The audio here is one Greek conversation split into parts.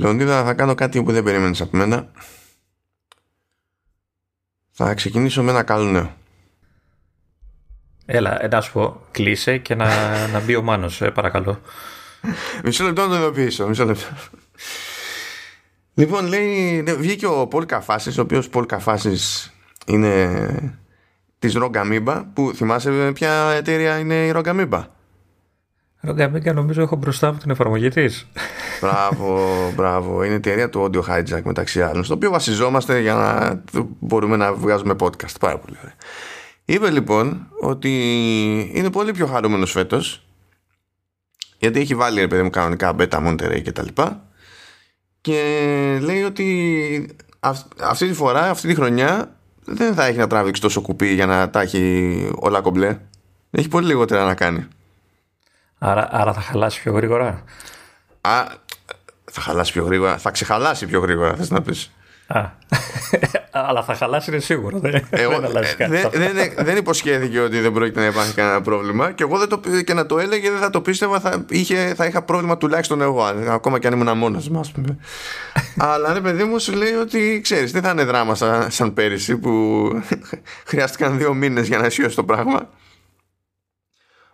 Λεωνίδα, θα κάνω κάτι που δεν περίμενες από μένα. Θα ξεκινήσω με ένα καλό νέο. Έλα, να σου πω, κλείσε και να, να μπει ο Μάνος, ε, παρακαλώ. Μισό λεπτό να το ειδοποιήσω, μισό λεπτό. Λοιπόν, λέει, ναι, βγήκε ο Πολ Καφάσης, ο οποίος Πολ Καφάσης είναι της Ρογκαμίμπα, που θυμάσαι ποια εταιρεία είναι η Ρογκαμίμπα. Ρογκαμίμπα νομίζω έχω μπροστά μου την εφαρμογή της. Μπράβο, μπράβο. Είναι η εταιρεία του Audio Hijack μεταξύ άλλων, στο οποίο βασιζόμαστε για να μπορούμε να βγάζουμε podcast. Πάρα πολύ ωραία. Είπε λοιπόν ότι είναι πολύ πιο χαρούμενος φέτος γιατί έχει βάλει ρε παιδί μου κανονικά beta Monterey και τα λοιπά και λέει ότι αυτή τη φορά, αυτή τη χρονιά δεν θα έχει να τραβήξει τόσο κουπί για να τα έχει όλα κομπλέ έχει πολύ λιγότερα να κάνει Άρα, άρα θα χαλάσει πιο γρήγορα; Α, θα χαλάσει πιο γρήγορα. Θα ξεχαλάσει πιο γρήγορα θες να πεις. Α, αλλά θα χαλάσει είναι σίγουρο. Δεν, εγώ, δεν, αλλάζει κάτι. δεν, δεν, δεν υποσχέθηκε ότι δεν πρόκειται να υπάρχει κανένα πρόβλημα και εγώ δεν το, και να το έλεγε δεν θα το πίστευα θα, είχε, θα είχα πρόβλημα τουλάχιστον εγώ ακόμα και αν ήμουν μόνος μου αλλά ναι παιδί μου σου λέει ότι ξέρεις δεν θα είναι δράμα σαν, σαν πέρυσι που χρειάστηκαν δύο μήνες για να αισιώσει το πράγμα.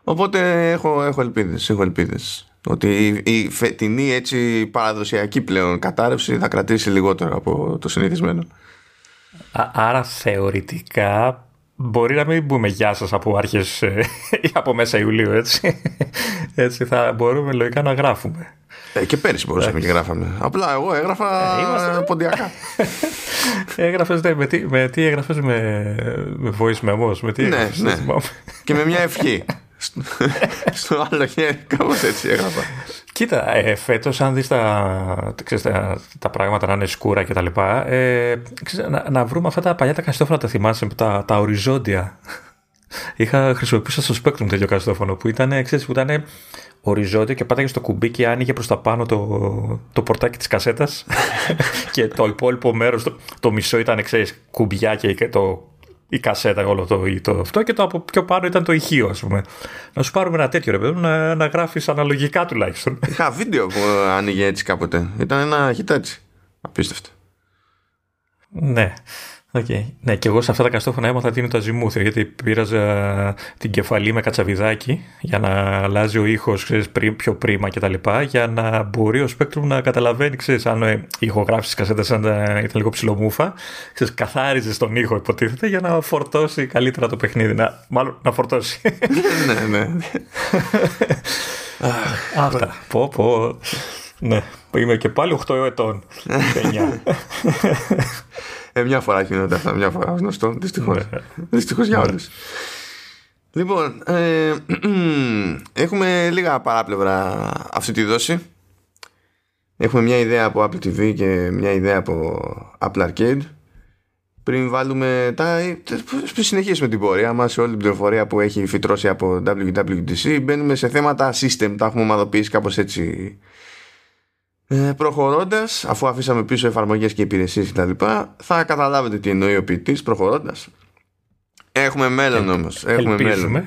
Οπότε έχω, έχω ελπίδες έχω ελπίδες ότι η φετινή έτσι παραδοσιακή πλέον κατάρρευση θα κρατήσει λιγότερο από το συνηθισμένο. άρα θεωρητικά μπορεί να μην μπούμε γεια σας από άρχες ε, ή από μέσα Ιουλίου έτσι. έτσι θα μπορούμε λογικά να γράφουμε. Ε, και πέρυσι μπορούσαμε και γράφαμε. Απλά εγώ έγραφα ε, είμαστε... ποντιακά. έγραφες, ναι, με τι, με τι έγραφες με, με voice memos, με τι ναι, ναι. και με μια ευχή στο άλλο χέρι, κάπως έτσι έγραφα. Κοίτα, ε, φέτος, αν δεις τα, τα, τα, πράγματα να είναι σκούρα και τα λοιπά, ε, ξέρεις, να, να, βρούμε αυτά τα παλιά τα καστόφωνα, τα θυμάσαι, τα, τα οριζόντια. Είχα χρησιμοποιήσει στο Spectrum τέτοιο καστόφωνο που ήταν, ξέρεις, που ήταν οριζόντιο και πάταγε στο κουμπί και άνοιγε προς τα πάνω το, το πορτάκι της κασέτας. και το υπόλοιπο μέρος, το, το μισό ήταν, ξέρεις, κουμπιά και το η κασέτα όλο το, το αυτό και το από πιο πάνω ήταν το ηχείο ας πούμε. Να σου πάρουμε ένα τέτοιο ρε παιδί να, να γράφεις αναλογικά τουλάχιστον. Είχα βίντεο που άνοιγε έτσι κάποτε. Ήταν ένα χιτάτσι. Απίστευτο. Ναι. Okay. Ναι, και εγώ σε αυτά τα καστόφωνα έμαθα τι είναι το αζιμούθ, γιατί πήραζα την κεφαλή με κατσαβιδάκι για να αλλάζει ο ήχος πιο πρίμα κτλ. Για να μπορεί ο Spectrum να καταλαβαίνει, ξέρεις, αν η ηχογράφηση τη κασέτα ήταν λίγο ψηλομούφα, ξέρεις, καθάριζες τον ήχο, υποτίθεται, για να φορτώσει καλύτερα το παιχνίδι. Να, μάλλον να φορτώσει. ναι, ναι. Αυτά. Πω, πω. Ναι, είμαι και πάλι 8 ετών. 9. Ε, μια φορά γίνονται αυτά, μια φορά γνωστό. Δυστυχώς. Ναι. Δυστυχώς για όλους. Λοιπόν, ε, έχουμε λίγα παράπλευρα αυτή τη δόση. Έχουμε μια ιδέα από Apple TV και μια ιδέα από Apple Arcade. Πριν βάλουμε τα. συνεχίσουμε την πορεία μας σε όλη την πληροφορία που έχει φυτρώσει από WWDC. Μπαίνουμε σε θέματα system. Τα έχουμε ομαδοποιήσει κάπως έτσι ε, Προχωρώντας, αφού αφήσαμε πίσω εφαρμογές και υπηρεσίες κτλ., θα καταλάβετε τι εννοεί ο ποιητής προχωρώντας. Έχουμε μέλλον όμως. Έχουμε μέλλον.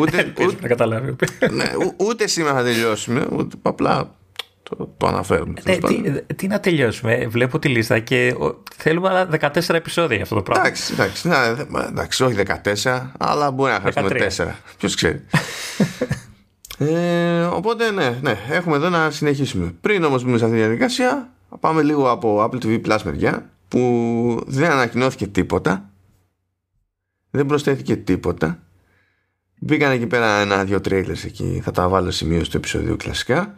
Ούτε, ούτε, να καταλάβει. ναι, ούτε σήμερα θα τελειώσουμε, ούτε απλά το, το αναφέρουμε. Ε, τι, τι, να τελειώσουμε. Βλέπω τη λίστα και θέλουμε άλλα 14 επεισόδια για αυτό το πράγμα. Εντάξει, εντάξει, ναι, εντάξει όχι 14, αλλά μπορεί να χάσουμε 4. Ποιος ξέρει. Ε, οπότε ναι, ναι, έχουμε εδώ να συνεχίσουμε. Πριν όμως μπούμε σε αυτή τη διαδικασία, πάμε λίγο από Apple TV Plus μεριά, που δεν ανακοινώθηκε τίποτα, δεν προσθέθηκε τίποτα. Μπήκαν εκεί πέρα ένα-δυο τρέιλερς εκεί, θα τα βάλω σημείο στο επεισόδιο κλασικά,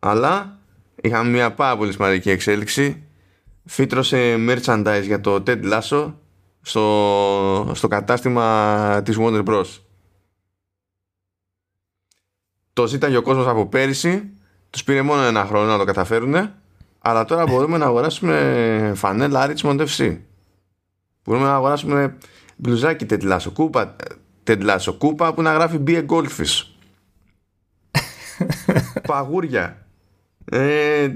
αλλά είχαμε μια πάρα πολύ σημαντική εξέλιξη. Φύτρωσε merchandise για το Ted Lasso στο, στο κατάστημα της Warner Bros το ζήταγε ο κόσμος από πέρυσι. Τους πήρε μόνο ένα χρόνο να το καταφέρουν αλλά τώρα μπορούμε να αγοράσουμε φανέλα Richmond FC μπορούμε να αγοράσουμε μπλουζάκι τετλάσο κούπα τετλάσο κούπα που να γράφει Be a Goldfish. Παγούρια. Ε,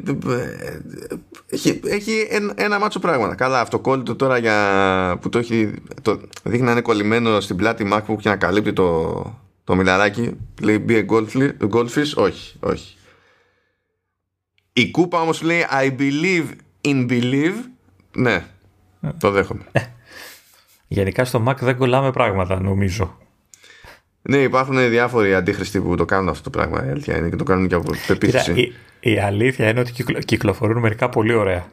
έχει, έχει ένα, μάτσο πράγματα. Καλά, αυτοκόλλητο τώρα για, που το έχει το, δείχνει να είναι κολλημένο στην πλάτη MacBook και να καλύπτει το, το μιλαράκι λέει be a goldfish, όχι, όχι. Η κούπα όμως λέει I believe in believe. Ναι, το δέχομαι. Γενικά στο Mac δεν κολλάμε πράγματα νομίζω. Ναι, υπάρχουν διάφοροι αντίχρηστοι που το κάνουν αυτό το πράγμα. Η αλήθεια είναι και το κάνουν και από πεποίθηση. Η, η αλήθεια είναι ότι κυκλοφορούν μερικά πολύ ωραία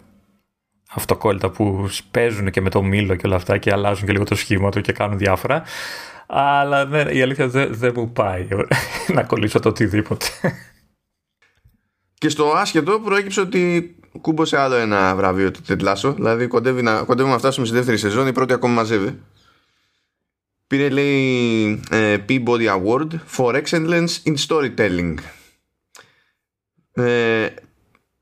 αυτοκόλλητα που παίζουν και με το μήλο και όλα αυτά και αλλάζουν και λίγο το σχήμα του και κάνουν διάφορα. Αλλά ναι, η αλήθεια δεν, δεν μου πάει να κολλήσω το οτιδήποτε. Και στο άσχετο προέκυψε ότι κούμποσε άλλο ένα βραβείο του Τετλάσο. Δηλαδή κοντεύει να, κοντεύουμε να φτάσουμε στη δεύτερη σεζόν. Η πρώτη ακόμα μαζεύει. Πήρε λέει ε, Peabody Award for Excellence in Storytelling. Ε,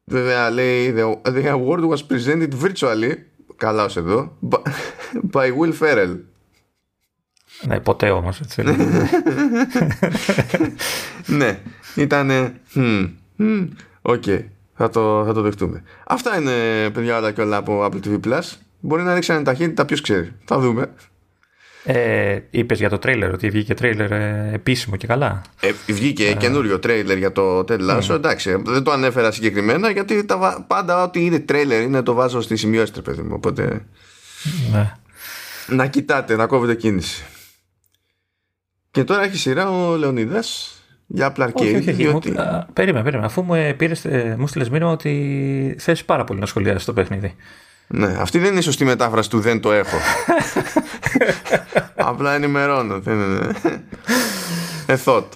βέβαια λέει the, the award was presented virtually καλά ως εδώ by Will Ferrell. Ναι, ποτέ όμως έτσι. ναι, ήτανε OK, okay, θα, το, θα το δεχτούμε. Αυτά είναι παιδιά όλα και όλα από Apple TV Plus. Μπορεί να ρίξει ταχύτητα, ποιος ξέρει. Θα δούμε. Ε, Είπες για το τρέιλερ ότι βγήκε τρέιλερ ε, επίσημο και καλά. Ε, βγήκε ε. καινούριο τρέιλερ για το Ted Lasso. Εντάξει, δεν το ανέφερα συγκεκριμένα γιατί τα, πάντα ό,τι είναι τρέιλερ είναι το βάζω στη σημείωση, παιδί μου. Οπότε. Ναι. Να κοιτάτε, να κόβετε κίνηση. Και τώρα έχει σειρά ο Λεωνίδας για Apple Arcade. Όχι, όχι, διότι... περίμενε, περίμενε. Αφού μου, ε, πήρες, ε, μου στείλες μήνυμα ότι θες πάρα πολύ να σχολιάσεις το παιχνίδι. Ναι, αυτή δεν είναι η σωστή μετάφραση του δεν το έχω. Απλά ενημερώνω. Δεν είναι. Εθότ.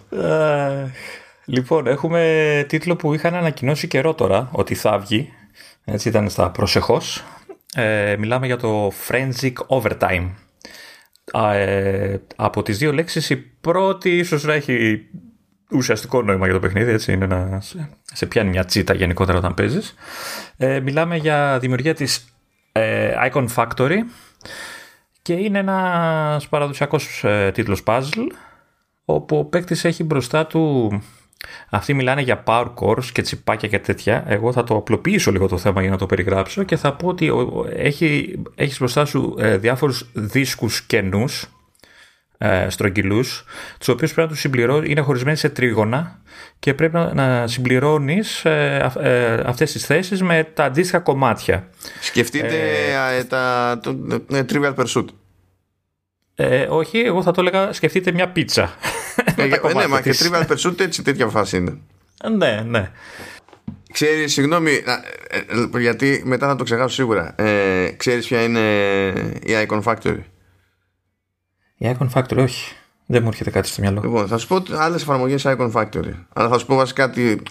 Λοιπόν, έχουμε τίτλο που είχαν ανακοινώσει καιρό τώρα ότι θα βγει. Έτσι ήταν στα προσεχώς. Ε, μιλάμε για το Forensic Overtime. Ε, από τις δύο λέξεις η πρώτη ίσως να έχει ουσιαστικό νόημα για το παιχνίδι, έτσι είναι να σε πιάνει μια τσίτα γενικότερα όταν παίζεις. Ε, μιλάμε για δημιουργία της ε, Icon Factory και είναι ένας παραδοσιακός ε, τίτλος puzzle όπου ο παίκτης έχει μπροστά του αυτοί μιλάνε για power cores και τσιπάκια και τέτοια. Εγώ θα το απλοποιήσω λίγο το θέμα για να το περιγράψω και θα πω ότι έχει, έχεις μπροστά σου ε, διάφορους δίσκους κενούς ε, στρογγυλούς, τους οποίους πρέπει να τους συμπληρώνει, είναι χωρισμένοι σε τρίγωνα και πρέπει να, να συμπληρώνεις ε, ε, αυτές τις θέσεις με τα αντίστοιχα κομμάτια. Σκεφτείτε ε, τα, το, Trivial Pursuit. Ε, όχι, εγώ θα το έλεγα σκεφτείτε μια πίτσα. Ε, ναι, μα και Trivial Pursuit έτσι τέτοια φάση είναι. Ναι, ναι. Ξέρεις, συγγνώμη, γιατί μετά θα το ξεχάσω σίγουρα. Ε, ξέρεις ποια είναι η Icon Factory; Η Icon Factory, όχι. Δεν μου έρχεται κάτι στο μυαλό. Λοιπόν, θα σου πω άλλες εφαρμογές Icon Factory. Αλλά θα σου πω βασικά κάτι.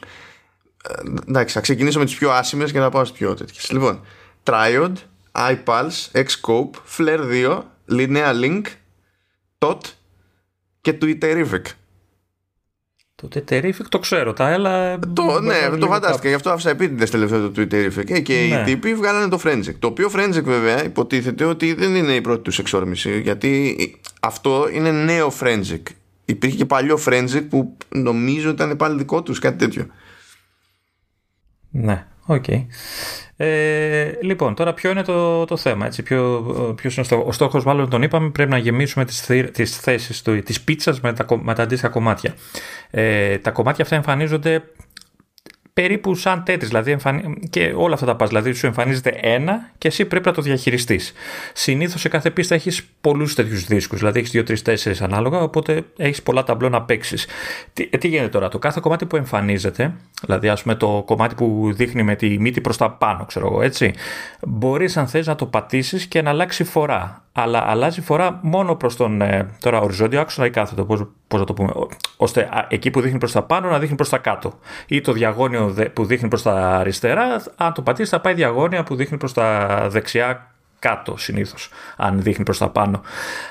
Ε, εντάξει, θα ξεκινήσω με τις πιο άσημες και θα πάω στις πιο τέτοιες. Λοιπόν, Triod, iPulse, Xscope, Flare 2, Linear Link, TOT και Twitterific. Το Twitterific το ξέρω, τα έλα. Το, ναι, το φαντάστηκα. Γι' αυτό άφησα επίτηδες τελευταίο το Twitterific. Ε, και ναι. οι τύποι βγάλανε το Frenzic. Το οποίο Frenzic βέβαια υποτίθεται ότι δεν είναι η πρώτη τους εξόρμηση. Γιατί αυτό είναι νέο Frenzic. Υπήρχε και παλιό Frenzic που νομίζω ήταν πάλι δικό τους, κάτι τέτοιο. Ναι, OK. Okay. Ε, λοιπόν, τώρα ποιο είναι το, το θέμα, έτσι, ποιο, ποιος είναι ο στόχος, μάλλον τον είπαμε, πρέπει να γεμίσουμε τις, τις θέσεις του, της πίτσας με τα, με τα αντίστοιχα κομμάτια. Ε, τα κομμάτια αυτά εμφανίζονται περίπου σαν τέτοις, δηλαδή και όλα αυτά τα πας, δηλαδή σου εμφανίζεται ένα και εσύ πρέπει να το διαχειριστείς. Συνήθως σε κάθε πίστα έχεις πολλούς τέτοιους δίσκους, δηλαδή έχεις δύο, τρεις, τέσσερις ανάλογα, οπότε έχεις πολλά ταμπλό να παίξεις. Τι, τι γίνεται τώρα, το κάθε κομμάτι που εμφανίζεται, δηλαδή ας πούμε το κομμάτι που δείχνει με τη μύτη προς τα πάνω, ξέρω εγώ, έτσι, μπορείς αν θες να το πατήσεις και να αλλάξει φορά αλλά αλλάζει φορά μόνο προς τον ε, τώρα οριζόντιο άξονα ή κάθετο, πώς, πώς να το πούμε, ώστε εκεί που δείχνει προς τα πάνω να δείχνει προς τα κάτω. Ή το διαγώνιο που δείχνει προς τα αριστερά, αν το πατήσεις θα πάει διαγώνια που δείχνει προς τα δεξιά κάτω συνήθως, αν δείχνει προς τα πάνω.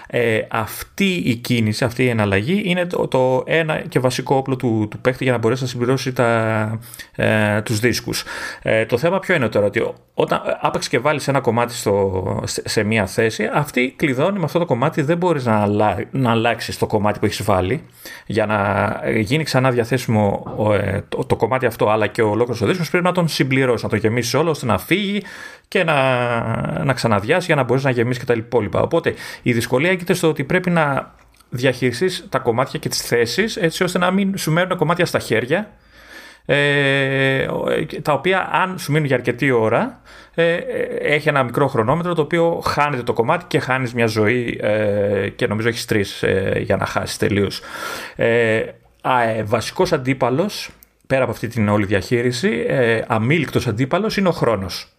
Ε, αυτή η κίνηση, αυτή η εναλλαγή είναι το, το ένα και βασικό όπλο του, του παίχτη για να μπορέσει να συμπληρώσει τα, ε, τους δίσκους. Ε, το θέμα ποιο είναι τώρα, ότι όταν άπαξ και βάλεις ένα κομμάτι στο, σε μία θέση, αυτή κλειδώνει με αυτό το κομμάτι, δεν μπορείς να, αλλα, να αλλάξεις το κομμάτι που έχεις βάλει για να γίνει ξανά διαθέσιμο ε, το, το, κομμάτι αυτό αλλά και ο ολόκληρος ο δίσκος πρέπει να τον συμπληρώσεις, να το γεμίσεις όλο ώστε να φύγει και να, να ξαναδιάσει για να μπορείς να γεμίσεις και τα υπόλοιπα. Οπότε η δυσκολία έγκυται στο ότι πρέπει να διαχειριστείς τα κομμάτια και τις θέσεις έτσι ώστε να μην σου μένουν κομμάτια στα χέρια ε, τα οποία αν σου μείνουν για αρκετή ώρα ε, έχει ένα μικρό χρονόμετρο το οποίο χάνεται το κομμάτι και χάνεις μια ζωή ε, και νομίζω έχεις τρεις ε, για να χάσεις τελείως. Ε, βασικός αντίπαλος πέρα από αυτή την όλη διαχείριση, ε, αμήλικτος αντίπαλος είναι ο χρόνος.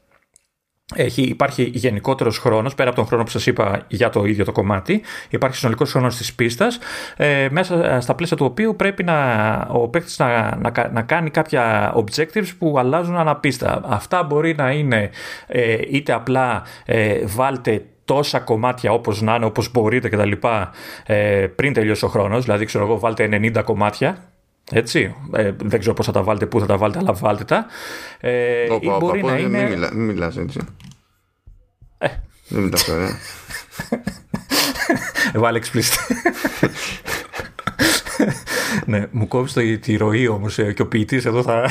Έχει, υπάρχει γενικότερος χρόνος, πέρα από τον χρόνο που σας είπα για το ίδιο το κομμάτι. Υπάρχει συνολικός χρόνος της πίστας, ε, μέσα στα πλαίσια του οποίου πρέπει να, ο παίκτης να, να, να, κάνει κάποια objectives που αλλάζουν αναπίστα. Αυτά μπορεί να είναι ε, είτε απλά ε, βάλτε τόσα κομμάτια όπως να είναι, όπως μπορείτε κτλ. Ε, πριν τελειώσει ο χρόνος, δηλαδή ξέρω εγώ βάλτε 90 κομμάτια έτσι. Ε, δεν ξέρω πώς θα τα βάλετε, πού θα τα βάλετε, αλλά βάλτε τα. Ε, ή μπορεί να είναι. Μην, μιλά, μην μιλάς έτσι. Ε. Δεν μιλάς ωραία. Βάλε explicit. ναι, μου κόβεις τη ροή όμως ε, και ο ποιητής εδώ θα.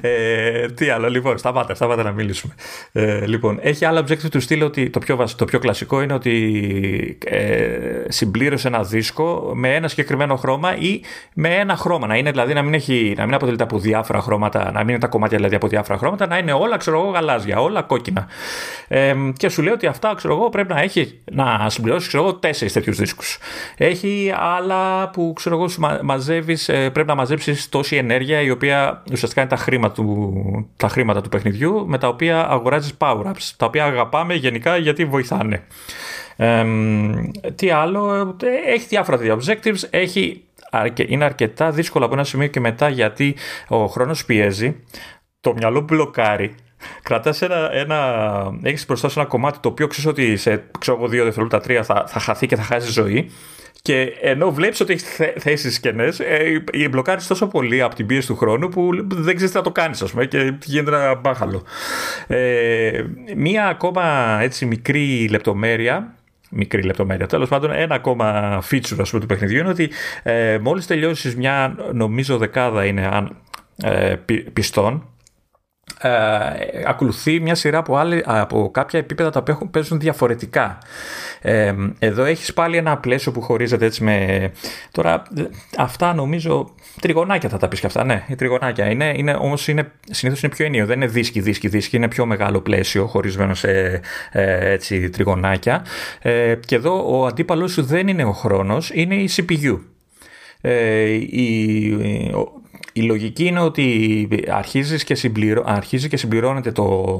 Ε, τι άλλο, λοιπόν, σταμάτα, σταμάτα να μιλήσουμε. Ε, λοιπόν, έχει άλλα objective του στείλω ότι το πιο, το πιο κλασικό είναι ότι ε, συμπλήρωσε ένα δίσκο με ένα συγκεκριμένο χρώμα ή με ένα χρώμα. Να είναι δηλαδή να μην, έχει, να μην αποτελείται από διάφορα χρώματα, να μην είναι τα κομμάτια δηλαδή από διάφορα χρώματα, να είναι όλα ξέρω εγώ γαλάζια, όλα κόκκινα. Ε, και σου λέει ότι αυτά ξέρω εγώ πρέπει να έχει να συμπληρώσει ξέρω εγώ τέσσερις τέτοιους δίσκους. Έχει άλλα που ξέρω εγώ μαζεύεις, ε, πρέπει να μαζέψεις τόση ενέργεια η οποία ουσιαστικά είναι τα χρήματα του, τα χρήματα του παιχνιδιού με τα οποία αγοράζεις power-ups, τα οποία αγαπάμε γενικά γιατί βοηθάνε. τι άλλο, ε, έχει διάφορα τέτοια objectives, έχει, είναι αρκετά δύσκολο από ένα σημείο και μετά γιατί ο χρόνος πιέζει, το μυαλό μπλοκάρει Κρατάς ένα, ένα. Έχεις μπροστά σου ένα κομμάτι το οποίο ξέρεις ότι σε ξέρω, δύο δευτερόλεπτα, τρία θα, θα χαθεί και θα χάσει ζωή. Και ενώ βλέπεις ότι έχεις θέσεις κενές, ε, μπλοκάρεις τόσο πολύ από την πίεση του χρόνου που δεν ξέρεις τι θα το κάνεις, ας πούμε, και γίνεται ένα μπάχαλο. Ε, μία ακόμα έτσι μικρή λεπτομέρεια μικρή λεπτομέρεια. Τέλος πάντων, ένα ακόμα feature ας πούμε, του παιχνιδιού είναι ότι ε, μόλις τελειώσεις μια, νομίζω, δεκάδα είναι αν, ε, πιστών, ε, ακολουθεί μια σειρά από, άλλη, από κάποια επίπεδα τα οποία παίζουν διαφορετικά. Ε, εδώ έχεις πάλι ένα πλαίσιο που χωρίζεται έτσι με... Τώρα αυτά νομίζω τριγωνάκια θα τα πεις και αυτά, ναι, οι τριγωνάκια είναι, είναι όμως είναι, συνήθως είναι πιο ενίο, δεν είναι δίσκη, δίσκη, δίσκη, είναι πιο μεγάλο πλαίσιο χωρισμένο σε ε, έτσι, τριγωνάκια ε, και εδώ ο αντίπαλος σου δεν είναι ο χρόνος, είναι η CPU. Ε, η, η λογική είναι ότι αρχίζεις και συμπληρώ, αρχίζει και συμπληρώνεται το,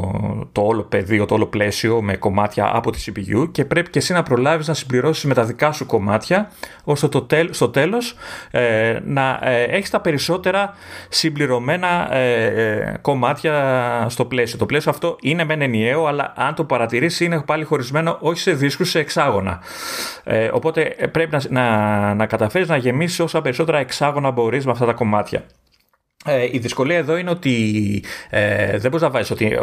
το όλο πεδίο, το όλο πλαίσιο με κομμάτια από τη CPU και πρέπει και εσύ να προλάβεις να συμπληρώσεις με τα δικά σου κομμάτια ώστε το τέλ, στο τέλος ε, να ε, έχεις τα περισσότερα συμπληρωμένα ε, ε, κομμάτια στο πλαίσιο. Το πλαίσιο αυτό είναι μεν ενιαίο αλλά αν το παρατηρήσει είναι πάλι χωρισμένο όχι σε δίσκους, σε εξάγωνα. Ε, οπότε πρέπει να, να, να καταφέρεις να γεμίσεις όσα περισσότερα εξάγωνα μπορείς με αυτά τα κομμάτια. Ε, η δυσκολία εδώ είναι ότι ε, δεν μπορείς να βάζεις ότι, ε,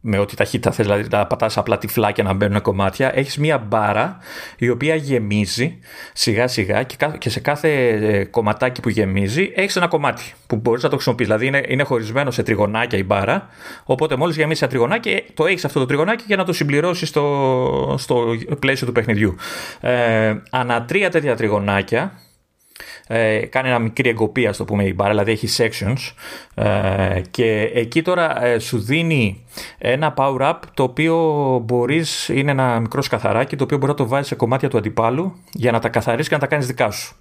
με ό,τι ταχύτητα θες, δηλαδή να πατάς απλά τυφλά και να μπαίνουν κομμάτια. Έχεις μία μπάρα η οποία γεμίζει σιγά σιγά και, και σε κάθε ε, κομματάκι που γεμίζει έχεις ένα κομμάτι που μπορείς να το χρησιμοποιήσει. Δηλαδή είναι, είναι χωρισμένο σε τριγωνάκια η μπάρα. Οπότε μόλις γεμίσει ένα τριγωνάκι, το έχεις αυτό το τριγωνάκι για να το συμπληρώσεις στο, στο πλαίσιο του παιχνιδιού. Ε, ανά τρία τέτοια τριγωνάκια ε, κάνει ένα μικρή εγκοπή, ας το πούμε, η μπάρα, δηλαδή έχει sections. Ε, και εκεί τώρα ε, σου δίνει ένα power-up το οποίο μπορείς, είναι ένα μικρό σκαθαράκι, το οποίο μπορεί να το βάζεις σε κομμάτια του αντιπάλου για να τα καθαρίσει και να τα κάνεις δικά σου.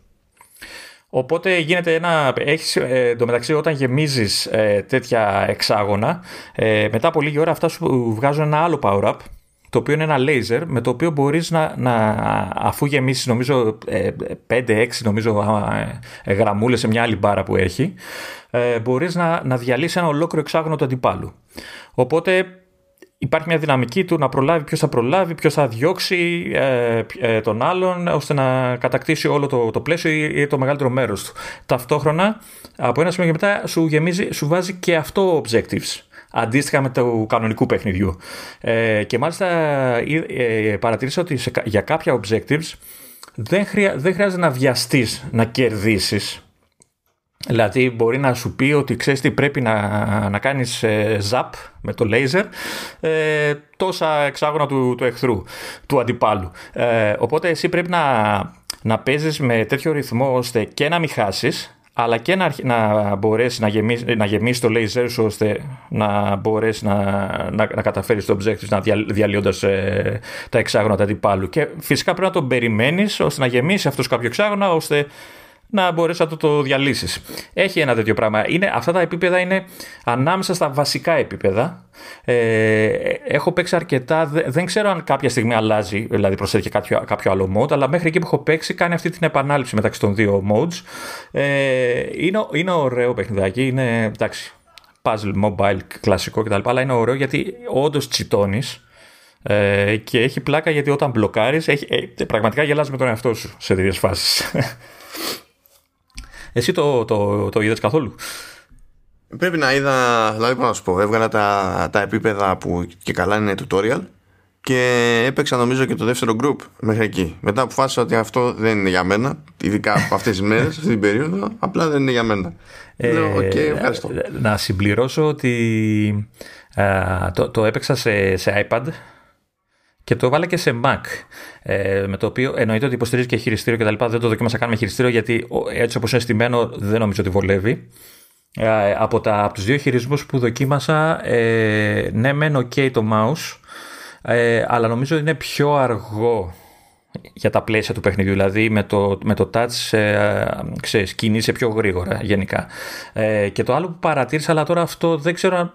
Οπότε γίνεται ένα. Έχεις, ε, εντωμεταξύ, όταν γεμίζεις ε, τέτοια εξάγωνα, ε, μετά από λίγη ώρα αυτά σου βγάζουν ένα άλλο power-up το οποίο είναι ένα laser με το οποίο μπορείς να, να αφού γεμίσεις νομίζω 5-6 ε, νομίζω ε, γραμμούλες σε μια άλλη μπάρα που έχει ε, μπορείς να, να διαλύσεις ένα ολόκληρο εξάγωνο του αντιπάλου. Οπότε υπάρχει μια δυναμική του να προλάβει ποιος θα προλάβει, ποιος θα διώξει τον άλλον ώστε να κατακτήσει όλο το, το πλαίσιο ή, το μεγαλύτερο μέρος του. Ταυτόχρονα από ένα σημείο και μετά σου, γεμίζει, σου βάζει και αυτό objectives αντίστοιχα με το κανονικού παιχνιδιού. Ε, και μάλιστα ε, ε, παρατηρήσα ότι σε, για κάποια objectives δεν, χρειά, δεν χρειάζεται να βιαστείς να κερδίσεις. Δηλαδή μπορεί να σου πει ότι ξέρεις τι πρέπει να, να κάνεις ε, zap με το laser ε, τόσα εξάγωνα του, του εχθρού, του αντιπάλου. Ε, οπότε εσύ πρέπει να, να παίζεις με τέτοιο ρυθμό ώστε και να μην χάσεις αλλά και να, να μπορέσει να γεμίσει, να γεμίσει το laser σου ώστε να μπορέσει να, να, να καταφέρεις το objective να δια, διαλύοντας ε, τα εξάγωνα του αντιπάλου. Και φυσικά πρέπει να τον περιμένεις ώστε να γεμίσει αυτό κάποιο εξάγωνα ώστε να μπορέσει να το, το διαλύσεις. Έχει ένα τέτοιο πράγμα. Είναι, αυτά τα επίπεδα είναι ανάμεσα στα βασικά επίπεδα. Ε, έχω παίξει αρκετά. Δεν ξέρω αν κάποια στιγμή αλλάζει, δηλαδή προσθέτει κάποιο, κάποιο άλλο mode, αλλά μέχρι εκεί που έχω παίξει κάνει αυτή την επανάληψη μεταξύ των δύο modes. Ε, είναι, είναι ωραίο παιχνιδάκι. Είναι εντάξει, puzzle, mobile, κλασικό κτλ. Αλλά είναι ωραίο γιατί όντως τσιτώνεις. Ε, και έχει πλάκα γιατί όταν μπλοκάρεις, ε, πραγματικά γελάς με τον εαυτό σου σε τέτοιες φάσεις. Εσύ το, το, το είδες καθόλου; Πρέπει να είδα, δηλαδή να σου πω, έβγαλα τα, τα επίπεδα που και καλά είναι tutorial και έπαιξα νομίζω και το δεύτερο group μέχρι εκεί. Μετά αποφάσισα ότι αυτό δεν είναι για μένα, ειδικά από αυτές τις μέρες, αυτή την περίοδο, απλά δεν είναι για μένα. Ε, Λέω, okay, ευχαριστώ. Να συμπληρώσω ότι το, το έπαιξα σε, σε iPad και το έβαλα και σε Mac. Ε, με το οποίο εννοείται ότι υποστηρίζει και χειριστήριο κτλ. Δεν το δοκίμασα καν με χειριστήριο γιατί έτσι όπως είναι στημένο δεν νομίζω ότι βολεύει. Ε, από, τα, από τους δύο χειρισμούς που δοκίμασα, ε, ναι μεν ok το mouse, ε, αλλά νομίζω ότι είναι πιο αργό για τα πλαίσια του παιχνιδιού. Δηλαδή με το, με το touch ε, ξέρεις, κινείσαι πιο γρήγορα γενικά. Ε, και το άλλο που παρατήρησα, αλλά τώρα αυτό δεν ξέρω αν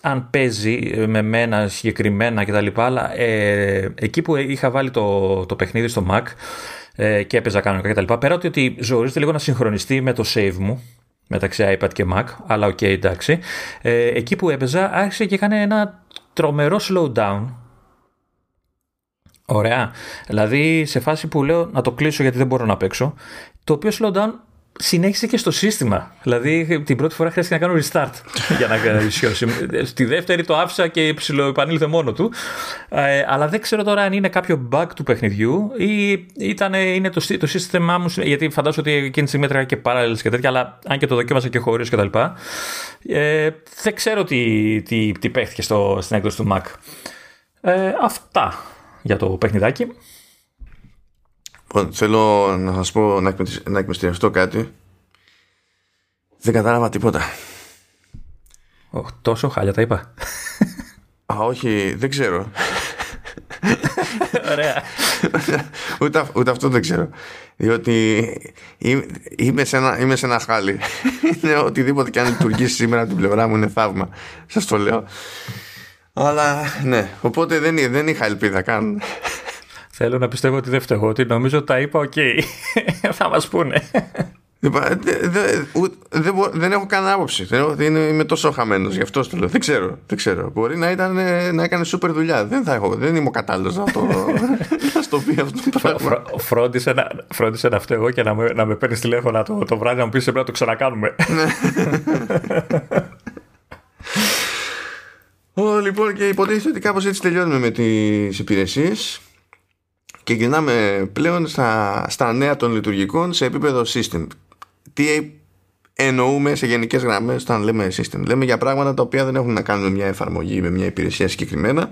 αν παίζει με μένα συγκεκριμένα κτλ. Αλλά ε, εκεί που είχα βάλει το, το παιχνίδι στο Mac ε, και έπαιζα κανονικά κτλ. Πέρα ότι, ότι ζορίζεται λίγο να συγχρονιστεί με το save μου μεταξύ iPad και Mac, αλλά OK, okay, εντάξει. Ε, εκεί που έπαιζα άρχισε και έκανε ένα τρομερό slowdown. Ωραία. Δηλαδή σε φάση που λέω να το κλείσω γιατί δεν μπορώ να παίξω. Το οποίο slowdown συνέχισε και στο σύστημα. Δηλαδή την πρώτη φορά χρειάστηκε να κάνω restart για να ισιώσει. Στη δεύτερη το άφησα και ψηλοεπανήλθε μόνο του. Ε, αλλά δεν ξέρω τώρα αν είναι κάποιο bug του παιχνιδιού ή ήταν, είναι το, το σύστημά μου. Γιατί φαντάζομαι ότι εκείνη τη στιγμή έτρεγα και παράλληλε και τέτοια, αλλά αν και το δοκίμασα και χωρίς κτλ. Ε, δεν ξέρω τι, τι, τι παίχθηκε στο, στην έκδοση του Mac. Ε, αυτά για το παιχνιδάκι. Λοιπόν, θέλω να σας πω να, εκμεστηρευτώ κάτι. Δεν κατάλαβα τίποτα. τόσο χάλια τα είπα. Α, όχι, δεν ξέρω. Ωραία. ούτε, ούτε αυτό δεν ξέρω. Διότι είμαι σε ένα, είμαι σε ένα χάλι. είναι οτιδήποτε και αν λειτουργήσει σήμερα την πλευρά μου είναι θαύμα. Σας το λέω. Αλλά ναι, οπότε δεν, δεν είχα ελπίδα καν. Θέλω να πιστεύω ότι δεν φταίω, ότι νομίζω ότι τα είπα οκ. Θα μας πούνε. Δεν έχω κανένα άποψη. Είμαι τόσο χαμένος γι' αυτό το λέω. Δεν ξέρω. Δεν ξέρω. Μπορεί να, ήταν, να έκανε σούπερ δουλειά. Δεν, θα έχω, δεν είμαι ο κατάλληλος να το να στο πει αυτό το πράγμα. Φρόντισε να, φρόντισε να φταίω και να με, να με παίρνεις τηλέφωνα το, το βράδυ να μου πεις πρέπει να το ξανακάνουμε. λοιπόν, και υποτίθεται ότι κάπως έτσι τελειώνουμε με τις υπηρεσίες και γυρνάμε πλέον στα, στα νέα των λειτουργικών σε επίπεδο system. Τι εννοούμε σε γενικές γραμμές όταν λέμε system. Λέμε για πράγματα τα οποία δεν έχουν να κάνουν με μια εφαρμογή, με μια υπηρεσία συγκεκριμένα,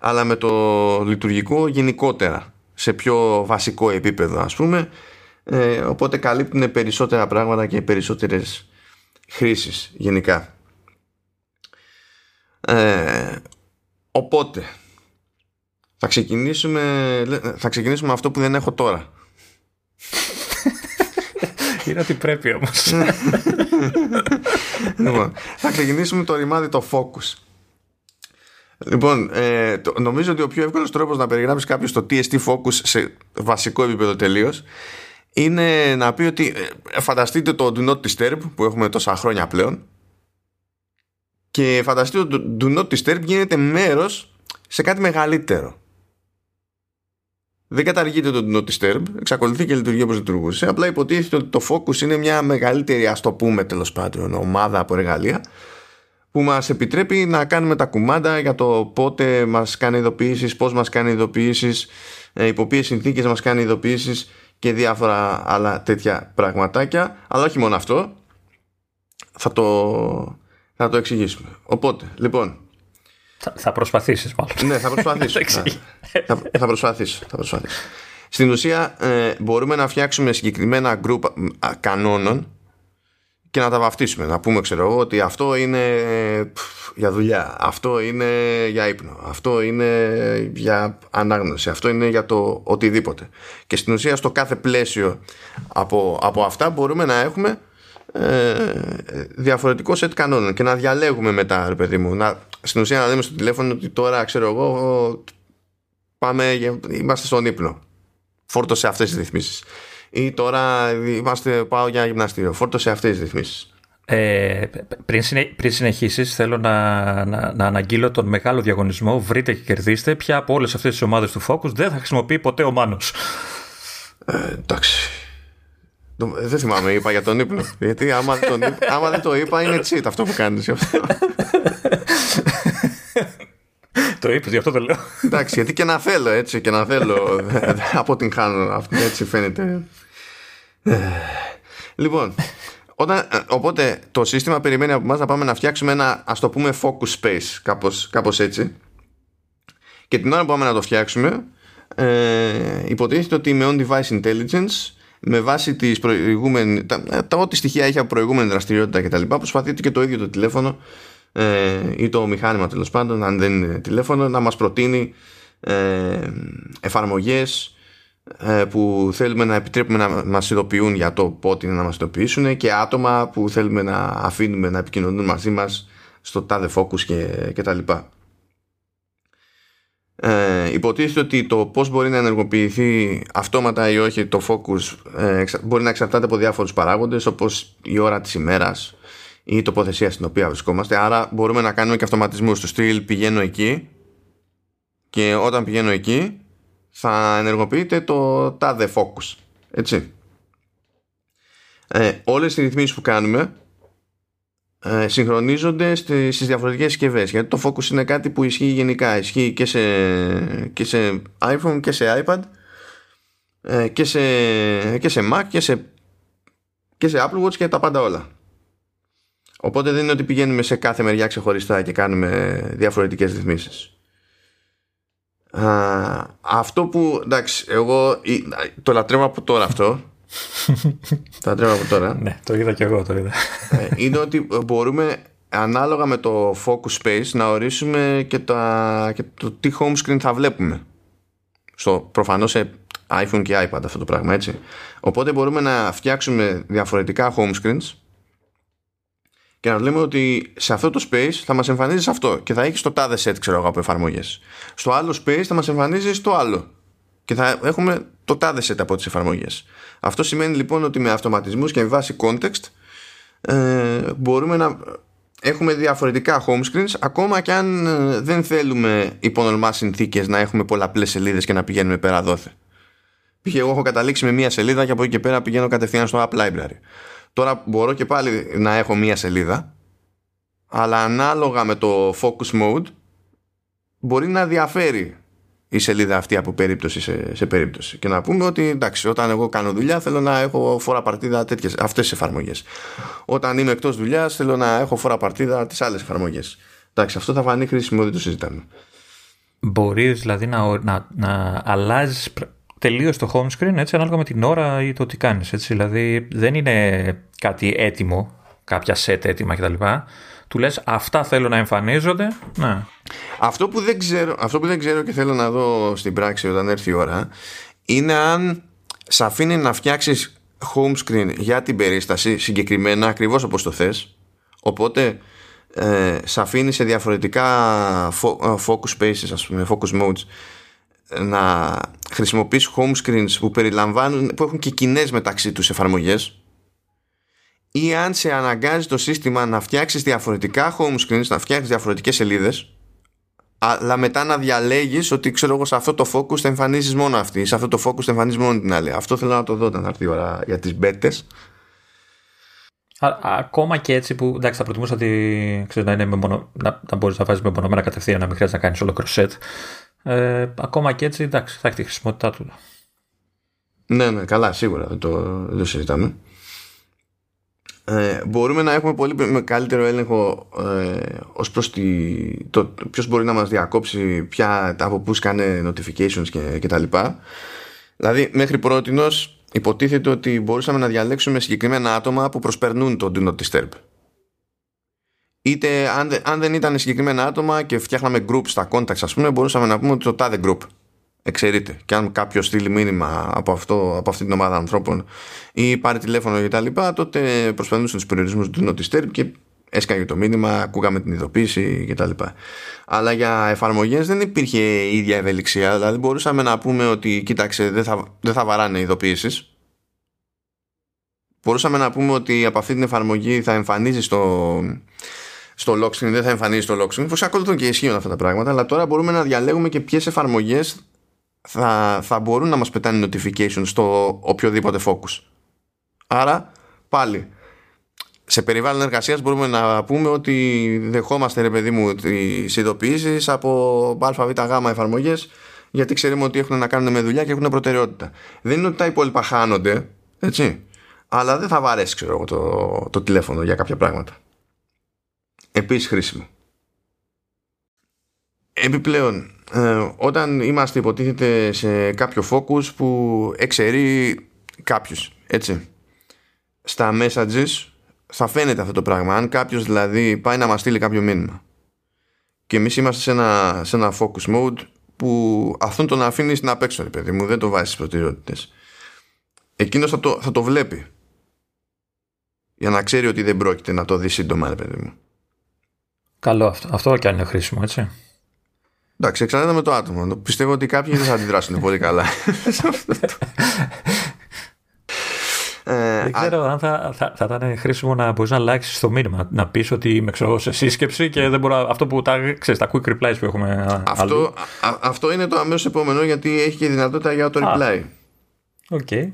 αλλά με το λειτουργικό γενικότερα, σε πιο βασικό επίπεδο ας πούμε. Ε, οπότε καλύπτουν περισσότερα πράγματα και περισσότερες χρήσεις γενικά. Ε, οπότε θα ξεκινήσουμε, θα ξεκινήσουμε αυτό που δεν έχω τώρα. Είναι ότι πρέπει όμως. λοιπόν, θα ξεκινήσουμε το ρημάδι το focus. Λοιπόν, ε, το, νομίζω ότι ο πιο εύκολος τρόπος να περιγράψεις κάποιος το TST focus σε βασικό επίπεδο τελείως είναι να πει ότι ε, φανταστείτε το do not disturb που έχουμε τόσα χρόνια πλέον και φανταστείτε ότι το do not disturb γίνεται μέρος σε κάτι μεγαλύτερο δεν καταργείται το not disturb, εξακολουθεί και λειτουργεί όπως λειτουργούσε. Απλά υποτίθεται ότι το focus είναι μια μεγαλύτερη, ας το πούμε τέλος πάντων, ομάδα από εργαλεία που μας επιτρέπει να κάνουμε τα κουμάντα για το πότε μας κάνει ειδοποιήσεις, πώς μας κάνει ειδοποιήσεις, ε, υπό ποιες συνθήκες μας κάνει ειδοποιήσεις και διάφορα άλλα τέτοια πραγματάκια. Αλλά όχι μόνο αυτό, θα το, θα το εξηγήσουμε. Οπότε, λοιπόν, θα, θα προσπαθήσεις μάλλον. Ναι, θα προσπαθήσω. θα, θα, προσπαθήσω, θα προσπαθήσω. Στην ουσία ε, μπορούμε να φτιάξουμε συγκεκριμένα group κανόνων και να τα βαφτίσουμε. Να πούμε, ξέρω εγώ, ότι αυτό είναι για δουλειά, αυτό είναι για ύπνο, αυτό είναι για ανάγνωση, αυτό είναι για το οτιδήποτε. Και στην ουσία στο κάθε πλαίσιο από, από αυτά μπορούμε να έχουμε ε, διαφορετικό σετ κανόνων και να διαλέγουμε μετά, ρε παιδί μου. Να, στην ουσία να λέμε στο τηλέφωνο ότι τώρα, ξέρω εγώ, πάμε, είμαστε στον ύπνο. Φόρτωσε αυτές τις ρυθμίσεις. Ή τώρα είμαστε, πάω για γυμναστήριο. Φόρτωσε αυτές τις ρυθμίσεις. Ε, πριν, συνε, πριν συνεχίσεις θέλω να, να, να αναγγείλω τον μεγάλο διαγωνισμό βρείτε και κερδίστε ποια από όλες αυτές τις ομάδες του Focus δεν θα χρησιμοποιεί ποτέ ο Μάνος ε, εντάξει δεν θυμάμαι, είπα για τον ύπνο. Γιατί άμα, τον, άμα δεν το είπα, είναι cheat αυτό που κάνεις. το είπες, γι' αυτό το λέω. Εντάξει, γιατί και να θέλω έτσι, και να θέλω. από την χάνω. Έτσι φαίνεται. Λοιπόν, όταν, οπότε το σύστημα περιμένει από εμάς να πάμε να φτιάξουμε ένα ας το πούμε focus space κάπως, κάπως έτσι και την ώρα που πάμε να το φτιάξουμε ε, υποτίθεται ότι με on-device intelligence με βάση τις προηγούμενες, τα, τα ό,τι στοιχεία έχει από προηγούμενη δραστηριότητα και τα λοιπά προσπαθείτε και το ίδιο το τηλέφωνο ε, ή το μηχάνημα τέλος πάντων αν δεν είναι τηλέφωνο να μας προτείνει ε, εφαρμογές ε, που θέλουμε να επιτρέπουμε να μας ειδοποιούν για το πότε είναι να μας ειδοποιήσουν και άτομα που θέλουμε να αφήνουμε να επικοινωνούν μαζί μας στο τάδε focus και, και τα λοιπά. Ε, υποτίθεται ότι το πώς μπορεί να ενεργοποιηθεί αυτόματα ή όχι το focus ε, μπορεί να εξαρτάται από διάφορους παράγοντες όπως η ώρα της ημέρας ή η τοποθεσία στην οποία βρισκόμαστε. Άρα μπορούμε να κάνουμε και αυτοματισμούς στο στυλ πηγαίνω εκεί και όταν πηγαίνω εκεί θα ενεργοποιείται το τάδε focus έτσι. Ε, όλες οι ρυθμίσεις που κάνουμε ε, συγχρονίζονται στις διαφορετικές συσκευές. γιατί το focus είναι κάτι που ισχύει γενικά ισχύει και σε, και σε iPhone και σε iPad ε, και, σε, και σε Mac και σε, και σε Apple Watch και τα πάντα όλα οπότε δεν είναι ότι πηγαίνουμε σε κάθε μεριά ξεχωριστά και κάνουμε διαφορετικές ρυθμίσεις αυτό που εντάξει εγώ το λατρεύω από τώρα αυτό το λατρεύω από τώρα. Ναι το είδα και εγώ το είδα. Ε, είναι ότι μπορούμε ανάλογα με το focus space να ορίσουμε και, τα, και το τι home screen θα βλέπουμε. Στο προφανώς σε iPhone και iPad αυτό το πράγμα έτσι. Οπότε μπορούμε να φτιάξουμε διαφορετικά home screens και να λέμε ότι σε αυτό το space θα μας εμφανίζεις αυτό και θα έχεις το τάδε set ξέρω εγώ από εφαρμογές. Στο άλλο space θα μας εμφανίζεις το άλλο και θα έχουμε το τάδε set από τις εφαρμογές. Αυτό σημαίνει λοιπόν ότι με αυτοματισμούς και με βάση context ε, μπορούμε να έχουμε διαφορετικά home screens ακόμα και αν ε, δεν θέλουμε υπονομάς συνθήκες να έχουμε πολλαπλές σελίδες και να πηγαίνουμε πέρα δόθε. Πήγε εγώ έχω καταλήξει με μία σελίδα και από εκεί και πέρα πηγαίνω κατευθείαν στο App Library. Τώρα μπορώ και πάλι να έχω μία σελίδα αλλά ανάλογα με το focus mode μπορεί να διαφέρει η σελίδα αυτή από περίπτωση σε, σε περίπτωση. Και να πούμε ότι εντάξει όταν εγώ κάνω δουλειά θέλω να έχω φορά παρτίδα τέτοιες, αυτές τις εφαρμογές. Όταν είμαι εκτός δουλειάς θέλω να έχω φορά παρτίδα τις άλλες εφαρμογές. Εντάξει αυτό θα φανεί χρήσιμο δεν το συζητάμε. Μπορείς δηλαδή να, να, να αλλάζεις τελείως το home screen έτσι ανάλογα με την ώρα ή το τι κάνεις έτσι. Δηλαδή δεν είναι κάτι έτοιμο κάποια set έτοιμα κτλ του λες αυτά θέλω να εμφανίζονται ναι. αυτό, που δεν ξέρω, αυτό που δεν ξέρω και θέλω να δω στην πράξη όταν έρθει η ώρα είναι αν σε αφήνει να φτιάξεις home screen για την περίσταση συγκεκριμένα ακριβώς όπως το θες. Οπότε ε, σε αφήνει σε διαφορετικά ε, focus spaces ας πούμε focus modes να χρησιμοποιείς home screens που περιλαμβάνουν που έχουν και κοινές μεταξύ τους εφαρμογές ή αν σε αναγκάζει το σύστημα να φτιάξεις διαφορετικά home screens, να φτιάξεις διαφορετικές σελίδες αλλά μετά να διαλέγεις ότι ξέρω εγώ σε αυτό το focus θα εμφανίζεις μόνο αυτή σε αυτό το focus θα εμφανίζεις μόνο την άλλη. Αυτό θέλω να το δω όταν θα έρθει η ώρα για τις μπέτες. Ακόμα και έτσι που εντάξει θα προτιμούσα ότι ξέρω, να, είναι με μονο, να, να μπορείς να βάζεις με μονομένα κατευθείαν να μην χρειάζεται να κάνεις όλο κροσέτ ε, ακόμα και έτσι εντάξει θα έχει τη χρησιμότητά του. Ναι ναι καλά σίγουρα δεν το, δεν το συζητάμε ε, μπορούμε να έχουμε πολύ με καλύτερο έλεγχο ε, ως προς τη, το ποιος μπορεί να μας διακόψει ποια, από πούς σκάνε notifications και, και τα λοιπά δηλαδή μέχρι πρότινος υποτίθεται ότι μπορούσαμε να διαλέξουμε συγκεκριμένα άτομα που προσπερνούν το Do Not Disturb. Είτε αν, αν δεν ήταν συγκεκριμένα άτομα και φτιάχναμε group στα contacts, ας πούμε, μπορούσαμε να πούμε ότι το τάδε group εξαιρείται. Και αν κάποιος στείλει μήνυμα από, αυτό, από αυτή την ομάδα ανθρώπων ή πάρει τηλέφωνο και τα λοιπά, τότε προσπαθούσαν τους περιορισμούς του Not Disturb και έσκαγε το μήνυμα, ακούγαμε την ειδοποίηση κτλ. Αλλά για εφαρμογές δεν υπήρχε η ίδια ευελιξία. Δηλαδή μπορούσαμε να πούμε ότι κοίταξε, δεν θα, δεν θα βαράνε ειδοποιήσεις. Μπορούσαμε να πούμε ότι από αυτή την εφαρμογή θα εμφανίζει στο, στο lock screen, δεν θα εμφανίζει στο lock screen. ακολουθούν και ισχύουν αυτά τα πράγματα. Αλλά τώρα μπορούμε να διαλέγουμε και ποιες εφαρμογές θα, θα μπορούν να μας πετάνε notification στο οποιοδήποτε focus. Άρα πάλι σε περιβάλλον εργασίας μπορούμε να πούμε ότι δεχόμαστε ρε παιδί μου τις ειδοποιήσεις από αβ γ εφαρμογές γιατί ξέρουμε ότι έχουν να κάνουν με δουλειά και έχουν προτεραιότητα. Δεν είναι ότι τα υπόλοιπα χάνονται, έτσι, αλλά δεν θα βαρέσει ξέρω, το, το τηλέφωνο για κάποια πράγματα. Επίσης χρήσιμο. Επιπλέον, ε, όταν είμαστε υποτίθεται σε κάποιο focus που εξαιρεί κάποιους, έτσι. Στα messages θα φαίνεται αυτό το πράγμα. Αν κάποιος δηλαδή πάει να μας στείλει κάποιο μήνυμα και εμείς είμαστε σε ένα, σε ένα focus mode που αυτόν τον αφήνεις να παίξω, ρε παιδί μου, δεν το βάζει στις προτεραιότητες. Εκείνος θα το, θα το βλέπει για να ξέρει ότι δεν πρόκειται να το δει σύντομα, ρε παιδί μου. Καλό αυτό. Αυτό και αν είναι χρήσιμο, έτσι. Εντάξει, εξαρτάται με το άτομο. Πιστεύω ότι κάποιοι δεν θα αντιδράσουν πολύ καλά. Ε, δεν ξέρω αν θα, θα, θα ήταν χρήσιμο να μπορείς να αλλάξεις το μήνυμα. Να πεις ότι είμαι ξέρω, σε σύσκεψη και δεν μπορώ. Αυτό που τα, ξέρεις, τα quick replies που έχουμε. Αυτό, α, αυτό είναι το αμέσως επόμενο γιατί έχει και δυνατότητα για auto reply. OK. Okay.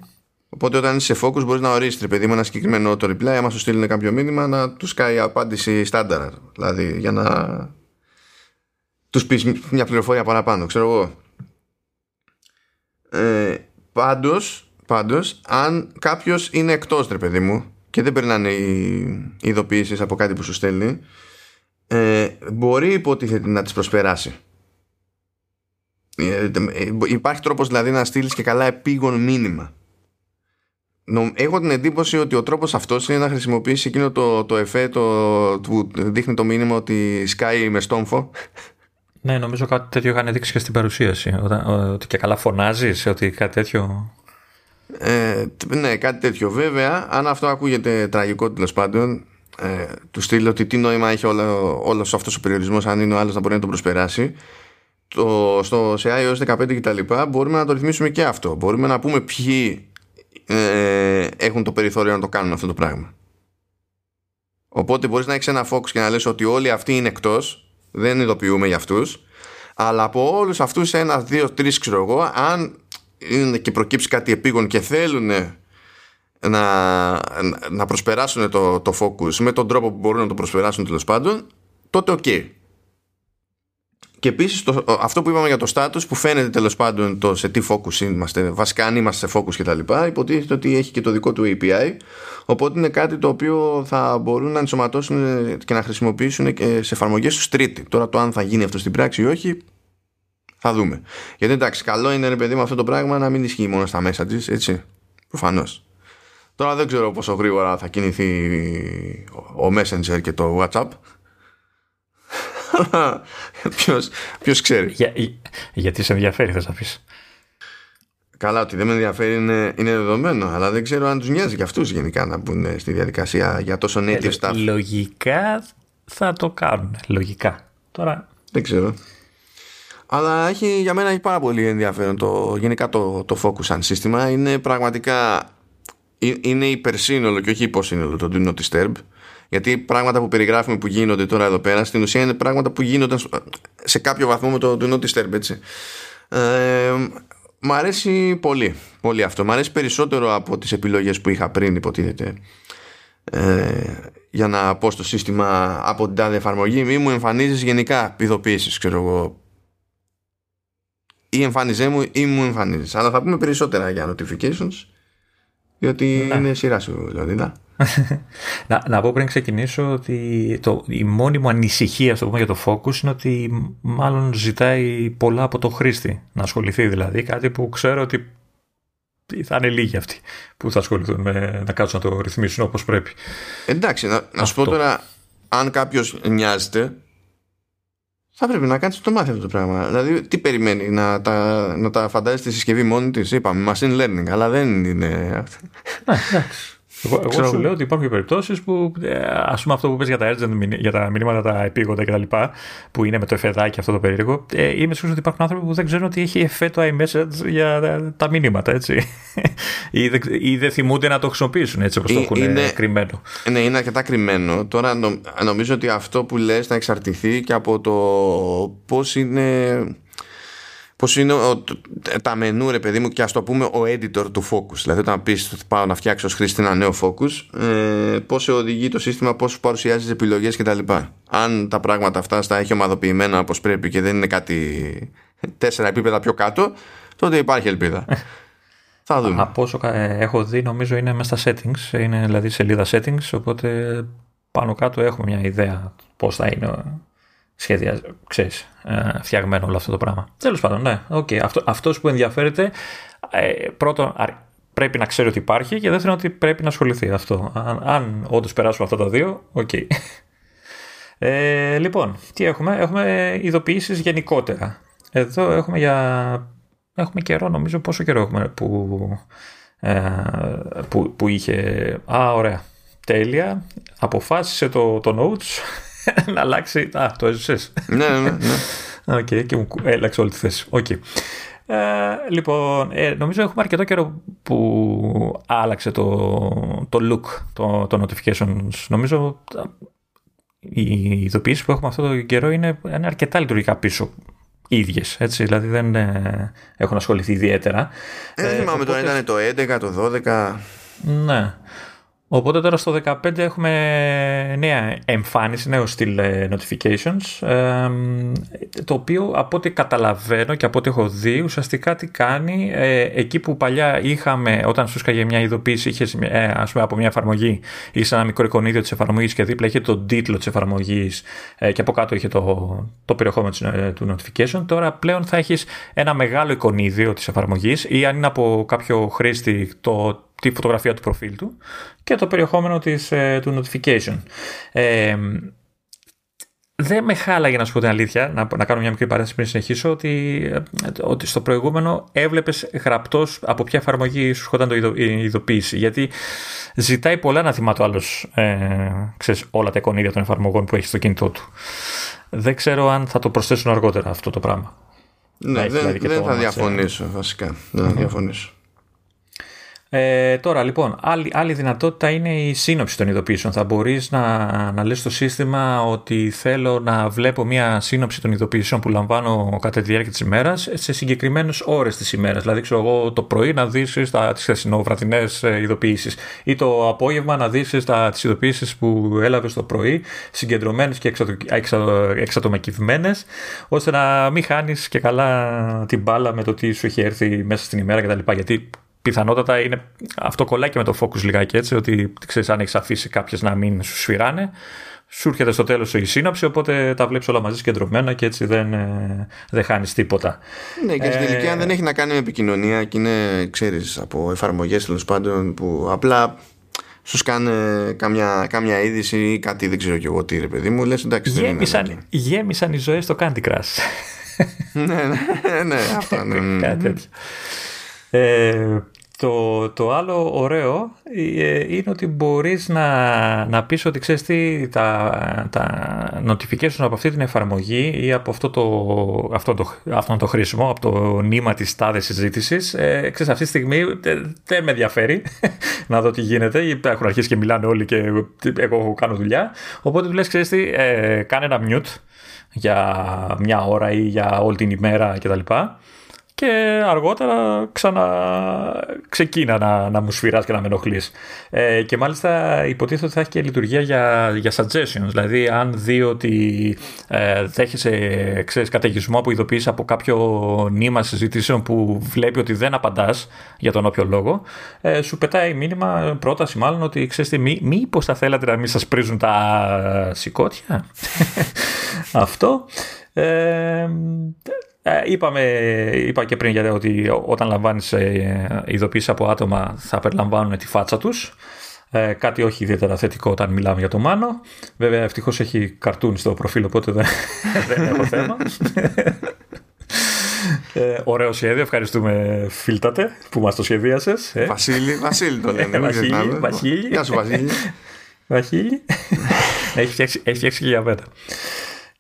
Οπότε όταν είσαι σε focus μπορείς να ορίσεις παιδί μου ένα συγκεκριμένο auto reply. Άμα σου στείλουν κάποιο μήνυμα να τους κάνει απάντηση στάνταρ. Δηλαδή για να τους πεις μια πληροφορία παραπάνω, ξέρω εγώ. Ε, πάντως, πάντως, αν κάποιος είναι εκτός, ρε παιδί μου, και δεν περνάνε οι ειδοποιήσεις από κάτι που σου στέλνει, ε, μπορεί υποτίθεται να τις προσπεράσει. Ε, ε, υπάρχει τρόπος δηλαδή να στείλεις και καλά επίγον μήνυμα. Έχω την εντύπωση ότι ο τρόπος αυτός είναι να χρησιμοποιήσει εκείνο το, το εφέ το, που δείχνει το μήνυμα ότι σκάει με στόμφο ναι, νομίζω κάτι τέτοιο είχαν δείξει και στην παρουσίαση. Ότι και καλά φωνάζεις, ότι κάτι τέτοιο. Ε, ναι, κάτι τέτοιο. Βέβαια, αν αυτό ακούγεται τραγικό τέλος πάντων, ε, του στείλω ότι τι νόημα έχει όλο, όλος αυτός ο περιορισμός αν είναι ο άλλος να μπορεί να τον προσπεράσει το, στο, σε iOS 15 και τα λοιπά μπορούμε να το ρυθμίσουμε και αυτό μπορούμε να πούμε ποιοι ε, έχουν το περιθώριο να το κάνουν αυτό το πράγμα οπότε μπορείς να έχεις ένα focus και να λες ότι όλοι αυτοί είναι εκτός δεν ειδοποιούμε για αυτούς. Αλλά από όλους αυτούς ένα, δύο, τρεις ξέρω εγώ αν είναι και προκύψει κάτι επείγον και θέλουν να, να προσπεράσουν το, το focus με τον τρόπο που μπορούν να το προσπεράσουν τέλος πάντων τότε οκ και επίσης αυτό που είπαμε για το status που φαίνεται τέλος πάντων το σε τι focus είμαστε, βασικά αν είμαστε σε focus κτλ. Υποτίθεται ότι έχει και το δικό του API. Οπότε είναι κάτι το οποίο θα μπορούν να ενσωματώσουν και να χρησιμοποιήσουν και σε εφαρμογές του τρίτη. Τώρα το αν θα γίνει αυτό στην πράξη ή όχι, θα δούμε. Γιατί εντάξει, καλό είναι ρε παιδί με αυτό το πράγμα να μην ισχύει μόνο στα μέσα της, έτσι. Προφανώς. Τώρα δεν ξέρω πόσο γρήγορα θα κινηθεί ο Messenger και το WhatsApp. ποιος, ποιος ξέρει; Για, γιατί σε ενδιαφέρει θες να πεις; Καλά, ότι δεν με ενδιαφέρει είναι, είναι δεδομένο, αλλά δεν ξέρω αν τους νοιάζει για αυτούς γενικά να μπουν στη διαδικασία για τόσο native ε, stuff. Λογικά θα το κάνουν. Λογικά. Τώρα... Δεν ξέρω. Αλλά έχει, για μένα έχει πάρα πολύ ενδιαφέρον το, γενικά το, το focus σαν σύστημα. Είναι πραγματικά είναι υπερσύνολο και όχι υποσύνολο το Do Not Disturb. Γιατί πράγματα που περιγράφουμε που γίνονται τώρα εδώ πέρα στην ουσία είναι πράγματα που γίνονται σε κάποιο βαθμό με το Do Not Disturb, έτσι. Ε, μ' αρέσει πολύ, πολύ αυτό. Μ' αρέσει περισσότερο από τις επιλογές που είχα πριν υποτίθεται. Ε, για να πω στο σύστημα από την τάδε εφαρμογή μη μου εμφανίζεις γενικά ειδοποιήσεις ξέρω εγώ ή εμφάνιζέ μου ή μου εμφανίζεις αλλά θα πούμε περισσότερα για notifications διότι ναι. είναι σειρά σου Λεωνίδα να, να πω πριν ξεκινήσω ότι το, η μόνη μου ανησυχία στο πούμε, για το focus είναι ότι μάλλον ζητάει πολλά από το χρήστη να ασχοληθεί δηλαδή κάτι που ξέρω ότι θα είναι λίγοι αυτοί που θα ασχοληθούν με να κάτσουν να το ρυθμίσουν όπως πρέπει. Εντάξει, να, να σου πω τώρα, αν κάποιος νοιάζεται, θα πρέπει να κάνει το μάθει αυτό το πράγμα. Δηλαδή, τι περιμένει, να τα, να τα φαντάζει στη συσκευή μόνη της; Είπαμε, machine learning, αλλά δεν είναι. Ναι, εντάξει. Εγώ, εγώ σου λέω ότι υπάρχουν περιπτώσεις που, ε, ας πούμε, αυτό που πες για τα urgent, για τα μηνύματα τα επίγοντα κτλ., που είναι με το εφεδάκι αυτό το περίεργο, ε, είμαι σίγουρος ότι υπάρχουν άνθρωποι που δεν ξέρουν ότι έχει εφέ το iMessage για τα μηνύματα, έτσι. ή, δεν, ή δεν θυμούνται να το χρησιμοποιήσουν έτσι όπως το έχουν είναι, κρυμμένο. Ναι, είναι αρκετά κρυμμένο. Τώρα νομίζω ότι αυτό που λες θα εξαρτηθεί και από το πώς είναι Πώς είναι ο, τα μενού, ρε παιδί μου, και ας το πούμε ο editor του focus. Δηλαδή, όταν πεις πάω να φτιάξω ως χρήστη ένα νέο focus, ε, πώς σε οδηγεί το σύστημα, πώς σου παρουσιάζει τις επιλογές κτλ. Αν τα πράγματα αυτά στα έχει ομαδοποιημένα όπως πρέπει και δεν είναι κάτι τέσσερα επίπεδα πιο κάτω, τότε υπάρχει ελπίδα. Θα δούμε. Από όσο ε, έχω δει, νομίζω είναι μέσα στα settings, είναι δηλαδή σελίδα settings, οπότε πάνω κάτω έχουμε μια ιδέα πώς θα είναι σχέδια, ξέρεις, ε, φτιαγμένο όλο αυτό το πράγμα. Τέλος πάντων, ναι, okay. αυτό, αυτός που ενδιαφέρεται, ε, πρώτον πρέπει να ξέρει ότι υπάρχει και δεύτερον ότι πρέπει να ασχοληθεί αυτό. Αν, αν όντως περάσουμε αυτά τα δύο, OK. Okay. Ε, λοιπόν, τι έχουμε, έχουμε ειδοποιήσεις γενικότερα. Εδώ έχουμε για... Έχουμε καιρό, νομίζω πόσο καιρό έχουμε που, ε, που, που είχε... Α, ωραία. Τέλεια. Αποφάσισε το, το Notes να αλλάξει. Α, το έζησες. ναι, ναι, ναι. OK, okay, και μου άλλαξε όλη τη θέση. Okay. Ε, λοιπόν, ε, νομίζω έχουμε αρκετό καιρό που άλλαξε το, το look το, το notifications. Νομίζω οι ειδοποιήσεις που έχουμε αυτό το καιρό είναι, είναι αρκετά λειτουργικά πίσω ίδιες. Δηλαδή δεν ε, έχουν ασχοληθεί ιδιαίτερα. Ε, δεν θυμάμαι τώρα, ήταν το 11, το 12. Ναι. Οπότε τώρα στο 15 έχουμε νέα εμφάνιση, νέο στυλ ε, notifications, το οποίο από ό,τι καταλαβαίνω και από ό,τι έχω δει, ουσιαστικά τι κάνει, ε, εκεί που παλιά είχαμε, όταν σου σκάγε μια ειδοποίηση, είχες ε, ας πούμε από μια εφαρμογή, είχε ένα μικρό εικονίδιο της εφαρμογής και δίπλα είχε τον τίτλο της εφαρμογής και από κάτω είχε το, το περιεχόμενο του notification, τώρα πλέον θα έχεις ένα μεγάλο εικονίδιο της εφαρμογής ή αν είναι από κάποιο χρήστη το τη φωτογραφία του προφίλ του και το περιεχόμενο της, ε, του notification. Ε, δεν με χάλαγε να σου πω την αλήθεια, να, να κάνω μια μικρή παρένθεση πριν συνεχίσω, ότι, ε, ότι στο προηγούμενο έβλεπες γραπτός από ποια εφαρμογή σου σχόταν το η ειδοποίηση. Γιατί ζητάει πολλά να θυμάται ο άλλος ε, όλα τα εικονίδια των εφαρμογών που έχει στο κινητό του. Δεν ξέρω αν θα το προσθέσουν αργότερα αυτό το πράγμα. Ναι, δεν, δηλαδή δεν θα διαφωνήσω βασικά. Δεν θα διαφωνήσω. Ε, τώρα λοιπόν, άλλη, άλλη δυνατότητα είναι η σύνοψη των ειδοποιήσεων. Θα μπορείς να, να λες στο σύστημα ότι θέλω να βλέπω μια σύνοψη των ειδοποιήσεων που λαμβάνω κατά τη διάρκεια της ημέρας σε συγκεκριμένες ώρες της ημέρας. Δηλαδή ξέρω εγώ το πρωί να δεις τα, τις χθεσινοβραδινές ε, ειδοποιήσεις ή το απόγευμα να δεις τα, τις ειδοποιήσεις που έλαβες το πρωί συγκεντρωμένες και εξατομικευμένες ώστε να μην χάνεις και καλά την μπάλα με το τι σου έχει έρθει μέσα στην ημέρα κτλ. Γιατί πιθανότατα είναι αυτό κολλάει και με το focus λιγάκι έτσι, ότι ξέρεις αν έχεις αφήσει κάποιες να μην σου σφυράνε, σου έρχεται στο τέλος η σύνοψη, οπότε τα βλέπεις όλα μαζί συγκεντρωμένα και έτσι δεν, ε, δεν χάνεις τίποτα. Ναι, και στην ε... τελική, αν δεν έχει να κάνει με επικοινωνία και είναι, ξέρεις, από εφαρμογές τέλος πάντων που απλά σου σκάνε κάμια, κάμια είδηση ή κάτι, δεν ξέρω κι εγώ τι, ρε παιδί μου, λες εντάξει. Γέμισαν, δεν είναι γέμισαν οι ζωές στο Candy Crush. ναι, ναι, ναι, αυτό ναι. Κάτι τέτοιο. Ε, το, το άλλο ωραίο ε, είναι ότι μπορείς να, να πεις ότι ξέρεις τι, τα, τα notification από αυτή την εφαρμογή ή από αυτό το, αυτό το, αυτό το χρήσιμο, από το νήμα της τάδες συζήτησης. Ε, ξέρεις, αυτή τη στιγμή δεν με ενδιαφέρει να δω τι γίνεται. Έχουν αρχίσει και μιλάνε όλοι και εγώ κάνω δουλειά. Οπότε του λες, ξέρεις τι, ε, κάνε ένα mute για μια ώρα ή για όλη την ημέρα κτλ και αργότερα ξανα ξεκίνα να, να μου σφυράς και να με ενοχλείς. Ε, και μάλιστα υποτίθεται ότι θα έχει και λειτουργία για, για suggestions, δηλαδή αν δει ότι ε, δέχεσαι ξέρεις, καταιγισμό από ειδοποίηση από κάποιο νήμα συζητήσεων που βλέπει ότι δεν απαντάς για τον όποιο λόγο, ε, σου πετάει μήνυμα, πρόταση μάλλον ότι ξέρεις τι, μή, μήπως θα θέλατε να μην σας πρίζουν τα σηκώτια. Αυτό. Ε, Ε, είπαμε, είπα και πριν γιατί ότι όταν λαμβάνεις ε, ειδοποίηση από άτομα θα περιλαμβάνουν τη φάτσα τους. Ε, κάτι όχι ιδιαίτερα θετικό όταν μιλάμε για το Μάνο. Βέβαια ευτυχώς έχει καρτούν στο προφίλ οπότε δεν, δεν έχω θέμα. Ε, ωραίο σχέδιο, ευχαριστούμε Φίλτατε που μας το σχεδίασες. Ε. Βασίλη, Βασίλη το λέμε. Βασίλη, Βασίλη. Γεια σου Βασίλη. Βασίλη. έχει, φτιάξει, έχει φτιάξει και για μένα.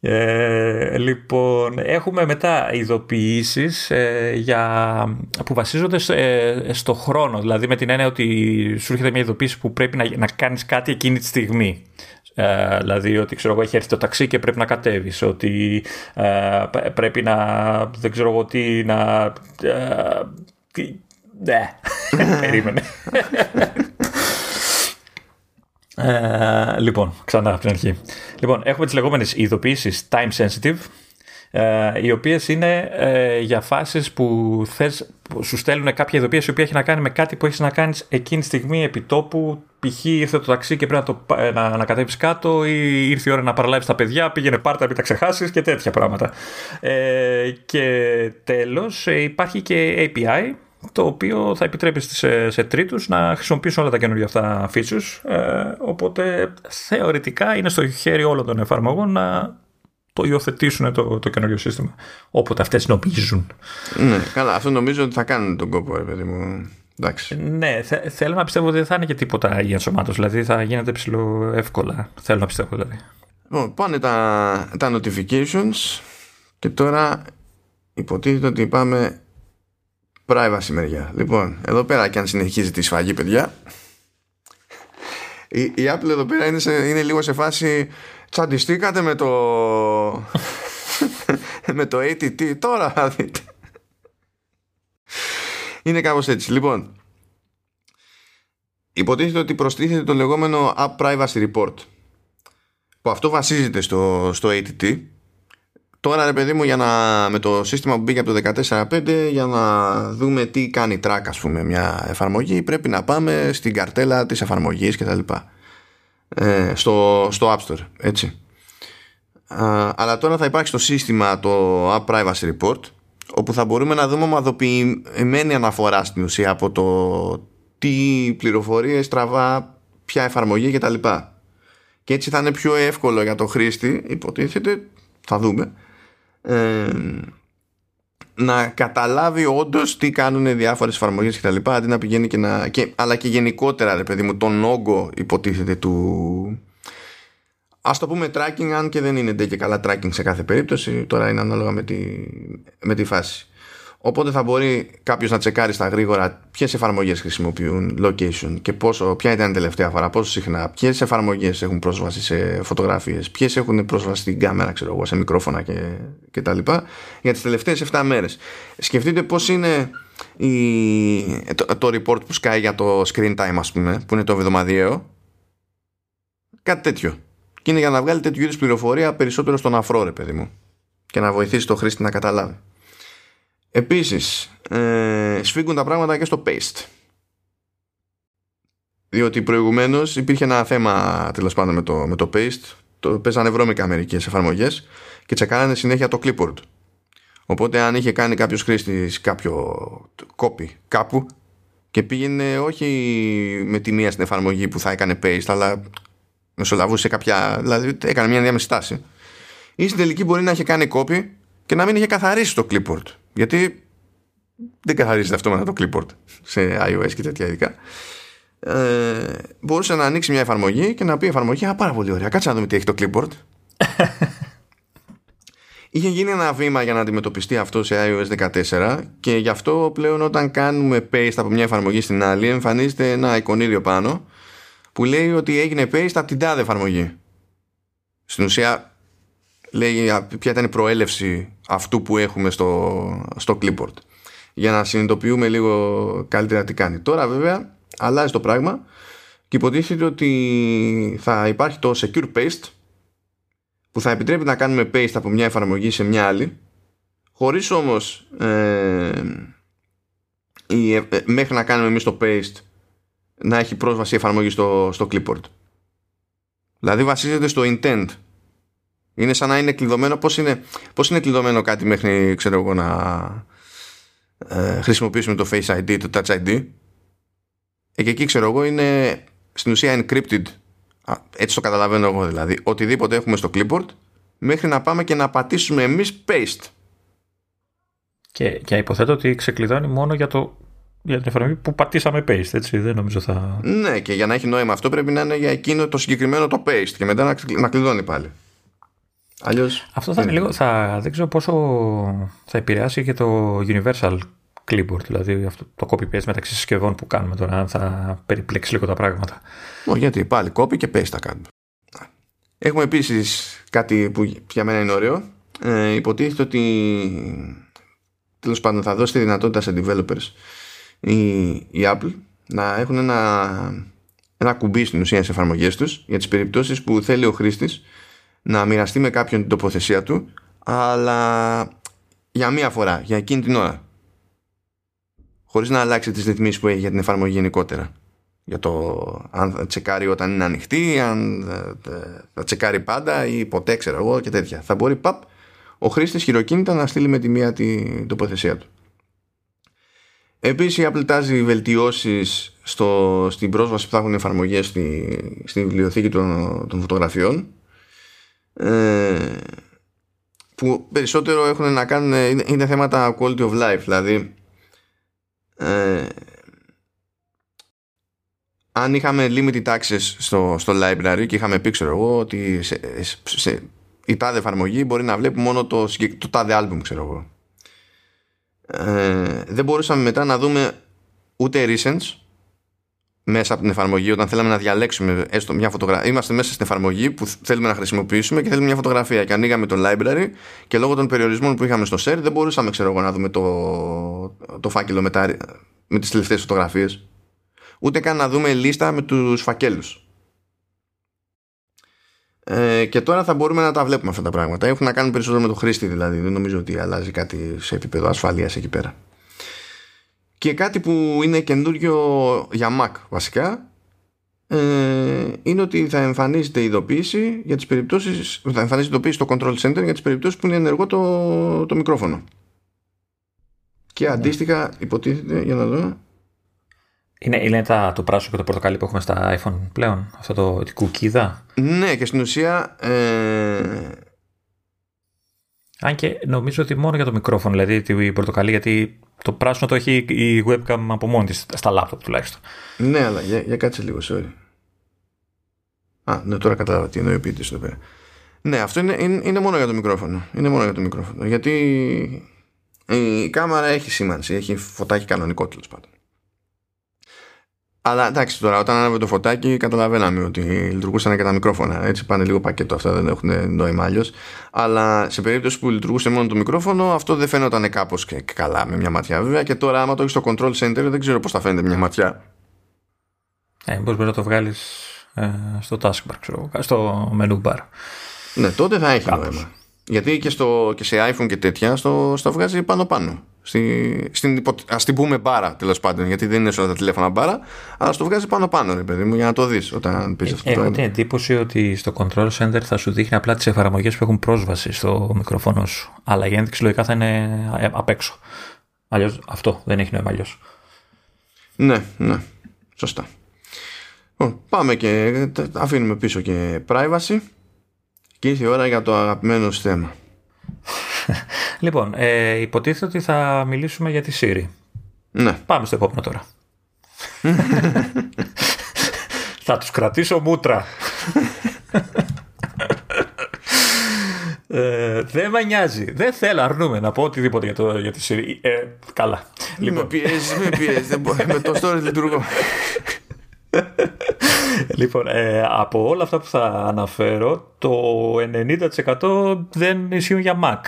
Ε, λοιπόν, έχουμε μετά ειδοποιήσεις ε, για, που βασίζονται ε, στο χρόνο, δηλαδή με την έννοια ότι σου έρχεται μια ειδοποίηση που πρέπει να, να κάνεις κάτι εκείνη τη στιγμή. Ε, δηλαδή ότι ξέρω εγώ έχει έρθει το ταξί και πρέπει να κατέβεις. Ότι ε, πρέπει να δεν ξέρω εγώ τι να ε, ναι. Περίμενε ε, λοιπόν, ξανά από την αρχή. Λοιπόν, έχουμε τις λεγόμενες ειδοποιήσεις time sensitive, ε, οι οποίες είναι ε, για φάσεις που, θες, που σου στέλνουν κάποια ειδοποίηση η οποία έχει να κάνει με κάτι που έχεις να κάνεις εκείνη τη στιγμή επί τόπου π.χ. ήρθε το ταξί και πρέπει να, το, να, να κατέβεις κάτω ή ήρθε η ώρα να παραλάβεις τα παιδιά, πήγαινε πάρτα, μην τα ξεχάσεις και τέτοια πράγματα. Ε, και τέλος υπάρχει και API το οποίο θα επιτρέπει σε, σε τρίτους να χρησιμοποιήσουν όλα τα καινούργια αυτά features ε, οπότε θεωρητικά είναι στο χέρι όλων των εφαρμογών να το υιοθετήσουν το, το καινούριο σύστημα όποτε αυτές νομίζουν Ναι, καλά, αυτό νομίζω ότι θα κάνουν τον κόπο ρε παιδί μου Εντάξει. Ναι, θε, θέλω να πιστεύω ότι δεν θα είναι και τίποτα η ενσωμάτωση. Δηλαδή θα γίνεται ψηλό εύκολα. Θέλω να πιστεύω δηλαδή. Λοιπόν, πάνε τα, τα notifications και τώρα υποτίθεται ότι πάμε privacy μεριά. Λοιπόν, εδώ πέρα και αν συνεχίζει τη σφαγή, παιδιά, η, η Apple εδώ πέρα είναι, σε, είναι λίγο σε φάση τσαντιστήκατε με το με το ATT τώρα θα δείτε. Είναι κάπως έτσι. Λοιπόν, υποτίθεται ότι προστίθεται το λεγόμενο App Privacy Report που αυτό βασίζεται στο, στο ATT Τώρα ρε παιδί μου για να, με το σύστημα που μπήκε από το 14.5 για να δούμε τι κάνει track ας πούμε μια εφαρμογή πρέπει να πάμε στην καρτέλα της εφαρμογής και τα λοιπά. Ε, στο, στο App Store έτσι. Αλλά τώρα θα υπάρχει στο σύστημα το App Privacy Report όπου θα μπορούμε να δούμε ομαδοποιημένη αναφορά στην ουσία από το τι πληροφορίες τραβά ποια εφαρμογή και τα λοιπά. Και έτσι θα είναι πιο εύκολο για το χρήστη υποτίθεται θα δούμε να καταλάβει όντως τι κάνουν διάφορες εφαρμογές και τα λοιπά, αντί να πηγαίνει και να. Και, αλλά και γενικότερα, ρε παιδί μου, τον όγκο υποτίθεται του. Α το πούμε tracking, αν και δεν είναι και καλά tracking σε κάθε περίπτωση. Τώρα είναι ανάλογα με τη, με τη φάση. Οπότε θα μπορεί κάποιος να τσεκάρει στα γρήγορα ποιες εφαρμογές χρησιμοποιούν location και πόσο, ποια ήταν η τελευταία φορά, πόσο συχνά, ποιες εφαρμογές έχουν πρόσβαση σε φωτογραφίες, ποιες έχουν πρόσβαση στην κάμερα, ξέρω εγώ, σε μικρόφωνα και, και τα λοιπά, για τις τελευταίες 7 μέρες. Σκεφτείτε πώς είναι η, το, το, report που σκάει για το screen time, ας πούμε, που είναι το εβδομαδιαίο. Κάτι τέτοιο. Και είναι για να βγάλει τέτοιου είδους πληροφορία περισσότερο στον αφρό, ρε παιδί μου. Και να βοηθήσει το χρήστη να καταλάβει. Επίσης, ε, σφίγγουν τα πράγματα και στο paste. Διότι προηγουμένως υπήρχε ένα θέμα τέλος πάντων με το, με το paste. Το παίζανε βρώμικα μερικές εφαρμογές και τσεκάρανε συνέχεια το clipboard. Οπότε αν είχε κάνει κάποιος χρήστης κάποιο copy κάπου και πήγαινε όχι με τη μία στην εφαρμογή που θα έκανε paste, αλλά μεσολαβούσε κάποια. δηλαδή έκανε μια διάμεση στάση. Ή στην τελική μπορεί να είχε κάνει copy και να μην είχε καθαρίσει το clipboard. Γιατί δεν καθαρίζεται αυτό με το clipboard σε iOS και τέτοια ειδικά. Ε, μπορούσε να ανοίξει μια εφαρμογή και να πει εφαρμογή Α, πάρα πολύ ωραία. Κάτσε να δούμε τι έχει το clipboard. Είχε γίνει ένα βήμα για να αντιμετωπιστεί αυτό σε iOS 14 και γι' αυτό πλέον όταν κάνουμε paste από μια εφαρμογή στην άλλη εμφανίζεται ένα εικονίδιο πάνω που λέει ότι έγινε paste από την τάδε εφαρμογή. Στην ουσία λέει ποια ήταν η προέλευση αυτού που έχουμε στο, στο clipboard για να συνειδητοποιούμε λίγο καλύτερα τι κάνει. Τώρα βέβαια αλλάζει το πράγμα και υποτίθεται ότι θα υπάρχει το secure paste που θα επιτρέπει να κάνουμε paste από μια εφαρμογή σε μια άλλη χωρίς όμως ε, η, ε, μέχρι να κάνουμε εμείς το paste να έχει πρόσβαση η εφαρμογή στο, στο clipboard. Δηλαδή βασίζεται στο intent Είναι σαν να είναι κλειδωμένο. Πώς είναι, πώς είναι κλειδωμένο κάτι μέχρι ξέρω εγώ, να ε, χρησιμοποιήσουμε το Face ID, το Touch ID. Ε, και εκεί ξέρω εγώ είναι στην ουσία encrypted. Έτσι το καταλαβαίνω εγώ δηλαδή. Οτιδήποτε έχουμε στο clipboard μέχρι να πάμε και να πατήσουμε εμείς paste. Και, και υποθέτω ότι ξεκλειδώνει μόνο για το για την εφαρμογή που πατήσαμε paste, έτσι. Δεν νομίζω θα. Ναι, και για να έχει νόημα αυτό πρέπει να είναι για εκείνο το συγκεκριμένο το paste και μετά να, να κλειδώνει πάλι. Αλλιώς, αυτό θα είναι λίγο. Θα, δεν ξέρω πόσο θα επηρεάσει και το Universal Clipboard, δηλαδή αυτό το copy-paste μεταξύ συσκευών που κάνουμε τώρα, αν θα περιπλέξει λίγο τα πράγματα. Όχι, γιατί πάλι copy και paste θα κάνουμε. Έχουμε επίσης κάτι που για μένα είναι ωραίο. Ε, υποτίθεται ότι τέλος πάντων θα δώσει τη δυνατότητα σε developers η, η Apple να έχουν ένα, ένα κουμπί στην ουσία σε εφαρμογές τους για τις περιπτώσεις που θέλει ο χρήστης να μοιραστεί με κάποιον την τοποθεσία του αλλά για μία φορά, για εκείνη την ώρα. Χωρίς να αλλάξει τις ρυθμίσεις που έχει για την εφαρμογή γενικότερα. Για το αν θα τσεκάρει όταν είναι ανοιχτή αν θα τσεκάρει πάντα ή ποτέ ξέρω εγώ και τέτοια. Θα μπορεί παπ ο χρήστης χειροκίνητα να στείλει με τη μία την τοποθεσία του. Επίσης η Apple τάζει βελτιώσεις στο, στην πρόσβαση που θα έχουν εφαρμογές στη, στη βιβλιοθήκη των, των φωτογραφιών ε, που περισσότερο έχουν να κάνουν είναι, είναι θέματα quality of life δηλαδή ε, αν είχαμε limited access στο, στο library και είχαμε πει ξέρω εγώ ότι σε, σε, η τάδε εφαρμογή μπορεί να βλέπει μόνο το, το τάδε album ξέρω εγώ. Ε, δεν μπορούσαμε μετά να δούμε ούτε recents μέσα από την εφαρμογή όταν θέλαμε να διαλέξουμε έστω μια φωτογραφία. Είμαστε μέσα στην εφαρμογή που θέλουμε να χρησιμοποιήσουμε και θέλουμε μια φωτογραφία. Και ανοίγαμε το library και λόγω των περιορισμών που είχαμε στο share δεν μπορούσαμε ξέρω εγώ, να δούμε το, το φάκελο μετά, με τις τελευταίες φωτογραφίες. Ούτε καν να δούμε λίστα με τους φακέλους. Ε, και τώρα θα μπορούμε να τα βλέπουμε αυτά τα πράγματα. Έχουν να κάνουν περισσότερο με το χρήστη δηλαδή. Δεν νομίζω ότι αλλάζει κάτι σε επίπεδο ασφαλείας εκεί πέρα. Και κάτι που είναι καινούριο για Mac βασικά ε, είναι ότι θα εμφανίζεται ειδοποίηση για τις περιπτώσεις θα εμφανίζεται ειδοποίηση στο Control Center για τις περιπτώσεις που είναι ενεργό το, το μικρόφωνο. Και ναι. αντίστοιχα υποτίθεται για να δω είναι, είναι τα, το πράσινο και το πορτοκαλί που έχουμε στα iPhone πλέον, αυτό το τη κουκίδα; Ναι, και στην ουσία. Ε... Αν και νομίζω ότι μόνο για το μικρόφωνο, δηλαδή τη πορτοκαλί, γιατί το πράσινο το έχει η webcam από μόνη της, στα laptop τουλάχιστον. Ναι, αλλά για, για κάτσε λίγο, sorry. Α, ναι, τώρα κατάλαβα τι εννοεί ο ποιητής εδώ πέρα. Ναι, αυτό είναι, είναι, είναι, μόνο για το μικρόφωνο. Είναι μόνο για το μικρόφωνο. Γιατί η κάμερα έχει σήμανση, έχει φωτάκι κανονικό τέλος πάντων. Αλλά εντάξει τώρα, όταν άναβε το φωτάκι, καταλαβαίναμε ότι λειτουργούσαν και τα μικρόφωνα. Έτσι πάνε λίγο πακέτο, αυτά δεν έχουν νόημα αλλιώς. Αλλά σε περίπτωση που λειτουργούσε μόνο το μικρόφωνο, αυτό δεν φαίνονταν κάπως και καλά με μια ματιά. Βέβαια και τώρα, άμα το έχεις στο control center, δεν ξέρω πώς θα φαίνεται μια ματιά. Ε, μπορείς να το βγάλεις ε, στο taskbar, ξέρω, στο menu bar. Ναι, τότε θα έχει νόημα. Γιατί και, στο, και σε iPhone και τέτοια στο, στο βγάζει πάνω-πάνω. Στη, στην, ας την πούμε μπάρα τέλος πάντων, γιατί δεν είναι σε όλα τα τηλέφωνα μπάρα, αλλά στο βγάζει πάνω-πάνω, ρε παιδί μου, για να το δεις όταν πεις αυτό. Έχω την εντύπωση ότι στο Control Center θα σου δείχνει απλά τις εφαρμογές που έχουν πρόσβαση στο μικρόφωνο σου. Αλλά η ένδειξη λογικά θα είναι ε, απ' έξω. Αλλιώς αυτό δεν έχει νόημα αλλιώς. Ναι, ναι. Σωστά. Πάμε και αφήνουμε πίσω και privacy. Και ήρθε η ώρα για το αγαπημένο θέμα. λοιπόν, ε, υποτίθεται ότι θα μιλήσουμε για τη Siri. Ναι. Πάμε στο επόμενο τώρα. θα τους κρατήσω μούτρα. Ε, δεν με νοιάζει. Δεν θέλω, αρνούμε να πω οτιδήποτε για, το, για τη Siri. Ε, καλά. Λοιπόν. Με πιέζει, με πιέζει. με το story λειτουργώ λοιπόν, ε, από όλα αυτά που θα αναφέρω, το 90% δεν ισχύουν για Mac.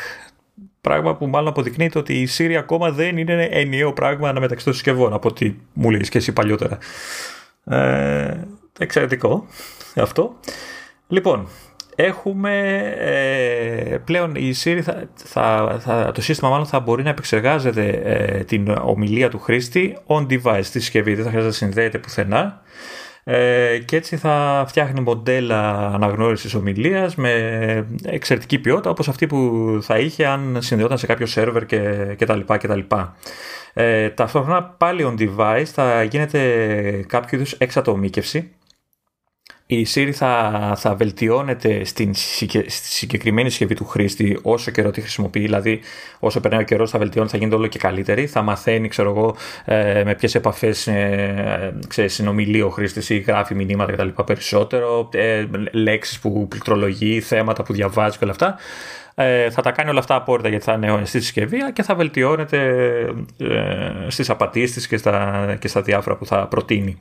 Πράγμα που μάλλον αποδεικνύεται ότι η Siri ακόμα δεν είναι ενιαίο πράγμα μεταξύ των συσκευών, από ό,τι μου λέει και εσύ παλιότερα. Ε, εξαιρετικό αυτό. Λοιπόν, έχουμε ε, πλέον η Siri θα, θα, θα, το σύστημα μάλλον θα μπορεί να επεξεργάζεται ε, την ομιλία του χρήστη on device στη συσκευή δεν θα χρειάζεται να συνδέεται πουθενά ε, και έτσι θα φτιάχνει μοντέλα αναγνώρισης ομιλίας με εξαιρετική ποιότητα όπως αυτή που θα είχε αν συνδεόταν σε κάποιο σερβερ και, και τα λοιπά και τα λοιπά. Ε, ταυτόχρονα πάλι on device θα γίνεται κάποιο είδους εξατομίκευση η Siri θα, θα βελτιώνεται στην στη συγκεκριμένη συσκευή του χρήστη όσο καιρό τη χρησιμοποιεί, δηλαδή όσο περνάει ο καιρός θα βελτιώνεται, θα γίνεται όλο και καλύτερη. Θα μαθαίνει, ξέρω εγώ, ε, με ποιες επαφές ε, συνομιλεί ο χρήστης ή γράφει μηνύματα κτλ. περισσότερο, ε, λέξεις που πληκτρολογεί, θέματα που διαβάζει και όλα αυτά. Ε, θα τα κάνει όλα αυτά απόρριτα γιατί θα είναι στη συσκευή και θα βελτιώνεται ε, στις απαντήσεις και στα, και στα διάφορα που θα προτείνει.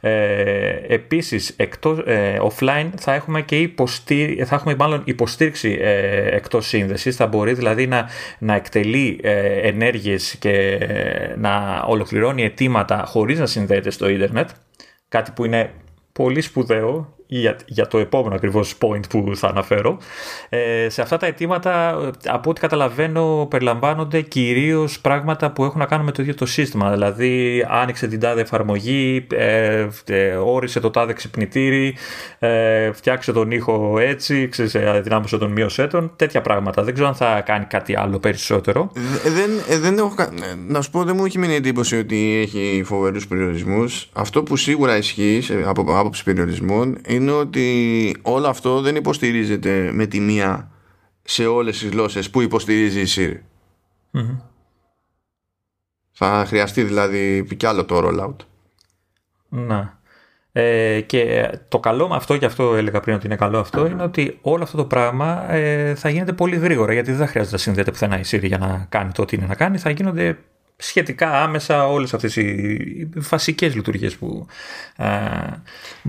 Ε, επίσης, εκτός, ε, offline θα έχουμε και υποστή, θα έχουμε μάλλον υποστήριξη ε, εκτός σύνδεσης. Θα μπορεί δηλαδή να, να εκτελεί ε, ενέργειες και να ολοκληρώνει αιτήματα χωρίς να συνδέεται στο ίντερνετ. Κάτι που είναι πολύ σπουδαίο για, για το επόμενο ακριβώς point που θα αναφέρω. Ε, σε αυτά τα αιτήματα, από ό,τι καταλαβαίνω, περιλαμβάνονται κυρίως πράγματα που έχουν να κάνουν με το ίδιο το σύστημα. Δηλαδή, άνοιξε την τάδε εφαρμογή, ε, ε, όρισε το τάδε ξυπνητήρι, ε, φτιάξε τον ήχο έτσι, ξέρεις, ε, αδυνάμωσε τον μείωσέ τον, τέτοια πράγματα. Δεν ξέρω αν θα κάνει κάτι άλλο περισσότερο. Δεν, δεν έχω, να σου πω, δεν μου έχει μείνει εντύπωση ότι έχει φοβερούς περιορισμούς. Αυτό που σίγουρα ισχύει από άποψη περιορισμών είναι ότι όλο αυτό δεν υποστηρίζεται με τη μία σε όλες τις γλώσσες που υποστηρίζει η Siri. Θα χρειαστεί δηλαδή κι άλλο το rollout. Να. Ε, και το καλό με αυτό, και αυτό έλεγα πριν ότι είναι καλό αυτό, είναι ότι όλο αυτό το πράγμα ε, θα γίνεται πολύ γρήγορα γιατί δεν θα χρειάζεται να συνδέεται πουθενά η Siri για να κάνει το ό,τι είναι να κάνει. Θα γίνονται σχετικά άμεσα όλες αυτές οι βασικές λειτουργίες που, α,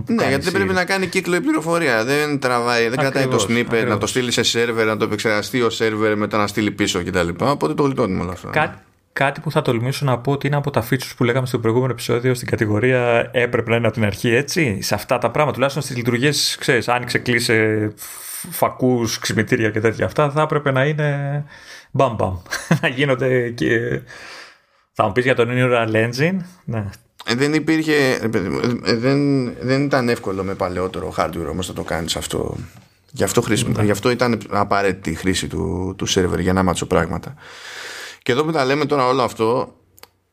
Ναι, γιατί δεν πρέπει να κάνει κύκλο η πληροφορία. Δεν τραβάει, δεν κρατάει το snippet, να το στείλει σε σερβερ, να το επεξεργαστεί ο σερβερ, μετά να στείλει πίσω κτλ. Οπότε το γλιτώνουμε όλα αυτά. Κά, κάτι που θα τολμήσω να πω ότι είναι από τα features που λέγαμε στο προηγούμενο επεισόδιο στην κατηγορία έπρεπε να είναι από την αρχή έτσι; Σε αυτά τα πράγματα, τουλάχιστον στις λειτουργίες, ξέρεις, άνοιξε, κλείσε φακούς, ξυπνητήρια και τέτοια. Αυτά θα έπρεπε να είναι μπαμ μπαμ. να γίνονται και θα μου πεις για το Neural Engine. Ναι. Ε, δεν υπήρχε. Ε, ε, δεν, δεν ήταν εύκολο με παλαιότερο hardware όμως να το κάνεις αυτό. Γι' αυτό, χρήσιμο, ναι. γι αυτό ήταν απαραίτητη η χρήση του, του server για να μάτσω πράγματα. Και εδώ που τα λέμε τώρα όλο αυτό,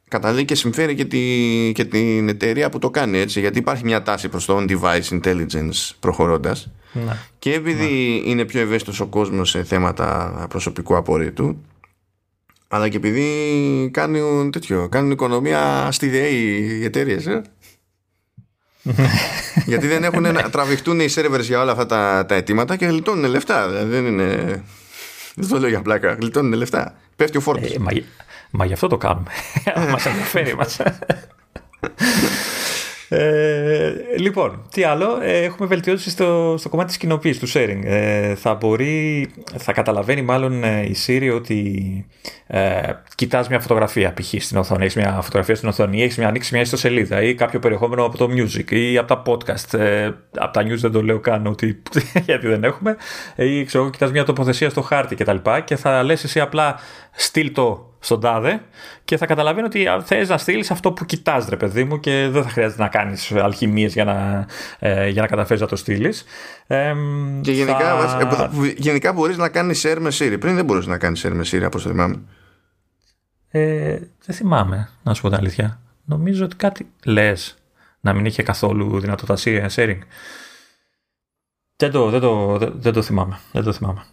καταλήγει και συμφέρει και, τη, και την εταιρεία που το κάνει έτσι. Γιατί υπάρχει μια τάση προς το on-device intelligence προχωρώντας. Ναι. Και επειδή ναι. είναι πιο ευαίσθητος ο κόσμος σε θέματα προσωπικού απορρίτου, αλλά και επειδή κάνουν τέτοιο, κάνουν οικονομία στη ΔΕΗ οι εταιρείες. Ε; Γιατί δεν έχουν να τραβηχτούν οι servers για όλα αυτά τα, τα αιτήματα και γλιτώνουν λεφτά. Δεν είναι. Δεν το λέω για πλάκα. Γλιτώνουν λεφτά. Πέφτει ο φόρτος. Ε, μα, μα γι' αυτό το κάνουμε. μας ενδιαφέρει μας. Ε, λοιπόν, τι άλλο, ε, έχουμε βελτιώσει στο, στο κομμάτι της κοινοποίησης, του sharing. Ε, θα μπορεί, θα καταλαβαίνει μάλλον ε, η Siri ότι ε, κοιτάς μια φωτογραφία π.χ. στην οθόνη, έχεις μια φωτογραφία στην οθόνη ή έχεις μια, ανοίξεις μια ιστοσελίδα ή κάποιο περιεχόμενο από το music ή από τα podcast. Ε, από τα news δεν το λέω καν ότι, γιατί δεν έχουμε. Ή ξέρω, κοιτάς μια τοποθεσία στο χάρτη κτλ. Και, και θα λες εσύ απλά στείλ το στον τάδε και θα καταλαβαίνει ότι θες να στείλεις αυτό που κοιτάς, ρε παιδί μου, και δεν θα χρειάζεται να κάνεις αλχημίες για να, ε, για να καταφέρεις να το στείλεις. Ε, και γενικά, θα... ε, γενικά μπορείς να κάνεις share με Siri. Πριν δεν μπορούσες να κάνεις share με Siri, όπως το θυμάμαι. Ε, δεν θυμάμαι, να σου πω την αλήθεια. Νομίζω ότι κάτι λες να μην είχε καθόλου δυνατότητα sharing. Δεν το, δεν το, δεν το θυμάμαι. Δεν το θυμάμαι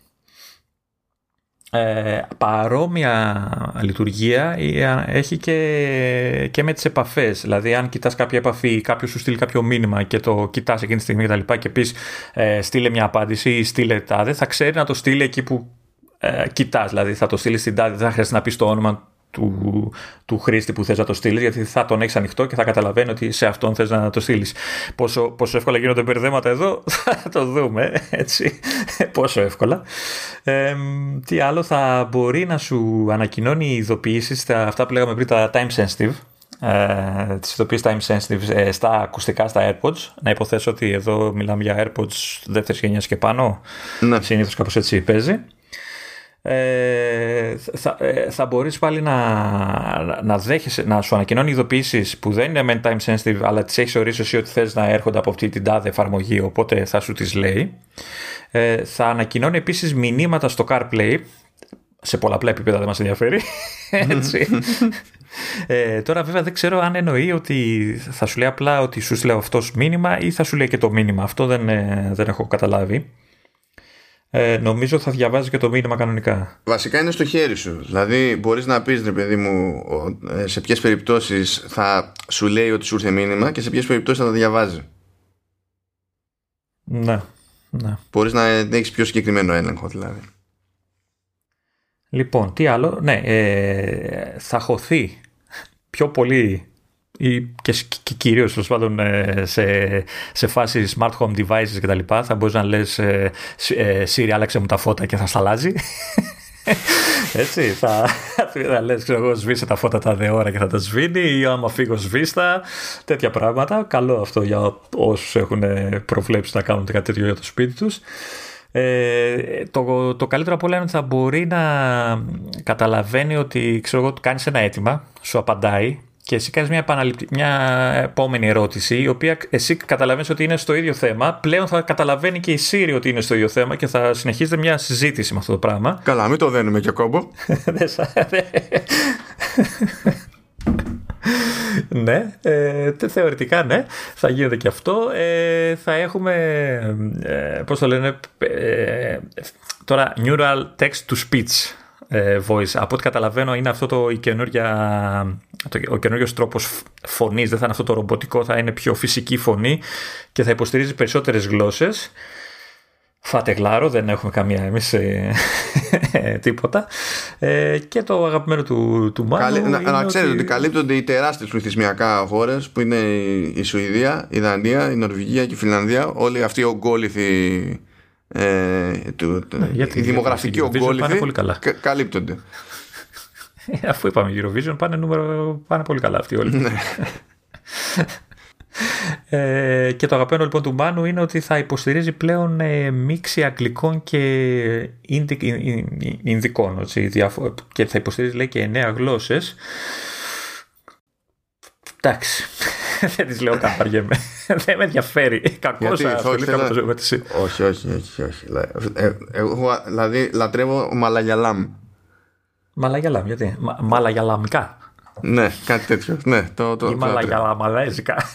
ε, παρόμοια λειτουργία ε, έχει και, και με τις επαφές. Δηλαδή αν κοιτάς κάποια επαφή, κάποιος σου στείλει κάποιο μήνυμα και το κοιτάς εκείνη τη στιγμή και τα λοιπά και πεις ε, στείλε μια απάντηση ή στείλε τάδε, θα ξέρει να το στείλει εκεί που ε, κοιτάς. Δηλαδή θα το στείλει στην τάδε, δεν θα χρειάζεται να πεις το όνομα του, του χρήστη που θες να το στείλεις, γιατί θα τον έχεις ανοιχτό και θα καταλαβαίνει ότι σε αυτόν θες να το στείλεις. Πόσο, πόσο εύκολα γίνονται μπερδέματα εδώ, θα το δούμε, έτσι, πόσο εύκολα. Ε, τι άλλο, θα μπορεί να σου ανακοινώνει ειδοποιήσεις, αυτά που λέγαμε πριν, τα time sensitive, ε, τις ειδοποιήσεις time sensitive ε, στα ακουστικά, στα AirPods. Να υποθέσω ότι εδώ μιλάμε για AirPods δεύτερης γενιάς και πάνω. Ναι. Συνήθως κάπως έτσι παίζει. Ε, θα, ε, θα μπορείς πάλι να, να, δέχεσαι, να σου ανακοινώνει ειδοποιήσεις που δεν είναι main time sensitive αλλά τις έχεις ορίσει εσύ ότι θες να έρχονται από αυτή την τάδε εφαρμογή οπότε θα σου τις λέει. Ε, θα ανακοινώνει επίσης μηνύματα στο CarPlay σε πολλαπλά επίπεδα δεν μας ενδιαφέρει. Έτσι. ε, τώρα βέβαια δεν ξέρω αν εννοεί ότι θα σου λέει απλά ότι σου στείλε αυτός μήνυμα ή θα σου λέει και το μήνυμα. Αυτό δεν, ε, δεν έχω καταλάβει. Ε, νομίζω θα διαβάζεις και το μήνυμα κανονικά. Βασικά είναι στο χέρι σου. Δηλαδή μπορείς να πεις, ρε παιδί μου, ε, σε ποιες περιπτώσεις θα σου λέει ότι σου ήρθε μήνυμα και σε ποιες περιπτώσεις θα το διαβάζει. Ναι. ναι. Μπορείς να έχεις πιο συγκεκριμένο έλεγχο δηλαδή. Λοιπόν, τι άλλο. Ναι, ε, θα χωθεί πιο πολύ ή και, και κυρίως πάντων ε, σε, σε φάση smart home devices και τα λοιπά θα μπορείς να λες ε, ε, Siri άλλαξε μου τα φώτα και θα στα αλλάζει. Έτσι θα, θα λες ξέρω εγώ σβήσε τα φώτα τα δε ώρα και θα τα σβήνει ή άμα φύγω σβήστα. Τέτοια πράγματα. Καλό αυτό για όσους έχουν προβλέψει να κάνουν κάτι τέτοιο για το σπίτι τους. Ε, το, το καλύτερο από όλα είναι ότι θα μπορεί να καταλαβαίνει ότι ξέρω εγώ, κάνεις ένα αίτημα, σου απαντάει και εσύ κάνεις μια, μια επόμενη ερώτηση η οποία εσύ καταλαβαίνεις ότι είναι στο ίδιο θέμα. Πλέον θα καταλαβαίνει και η Siri ότι είναι στο ίδιο θέμα και θα συνεχίζεται μια συζήτηση με αυτό το πράγμα. Καλά μην το δένουμε και κόμπο. Ναι, ε, θεωρητικά ναι, θα γίνεται και αυτό. Ε, θα έχουμε, ε, πώς το λένε, ε, τώρα neural text to speech. ε, voice. Από ό,τι καταλαβαίνω είναι αυτό το, η καινούργια, το, ο καινούργιος τρόπος φωνής, δεν θα είναι αυτό το ρομποτικό, θα είναι πιο φυσική φωνή και θα υποστηρίζει περισσότερες γλώσσες. Φάτε γλάρο, δεν έχουμε καμία εμείς ε, τίποτα. Ε, και το αγαπημένο του, του Μάνου Να, να ξέρετε ότι... ότι καλύπτονται οι τεράστιες πληθυσμιακά χώρες που είναι η Σουηδία, η Δανία, η Νορβηγία και η Φιλανδία. Όλοι αυτοί οι ογκόληθοι ε, του, ναι, γιατί, οι δημογραφικοί ογκόληθοι καλύπτονται. Ε, αφού είπαμε Eurovision πάνε, νούμερο, πάνε πολύ καλά αυτοί όλοι. Ναι. ε, και το αγαπημένο λοιπόν του Μάνου είναι ότι θα υποστηρίζει πλέον ε, μίξη αγγλικών και ινδικών και θα υποστηρίζει λέει και εννέα γλώσσες εντάξει δεν τις λέω καν βαριέμαι δεν με ενδιαφέρει κακό ασχολήθηκα με το όχι, όχι, όχι, όχι. Ε, εγώ δηλαδή λατρεύω μαλαγιαλάμ Μαλαγιαλάμ γιατί; Μαλαγιαλαμικά ναι, κάτι τέτοιο. Ναι, το, το, Ή μαλαγιαλαμαλέζικα.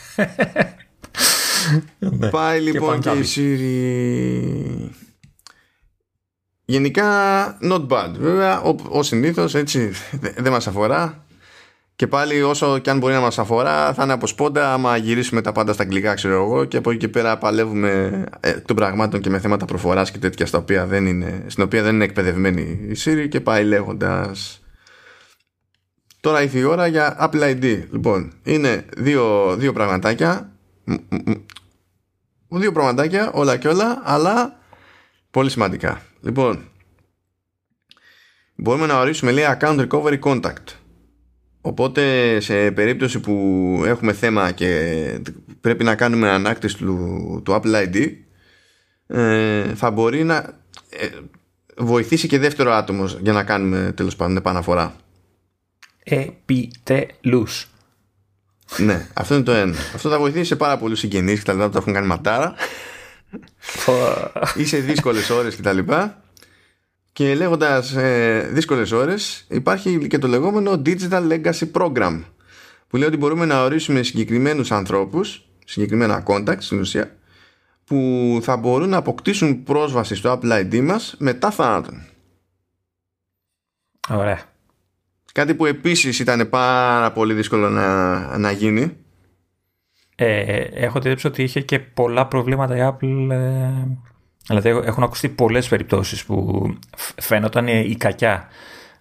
ναι. Πάει λοιπόν και, η Siri. Γενικά, not bad. Βέβαια, ο, ο συνήθως έτσι δεν μας αφορά. Και πάλι όσο και αν μπορεί να μας αφορά θα είναι από σπόντα άμα γυρίσουμε τα πάντα στα αγγλικά ξέρω εγώ και από εκεί και πέρα παλεύουμε ε, των πραγμάτων και με θέματα προφοράς και τέτοια στα οποία δεν είναι, στην οποία δεν είναι εκπαιδευμένη η Siri και πάει λέγοντας Τώρα ήρθε η ώρα για Apple ID. Λοιπόν, είναι δύο, δύο πραγματάκια. Δύο πραγματάκια, όλα και όλα, αλλά πολύ σημαντικά. Λοιπόν, μπορούμε να ορίσουμε λέει account recovery contact. Οπότε σε περίπτωση που έχουμε θέμα και πρέπει να κάνουμε ανάκτηση του, του Apple ID ε, θα μπορεί να ε, βοηθήσει και δεύτερο άτομο για να κάνουμε τέλος πάντων επαναφορά. Επιτελούς. ναι, αυτό είναι το ένα. Αυτό θα βοηθήσει σε πάρα πολλούς συγγενείς και τα λοιπά που τα έχουν κάνει ματάρα. ή σε δύσκολες ώρες και τα λοιπά. Και λέγοντας ε, δύσκολες ώρες, υπάρχει και το λεγόμενο Digital Legacy Program. Που λέει ότι μπορούμε να ορίσουμε συγκεκριμένους ανθρώπους, συγκεκριμένα contacts στην ουσία, που θα μπορούν να αποκτήσουν πρόσβαση στο Apple ID μας μετά θάνατον. Ωραία. Κάτι που επίσης ήταν πάρα πολύ δύσκολο να, να γίνει. Ε, έχω τέψει ότι είχε και πολλά προβλήματα η Apple. Ε, δηλαδή έχουν ακουστεί πολλές περιπτώσεις που φαίνονταν η κακιά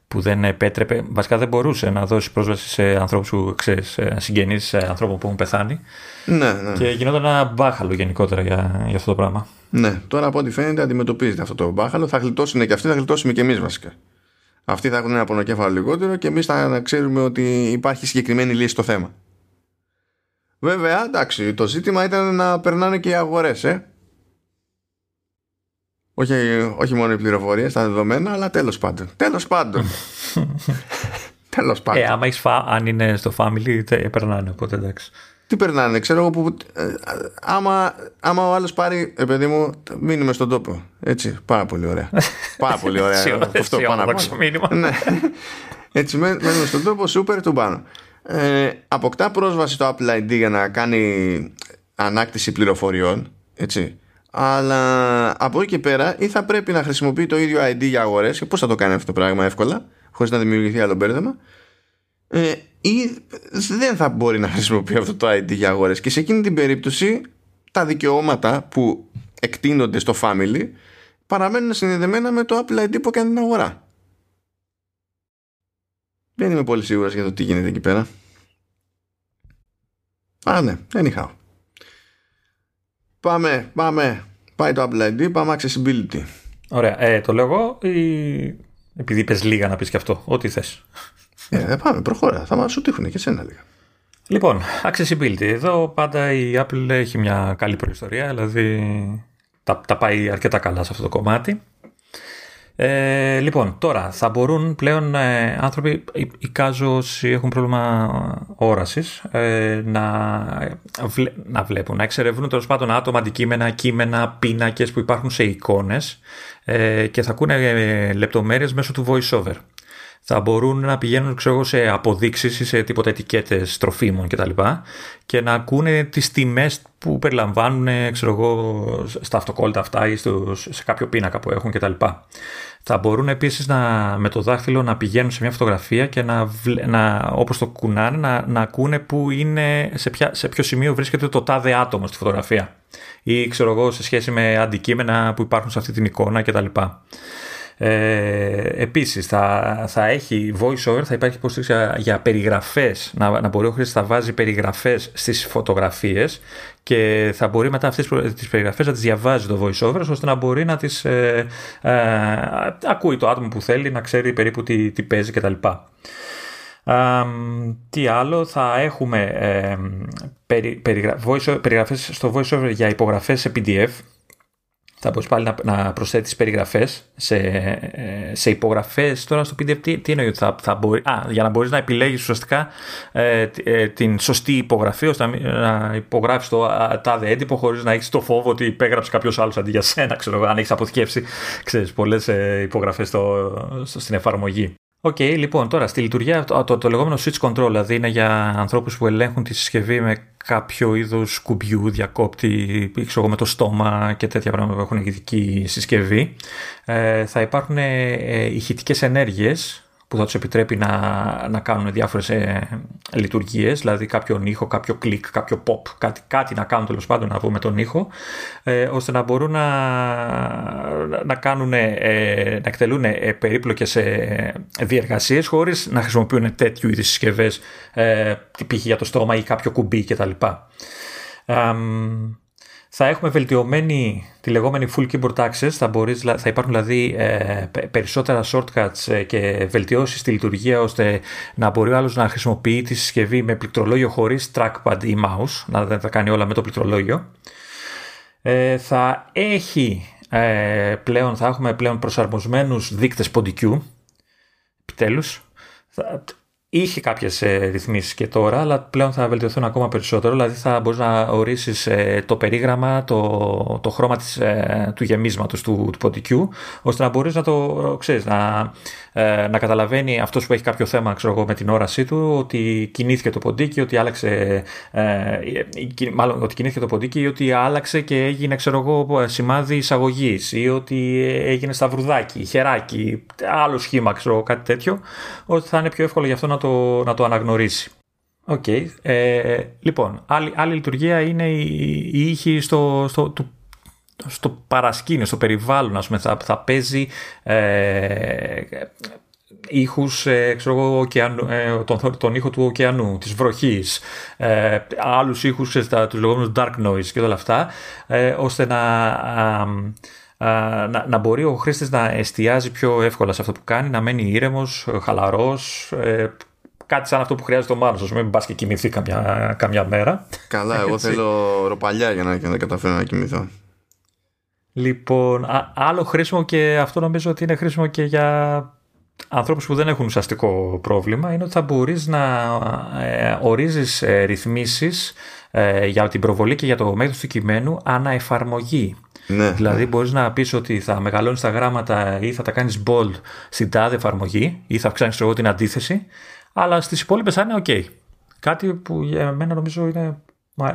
που δεν επέτρεπε, βασικά δεν μπορούσε να δώσει πρόσβαση σε ανθρώπους που ξέρεις, συγγενείς σε ανθρώπων που έχουν πεθάνει. Ναι, ναι. Και γινόταν ένα μπάχαλο γενικότερα για, για αυτό το πράγμα. Ναι, τώρα από ό,τι φαίνεται αντιμετωπίζεται αυτό το μπάχαλο. Θα γλιτώσουν και αυτοί, θα γλιτώσουμε και εμείς βασικά. Αυτοί θα έχουν ένα πονοκέφαλο λιγότερο και εμείς θα ξέρουμε ότι υπάρχει συγκεκριμένη λύση στο θέμα. Βέβαια, εντάξει, το ζήτημα ήταν να περνάνε και οι αγορές, ε. Όχι, όχι μόνο οι πληροφορίες, τα δεδομένα, αλλά τέλος πάντων. Τέλος πάντων. τέλος πάντων. Ε, άμα φα... αν είναι στο family, τε, περνάνε, οπότε εντάξει. Τι περνάνε, ξέρω εγώ που. Ε, άμα, άμα ο άλλος πάρει, ε, παιδί μου, μείνουμε στον τόπο. Έτσι, πάρα πολύ ωραία. πάρα πολύ ωραία. αυτό πάνω από μήνυμα. ναι. Έτσι, μένουμε στον τόπο, σούπερ του πάνω. Ε, αποκτά πρόσβαση στο Apple ID για να κάνει ανάκτηση πληροφοριών. Έτσι αλλά από εκεί και πέρα ή θα πρέπει να χρησιμοποιεί το ίδιο ID για αγορές και πώς θα το κάνει αυτό το πράγμα εύκολα χωρίς να δημιουργηθεί άλλο μπέρδεμα ε, ή δεν θα μπορεί να χρησιμοποιεί αυτό το ID για αγορές. Και σε εκείνη την περίπτωση τα δικαιώματα που εκτείνονται στο family παραμένουν συνδεδεμένα με το Apple ID που έκανε την αγορά. Δεν είμαι πολύ σίγουρος για το τι γίνεται εκεί πέρα. Α ναι, anyhow Πάμε, πάμε. Πάει το Apple ID, πάμε accessibility. Ωραία. Ε, το λέω εγώ ή επειδή είπε λίγα να πεις και αυτό. Ό,τι θες. Ε, πάμε, προχώρα. Θα μας σου τύχουν και εσένα λίγα. Λοιπόν, accessibility. Εδώ πάντα η Apple έχει μια καλή προϊστορία, δηλαδή τα, τα πάει αρκετά καλά σε αυτό το κομμάτι. Ε, λοιπόν, τώρα θα μπορούν πλέον ε, άνθρωποι, οι κάζος όσοι έχουν πρόβλημα όρασης, ε, να, να βλέπουν, να εξερευνούν τέλος πάντων άτομα, αντικείμενα, κείμενα, πίνακες που υπάρχουν σε εικόνες ε, και θα ακούνε ε, λεπτομέρειες μέσω του voiceover θα μπορούν να πηγαίνουν ξέρω, σε αποδείξεις ή σε τίποτα ετικέτες τροφίμων κτλ. Και, και να ακούνε τις τιμές που περιλαμβάνουν ξέρω εγώ, στα αυτοκόλλητα αυτά ή σε κάποιο πίνακα που έχουν κτλ. Θα μπορούν επίσης να, με το δάχτυλο να πηγαίνουν σε μια φωτογραφία και να, να όπως το κουνάνε να, να ακούνε που είναι, σε, ποια, σε ποιο σημείο βρίσκεται το τάδε άτομο στη φωτογραφία ή ξέρω εγώ σε σχέση με αντικείμενα που υπάρχουν σε αυτή την εικόνα κτλ. Ε, επίσης θα, θα έχει voice-over, θα υπάρχει υποστήριξη για, για περιγραφές, να, να μπορεί ο χρήστης να βάζει περιγραφές στις φωτογραφίες και θα μπορεί μετά αυτές τις περιγραφές να τις διαβάζει το voice-over ώστε να μπορεί να τις ε, ε, ακούει το άτομο που θέλει, να ξέρει περίπου τι, τι παίζει κτλ. Um, τι άλλο θα έχουμε ε, περι, περιγραφές στο voiceover για υπογραφές σε PDF θα μπορείς πάλι να, να προσθέτει περιγραφές σε, ε, σε υπογραφές. Τώρα στο PDF, τι, τι εννοείς ότι θα, θα μπορεί. Α, για να μπορείς να επιλέγεις ουσιαστικά ε, ε, την σωστή υπογραφή, ώστε να, να υπογράφεις το τάδε έντυπο χωρίς να έχεις το φόβο ότι υπέγραψε κάποιος άλλος αντί για σένα. Ξέρω, αν έχεις αποθηκεύσει πολλές ε, υπογραφές στην εφαρμογή. OK, okay, λοιπόν, τώρα στη λειτουργία το, το, το, λεγόμενο switch control, δηλαδή είναι για ανθρώπους που ελέγχουν τη συσκευή με κάποιο είδους κουμπιού, διακόπτη, ξέρω με το στόμα και τέτοια πράγματα που έχουν ειδική συσκευή. Ε, θα υπάρχουν ε, ε ηχητικές ενέργειες που θα τους επιτρέπει να, να κάνουν διάφορες ε, λειτουργίες, δηλαδή κάποιο ήχο, κάποιο κλικ, κάποιο pop, κάτι, κάτι να κάνουν τέλος πάντων να με τον ήχο, ε, ώστε να μπορούν να, να, κάνουν, ε, να εκτελούν ε, περίπλοκες ε, διεργασίες χωρίς να χρησιμοποιούν τέτοιου είδους συσκευές, ε, π.χ. για το στόμα ή κάποιο κουμπί κτλ θα έχουμε βελτιωμένη τη λεγόμενη full keyboard access, θα, μπορείς, θα υπάρχουν δηλαδή ε, περισσότερα shortcuts ε, και βελτιώσεις στη λειτουργία ώστε να μπορεί ο άλλος να χρησιμοποιεί τη συσκευή με πληκτρολόγιο χωρίς trackpad ή mouse, να τα κάνει όλα με το πληκτρολόγιο. Ε, θα έχει ε, πλέον, θα έχουμε πλέον προσαρμοσμένους δείκτες ποντικού, επιτέλους. Είχε κάποιες ε, ρυθμίσεις και τώρα, αλλά πλέον θα βελτιωθούν ακόμα περισσότερο. Δηλαδή θα μπορείς να ορίσεις ε, το περίγραμμα, το, το χρώμα της, ε, του γεμίσματος του, του ποντικού, ώστε να μπορείς να το ξέρεις, να, ε, να καταλαβαίνει αυτός που έχει κάποιο θέμα ξέρω εγώ, με την όρασή του, ότι κινήθηκε το ποντίκι, ότι άλλαξε. Ε, μάλλον ότι κινήθηκε το ποντίκι ή ότι άλλαξε και έγινε ξέρω εγώ, σημάδι εισαγωγής ή ότι έγινε σταυρουδάκι, χεράκι, άλλο σχήμα, ξέρω κάτι τέτοιο, ότι θα είναι πιο εύκολο για αυτό να το, να το αναγνωρίσει. OK. Okay. Ε, λοιπόν, άλλη, άλλη λειτουργία είναι οι, οι ήχοι στο, στο, του, στο παρασκήνιο, στο περιβάλλον, ας πούμε, θα, θα παίζει ε, ήχους, ε, ξέρω εγώ, ωκεανού, ε, τον, τον ήχο του ωκεανού, της βροχής, ε, άλλους ήχους, ε, τους λεγόμενους dark noise και όλα αυτά, ε, ώστε να... να, να μπορεί ο χρήστης να εστιάζει πιο εύκολα σε αυτό που κάνει, να μένει ήρεμος, χαλαρός, ε, κάτι σαν αυτό που χρειάζεται ο Μάνος, ας μην πα και κοιμηθεί καμιά, καμιά μέρα. Καλά, εγώ θέλω ροπαλιά για να, για να καταφέρω να κοιμηθώ. Λοιπόν, άλλο χρήσιμο και αυτό νομίζω ότι είναι χρήσιμο και για ανθρώπους που δεν έχουν ουσιαστικό πρόβλημα είναι ότι θα μπορείς να ε, ορίζεις ε, ρυθμίσεις ε, για την προβολή και για το μέγεθος του κειμένου αναεφαρμογή. Ναι, δηλαδή ναι. μπορείς να πεις ότι θα μεγαλώνεις τα γράμματα ή θα τα κάνεις bold στην τάδε εφαρμογή ή θα αυξάνεις εγώ την αντίθεση αλλά στις υπόλοιπες θα είναι ok. Κάτι που για μένα νομίζω είναι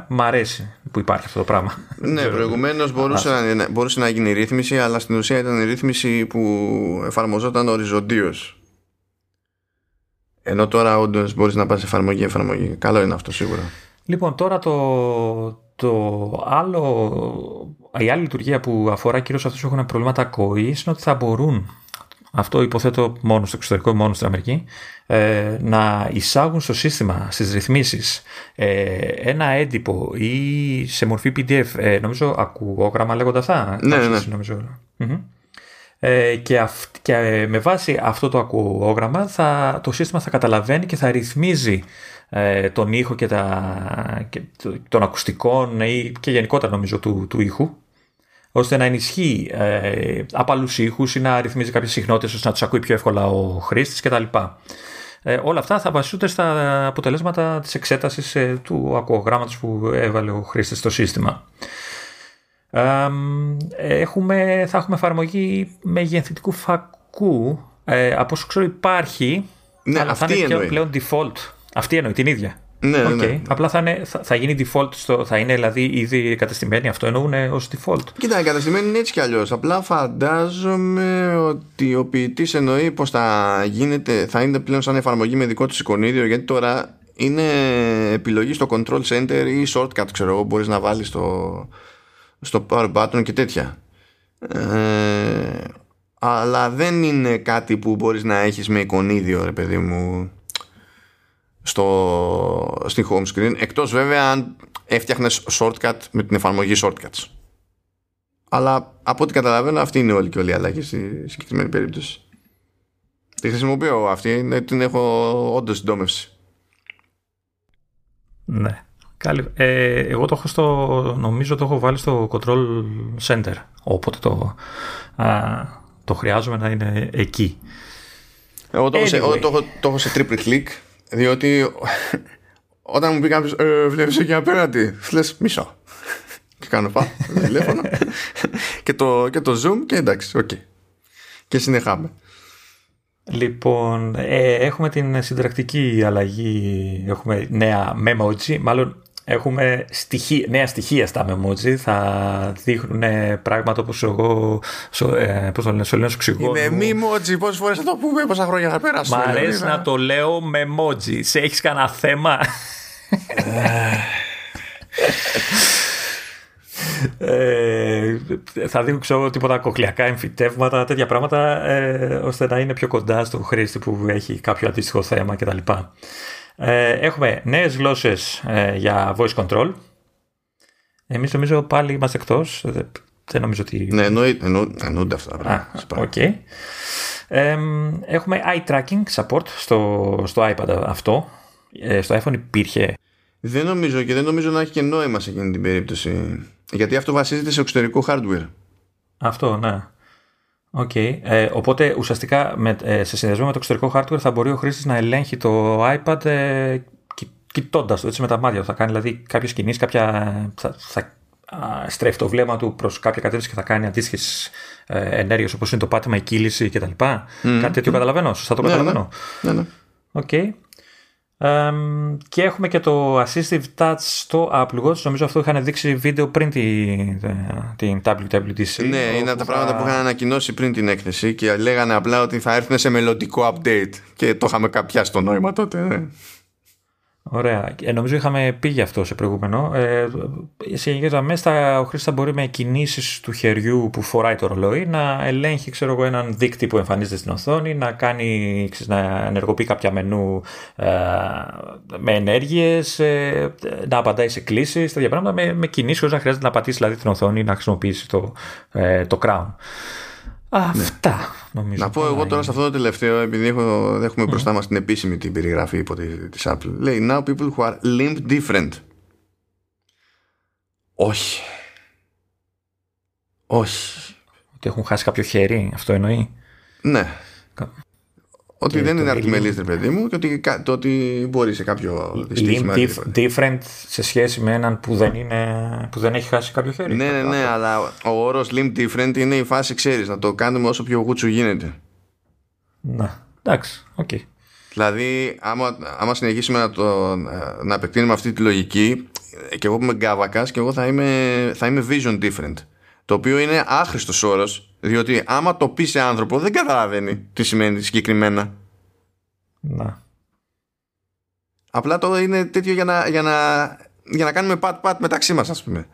Μ' αρέσει που υπάρχει αυτό το πράγμα. Ναι, προηγουμένως μπορούσε, να, μπορούσε να γίνει ρύθμιση, αλλά στην ουσία ήταν η ρύθμιση που εφαρμοζόταν οριζοντίως. Ενώ τώρα όντως μπορείς να πας εφαρμογή εφαρμογή. Καλό είναι αυτό σίγουρα. Λοιπόν, τώρα το, το άλλο, η άλλη λειτουργία που αφορά κυρίως αυτούς που έχουν προβλήματα ακοής είναι ότι θα μπορούν αυτό υποθέτω μόνο στο εξωτερικό, μόνο στην Αμερική, ε, να εισάγουν στο σύστημα, στις ρυθμίσεις, ε, ένα έντυπο ή σε μορφή PDF, ε, νομίζω ακουόγραμμα λέγονται αυτά. Ναι, ναι. Νομίζω. Ε, και, και με βάση αυτό το ακουόγραμμα θα, το σύστημα θα καταλαβαίνει και θα ρυθμίζει τον ήχο και, τα, και των ακουστικών ή και γενικότερα νομίζω του, του ήχου ώστε να ενισχύει ε, απαλούς ήχους ή να ρυθμίζει κάποιες συχνότητες ώστε να τους ακούει πιο εύκολα ο χρήστης κτλ. Ε, όλα αυτά θα βασίζονται στα αποτελέσματα της εξέτασης ε, του ακουογράμματος που έβαλε ο χρήστης στο σύστημα. έχουμε, θα έχουμε εφαρμογή μεγενθητικού φακού. Ε, από όσο ξέρω υπάρχει, ναι, αλλά θα είναι πλέον default. Αυτή εννοεί την ίδια. Ναι, okay. ναι. Απλά θα, είναι, θα, θα, γίνει default, στο, θα είναι δηλαδή ήδη εγκαταστημένη, αυτό εννοούν ως default. Κοίτα, εγκαταστημένη είναι έτσι κι αλλιώς. Απλά φαντάζομαι ότι ο ποιητής εννοεί πως θα, γίνεται, θα είναι πλέον σαν εφαρμογή με δικό του εικονίδιο, γιατί τώρα είναι επιλογή στο control center ή shortcut, ξέρω εγώ, μπορείς να βάλεις στο, στο power button και τέτοια. Ε, αλλά δεν είναι κάτι που μπορείς να έχεις με εικονίδιο ρε παιδί μου στο, στην home screen εκτός βέβαια αν έφτιαχνες shortcut με την εφαρμογή shortcuts. Αλλά από ό,τι καταλαβαίνω αυτή είναι όλη και όλη η αλλαγή στη συγκεκριμένη περίπτωση. Τη χρησιμοποιώ αυτή την έχω όντως συντόμευση. Ναι. Καλή. Ε, εγώ το έχω στο, νομίζω το έχω βάλει στο control center οπότε το, α, το χρειάζομαι να είναι εκεί. Εγώ το, anyway. έχω, σε, το, έχω, το έχω σε triple click διότι όταν μου πει κάποιος, ε, βλέπεις εκεί απέναντι, λες μισό. και κάνω πά, τηλέφωνο. και, το, και το zoom και εντάξει, OK. Okay. Και συνεχάμε. Λοιπόν, ε, έχουμε την συνταρακτική αλλαγή, έχουμε νέα memoji, μάλλον Έχουμε στοιχεία, νέα στοιχεία στα memoji, θα δείχνουν πράγματα όπως εγώ, σο, ε, πώς το λένε, στο ξυγόνο. Είναι memoji, πόσες φορές θα το πούμε, πόσα χρόνια θα πέρασουν. Μ' αρέσει να το λέω memoji. Σε έχεις κανένα θέμα; ε, θα δείχνω ξέρω, τίποτα κοκλιακά εμφυτεύματα, τέτοια πράγματα, ε, ώστε να είναι πιο κοντά στο χρήστη που έχει κάποιο αντίστοιχο θέμα κτλ. Ε, έχουμε νέες γλώσσες ε, για voice control. Εμείς νομίζω πάλι είμαστε εκτός. Δεν νομίζω ότι... Ναι, εννοούνται αυτά τα πράγματα. Okay. Ε, έχουμε eye tracking support στο, στο iPad αυτό. Ε, στο iPhone υπήρχε. Δεν νομίζω και δεν νομίζω να έχει και νόημα σε εκείνη την περίπτωση. Γιατί αυτό βασίζεται σε εξωτερικό hardware. Αυτό, ναι. Okay. Ε, οπότε ουσιαστικά με, ε, σε συνδυασμό με το εξωτερικό hardware θα μπορεί ο χρήστης να ελέγχει το iPad ε, κοιτώντας το έτσι με τα μάτια. Θα κάνει δηλαδή κάποιες κινήσεις, κάποια, θα, θα στρέφει το βλέμμα του προς κάποια κατεύθυνση και θα κάνει αντίστοιχες ε, ενέργειες όπως είναι το πάτημα, η κύληση κτλ. Mm. Κάτι τέτοιο καταλαβαίνω. Σωστά το ναι, ναι. καταλαβαίνω. Ναι, ναι. Okay και έχουμε και το Assistive Touch στο Apple Watch. Νομίζω αυτό είχαν δείξει βίντεο πριν την, την WWDC. Ναι, είναι τα πράγματα που είχαν ανακοινώσει πριν την έκθεση και λέγανε απλά ότι θα έρθουν σε μελλοντικό update. Και το είχαμε κάποια στο νόημα τότε. Ναι. Ωραία. Ε, νομίζω είχαμε πει γι' αυτό σε προηγούμενο. Ε, σε γενικές γραμμές, ο χρήστη θα μπορεί με κινήσεις του χεριού που φοράει το ρολόι να ελέγχει ξέρω εγώ, έναν δείκτη που εμφανίζεται στην οθόνη, να, κάνει, ξέρεις, να ενεργοποιεί κάποια μενού ε, με ενέργειες, ε, να απαντάει σε κλήσεις, τέτοια πράγματα με, με κινήσεις χωρίς να χρειάζεται να πατήσει δηλαδή, την οθόνη ή να χρησιμοποιήσει το, ε, το crown. Αυτά ναι. νομίζω. Να πω εγώ τώρα σε αυτό το τελευταίο, επειδή έχω, έχουμε mm. μπροστά μας την επίσημη την περιγραφή τη Apple. Λέει Now people who are limb different. Όχι. Όχι. Ότι έχουν χάσει κάποιο χέρι, αυτό εννοεί. Ναι. Ότι δεν είναι αρτιμελής, ρε παιδί μου, και ότι, το ότι μπορεί σε κάποιο δυστύχημα. different σε σχέση με έναν που δεν, είναι, που δεν έχει χάσει κάποιο χέρι. Ναι, ναι, ναι, αλλά ο όρος limb different είναι η φάση, ξέρεις, να το κάνουμε όσο πιο γούτσου γίνεται. Να, εντάξει, OK. Okay. Δηλαδή, άμα, άμα συνεχίσουμε να, το, να επεκτείνουμε αυτή τη λογική, και εγώ που είμαι γκάβακας, και εγώ θα είμαι, θα είμαι vision different. Το οποίο είναι άχρηστος όρος, διότι άμα το πεις σε άνθρωπο, δεν καταλαβαίνει τι σημαίνει συγκεκριμένα. Να. Απλά το είναι τέτοιο για να, για να, για να κάνουμε pat-pat μεταξύ μας, ας πούμε.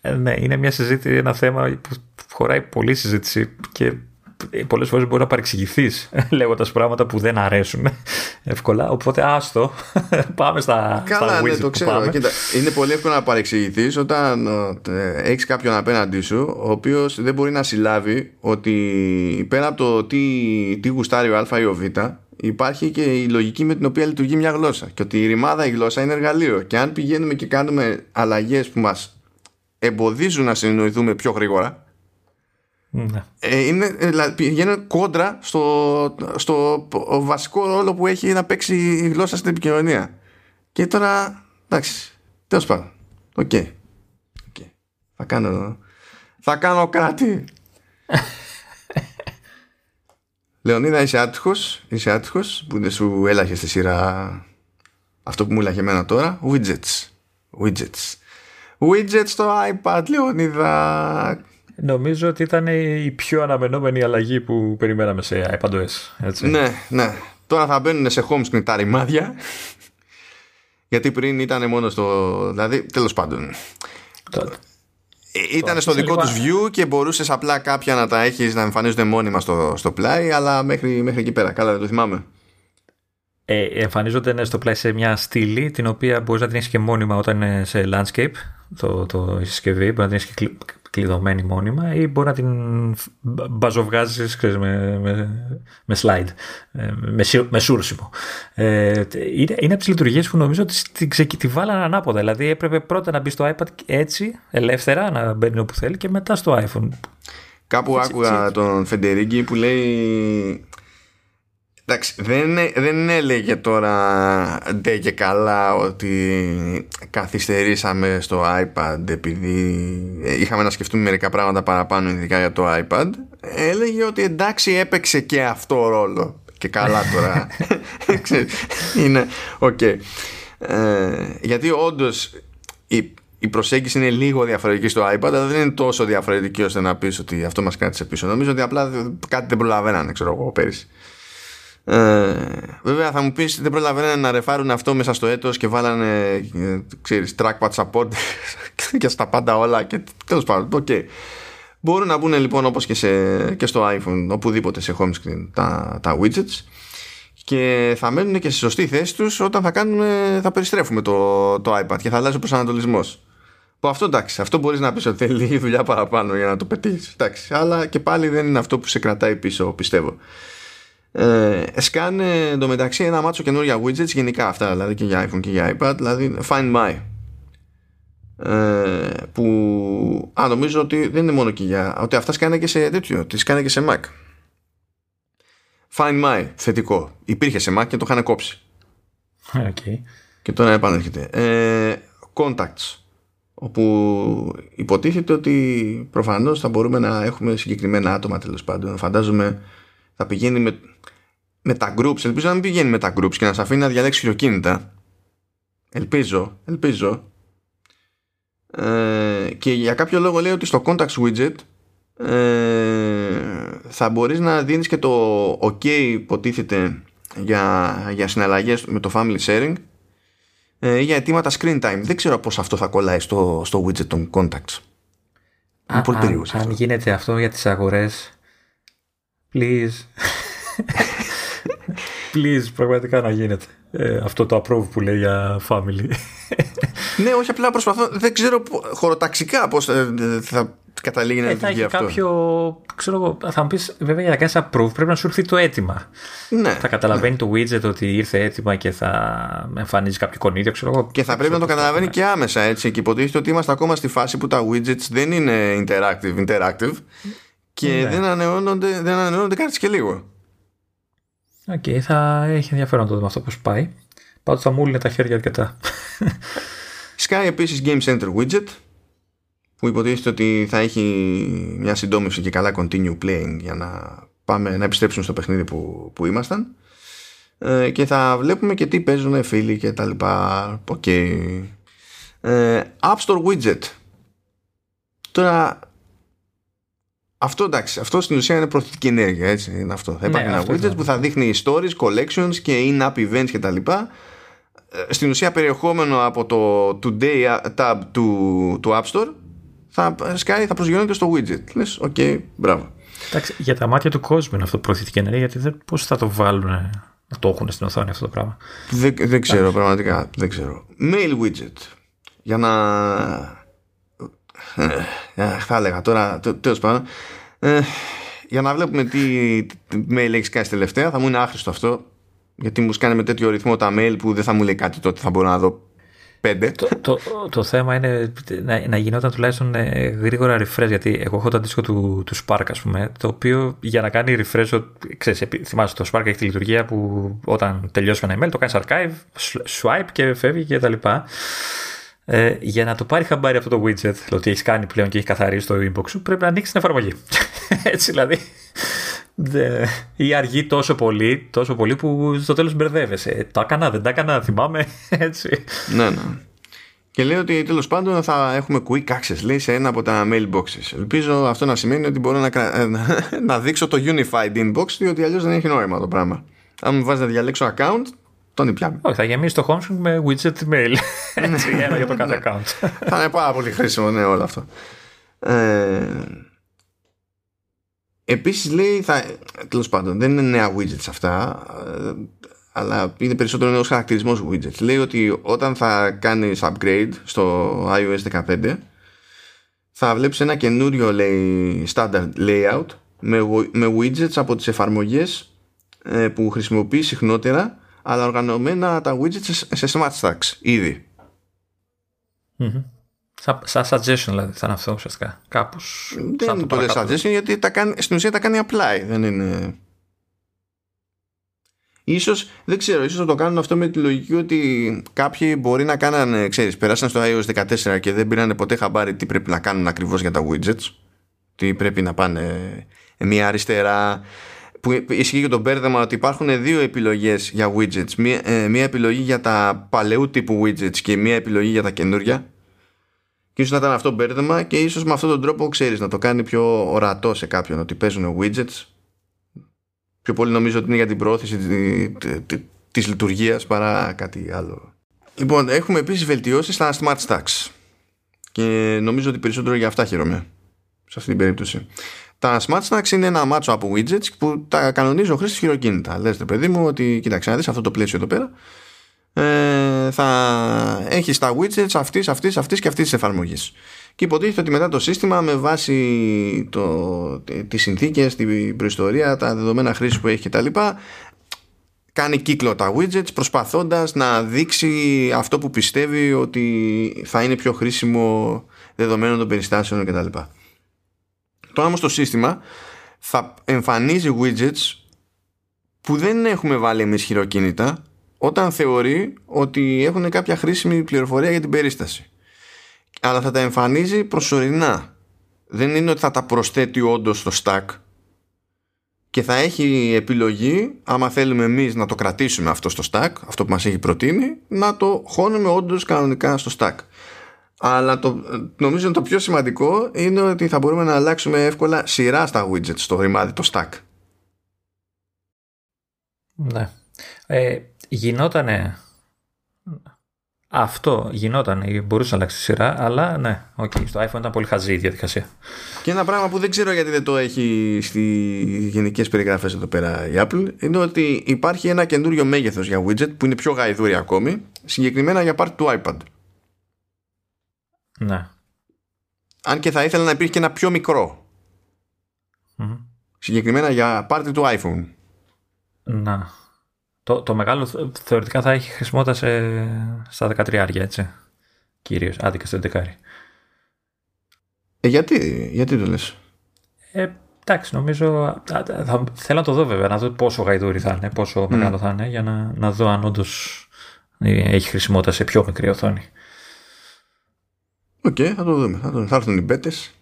Ε, ναι, είναι μια συζήτηση, ένα θέμα που χωράει πολλή συζήτηση και πολλές φορές μπορεί να παρεξηγηθείς λέγοντας πράγματα που δεν αρέσουν εύκολα. Οπότε άστο, πάμε στα Καλά, ναι, το ξέρω. Κοίτα, είναι πολύ εύκολο να παρεξηγηθείς όταν ε, έχεις κάποιον απέναντί σου ο οποίος δεν μπορεί να συλλάβει ότι πέρα από το τι, τι γουστάρει ο Α ή ο Β υπάρχει και η λογική με την οποία λειτουργεί μια γλώσσα και ότι η ρημάδα η γλώσσα είναι εργαλείο και αν πηγαίνουμε και κάνουμε αλλαγές που μας εμποδίζουν να συνεννοηθούμε πιο γρήγορα ναι. Ε, είναι, δηλαδή, πηγαίνουν κόντρα στο, στο βασικό ρόλο που έχει να παίξει η γλώσσα στην επικοινωνία. Και τώρα, εντάξει, τέλος πάντων. OK. Okay. okay. Θα κάνω. Θα κάνω κάτι. Λεωνίδα, είσαι άτυχος. Είσαι άτυχος που δεν σου έλαχε στη σειρά αυτό που μου έλαχε εμένα τώρα; Widgets. Widgets. Widgets στο iPad, Λεωνίδα. Νομίζω ότι ήταν η πιο αναμενόμενη αλλαγή που περιμέναμε σε iPadOS. Έτσι. Ναι, ναι. Τώρα θα μπαίνουν σε home screen τα ρημάδια. Γιατί πριν ήταν μόνο στο. Δηλαδή, τέλος πάντων. Το... Ήταν στο δικό τους view και μπορούσες απλά κάποια να τα έχεις να εμφανίζονται μόνιμα στο, στο πλάι, αλλά μέχρι, μέχρι εκεί πέρα. Καλά, δεν το θυμάμαι. Ε, εμφανίζονται ναι, στο πλάι σε μια στήλη την οποία μπορείς να την έχεις και μόνιμα όταν είναι σε landscape το, το συσκευή, μπορεί να την έχεις κλειδωμένη μόνιμα ή μπορεί να την μπαζοβγάζεις με, με, με slide, ε, με, με σούρσιμο. Ε, είναι, είναι από τις λειτουργίες που νομίζω ότι τη, τη βάλανε ανάποδα. Δηλαδή έπρεπε πρώτα να μπει στο iPad έτσι, ελεύθερα, να μπαίνει όπου θέλει και μετά στο iPhone. Κάπου άκουγα τον Φεντερίγκη που λέει Εντάξει, δεν, δεν έλεγε τώρα ντε και καλά ότι καθυστερήσαμε στο iPad επειδή είχαμε να σκεφτούμε μερικά πράγματα παραπάνω ειδικά για το iPad. Έλεγε ότι εντάξει έπαιξε και αυτό ρόλο. Και καλά τώρα. είναι OK. Okay. Ε, γιατί όντως η, η προσέγγιση είναι λίγο διαφορετική στο iPad, αλλά δεν είναι τόσο διαφορετική ώστε να πεις ότι αυτό μας κράτησε πίσω. Νομίζω ότι απλά κάτι δεν προλαβαίνανε, ξέρω εγώ, πέρυσι. Ε, βέβαια θα μου πεις δεν προλαβαίνανε να ρεφάρουν αυτό μέσα στο έτος και βάλανε ε, ξέρεις trackpad support και στα πάντα όλα και τέλος πάντων okay. μπορούν να μπουν λοιπόν όπως και, σε, και στο iPhone οπουδήποτε σε home screen τα, τα widgets. Και θα μένουν και στη σωστή θέση τους όταν θα, κάνουμε, θα περιστρέφουμε το, το iPad και θα αλλάζει ο προσανατολισμός. Που αυτό εντάξει, αυτό μπορείς να πεις ότι θέλει λίγη δουλειά παραπάνω για να το πετύχεις. Εντάξει, αλλά και πάλι δεν είναι αυτό που σε κρατάει πίσω πιστεύω ε, σκάνε εντωμεταξύ ένα μάτσο καινούργια widgets γενικά αυτά δηλαδή και για iPhone και για iPad δηλαδή Find My. Ε, που α, νομίζω ότι δεν είναι μόνο και για ότι αυτά σκάνε και σε τέτοιο τις σκάνε και σε Mac. Find My θετικό. Υπήρχε σε Mac και το είχαν κόψει. Okay. και τώρα επανέρχεται. Ε, Contacts. Όπου υποτίθεται ότι προφανώς θα μπορούμε να έχουμε συγκεκριμένα άτομα τέλος πάντων. Φαντάζομαι θα πηγαίνει με, με τα groups. Ελπίζω να μην πηγαίνει με τα groups και να σε αφήνει να διαλέξει χειροκίνητα. Ελπίζω, ελπίζω. Ε, και για κάποιο λόγο λέει ότι στο contacts widget ε, θα μπορείς να δίνεις και το ok υποτίθεται για, για συναλλαγές με το family sharing ε, ή για αιτήματα screen time. Δεν ξέρω πώς αυτό θα κολλάει στο, στο widget των contacts. Α, πολύ αν, αν γίνεται αυτό για τις αγορές please Please, πραγματικά να γίνεται. Ε, αυτό το approve που λέει για family. ναι, όχι απλά προσπαθώ. Δεν ξέρω χωροταξικά πώς θα, καταλήγει να ε, θα λειτουργεί έχει αυτό. κάποιο. Ξέρω εγώ, θα μου πεις, βέβαια για να κάνεις approve πρέπει να σου έρθει το αίτημα. Ναι. Θα καταλαβαίνει το widget ότι ήρθε έτοιμα και θα εμφανίζει κάποιο κονίδιο, ξέρω εγώ. Και θα πρέπει να το καταλαβαίνει και άμεσα έτσι. Και υποτίθεται ότι είμαστε ακόμα στη φάση που τα widgets δεν είναι interactive, interactive και Ναι. δεν ανανεώνονται, δεν ανανεώνονται κάτι και λίγο. Οκ, θα έχει ενδιαφέρον να το δούμε αυτό πώς πάει. Πάντως θα μου τα χέρια αρκετά. Σκάει επίσης Game Center Widget που υποτίθεται ότι θα έχει μια συντόμευση και καλά continue playing για να πάμε να επιστρέψουμε στο παιχνίδι που, που ήμασταν ε, και θα βλέπουμε και τι παίζουν φίλοι και τα λοιπά Οκ. Ε, App Store Widget τώρα αυτό εντάξει, αυτό στην ουσία είναι προωθητική ενέργεια έτσι είναι αυτό. Θα Ναι, υπάρχει ένα αυτό widget ήθελα. που θα δείχνει stories, collections και in-app events και τα λοιπά ε, στην ουσία περιεχόμενο από το Today tab του, του App Store θα σκάει, θα προσγειώνεται στο widget. Λες, οκ, μπράβο. Εντάξει, για τα μάτια του κόσμου είναι αυτό προωθητική ενέργεια, γιατί δεν, πώς θα το βάλουν να το έχουν στην οθόνη αυτό το πράγμα; Δεν, δεν ξέρω πραγματικά, δεν ξέρω. Mail widget. Για να... Ε, θα έλεγα τώρα, τέ- τέλος πάντων. Ε, για να βλέπουμε τι, τι mail έχεις κάνει τελευταία, θα μου είναι άχρηστο αυτό. Γιατί μου σκάνε με τέτοιο ρυθμό τα mail που δεν θα μου λέει κάτι τότε, θα μπορώ να δω πέντε. το, το, το θέμα είναι να, να γινόταν τουλάχιστον ε, γρήγορα refresh, γιατί εγώ έχω το αντίστοιχο του, του Spark, ας πούμε, το οποίο για να κάνει refresh, ο- ξέρεις, επί- θυμάσαι το Spark έχει τη λειτουργία που όταν τελειώσει με ένα email το κάνεις archive, swipe και φεύγει και τα λοιπά. Ε, για να το πάρει χαμπάρι αυτό το widget, ότι έχεις κάνει πλέον και έχεις καθαρίσει το inbox σου, πρέπει να ανοίξεις την εφαρμογή. Έτσι δηλαδή. Δε, ή αργεί τόσο πολύ, τόσο πολύ που στο τέλος μπερδεύεσαι. Ε, Τα έκανα, δεν τα έκανα, θυμάμαι. Έτσι. Ναι, ναι. Και λέει ότι τέλος πάντων θα έχουμε quick access λέει, σε ένα από τα mailboxes. Ελπίζω αυτό να σημαίνει ότι μπορώ να, κρα- ε, να, να δείξω το unified inbox, διότι αλλιώς δεν έχει νόημα το πράγμα. Αν μου βάζει να διαλέξω account, τον πιάνω. Όχι, θα γεμίσει το home screen με widget mail. Έτσι, ένα για το κάθε account. θα είναι πάρα πολύ χρήσιμο, ναι, όλο αυτό. Ε, Επίσης λέει, θα, τέλος πάντων, δεν είναι νέα widgets αυτά, ε, αλλά είναι περισσότερο νέος χαρακτηρισμός widgets. Λέει ότι όταν θα κάνεις upgrade στο iOS 15, θα βλέπεις ένα καινούριο, λέει, standard layout με, με widgets από τις εφαρμογές ε, που χρησιμοποιείς συχνότερα, αλλά οργανωμένα τα widgets σε, σε smart stacks ήδη. Μμμ. Σαν σαν suggestion δηλαδή θα είναι αυτό ουσιαστικά. Κάπως. Δεν το λέει suggestion γιατί τα κάνει, στην ουσία τα κάνει apply. Δεν είναι... Ίσως, δεν ξέρω, ίσως θα το κάνουν αυτό με τη λογική ότι κάποιοι μπορεί να κάνανε, ξέρεις, περάσαν στο iOS 14 και δεν πήραν ποτέ χαμπάρι τι πρέπει να κάνουν ακριβώς για τα widgets. Τι πρέπει να πάνε μία αριστερά. Που ισχύει και το μπέρδεμα ότι υπάρχουν δύο επιλογές για widgets. Μία, ε, μία επιλογή για τα παλαιού τύπου widgets και μία επιλογή για τα καινούρια. Και ίσως να ήταν αυτό μπέρδεμα και ίσως με αυτόν τον τρόπο ξέρεις να το κάνει πιο ορατό σε κάποιον ότι παίζουν widgets. Πιο πολύ νομίζω ότι είναι για την προώθηση της, της λειτουργίας παρά κάτι άλλο. Λοιπόν, έχουμε επίσης βελτιώσεις στα smart stacks. Και νομίζω ότι περισσότερο για αυτά χαίρομαι σε αυτή την περίπτωση. Τα smart stacks είναι ένα μάτσο από widgets που τα κανονίζει ο χρήστης χειροκίνητα. Λες ρε παιδί μου ότι κοίταξε να δεις αυτό το πλαίσιο εδώ πέρα ε, θα έχεις τα widgets αυτής, αυτής, αυτής και αυτής της εφαρμογής. Και υποτίθεται ότι μετά το σύστημα με βάση το, τις συνθήκες, την προϊστορία, τα δεδομένα χρήσης που έχει κτλ. Κάνει κύκλο τα widgets προσπαθώντας να δείξει αυτό που πιστεύει ότι θα είναι πιο χρήσιμο δεδομένων των περιστάσεων κτλ. Τώρα όμως το σύστημα θα εμφανίζει widgets που δεν έχουμε βάλει εμείς χειροκίνητα όταν θεωρεί ότι έχουν κάποια χρήσιμη πληροφορία για την περίσταση. Αλλά θα τα εμφανίζει προσωρινά. Δεν είναι ότι θα τα προσθέτει όντως στο stack και θα έχει επιλογή, άμα θέλουμε εμείς να το κρατήσουμε αυτό στο stack, αυτό που μας έχει προτείνει, να το χώνουμε όντως κανονικά στο stack. Αλλά το, νομίζω το πιο σημαντικό είναι ότι θα μπορούμε να αλλάξουμε εύκολα σειρά στα widgets στο ρημάδι, το stack. Ναι. Ε, γινότανε αυτό γινόταν, μπορούσε να αλλάξει τη σειρά, αλλά ναι, okay, στο iPhone ήταν πολύ χαζή η διαδικασία. Και ένα πράγμα που δεν ξέρω γιατί δεν το έχει στι γενικές περιγραφές εδώ πέρα η Apple είναι ότι υπάρχει ένα καινούριο μέγεθος για widget που είναι πιο γαϊδούρι ακόμη, συγκεκριμένα για part του iPad. Ναι. αν και θα ήθελα να υπήρχε και ένα πιο μικρό. Συγκεκριμένα για πάρτι του iPhone. Να. Το, το μεγάλο θεωρητικά θα έχει χρησιμότητα σε, στα 13 έτσι. Κυρίως, άδικα στο 11. Ε, γιατί, γιατί το λες; Ε, εντάξει, νομίζω. Θα, θέλω να το δω βέβαια, να δω πόσο γαϊδούρι θα είναι, πόσο mm. μεγάλο θα είναι, για να, να δω αν όντως έχει χρησιμότητα σε πιο μικρή οθόνη. OK, okay, θα το δούμε. Θα, το, θα έρθουν οι μπέτες.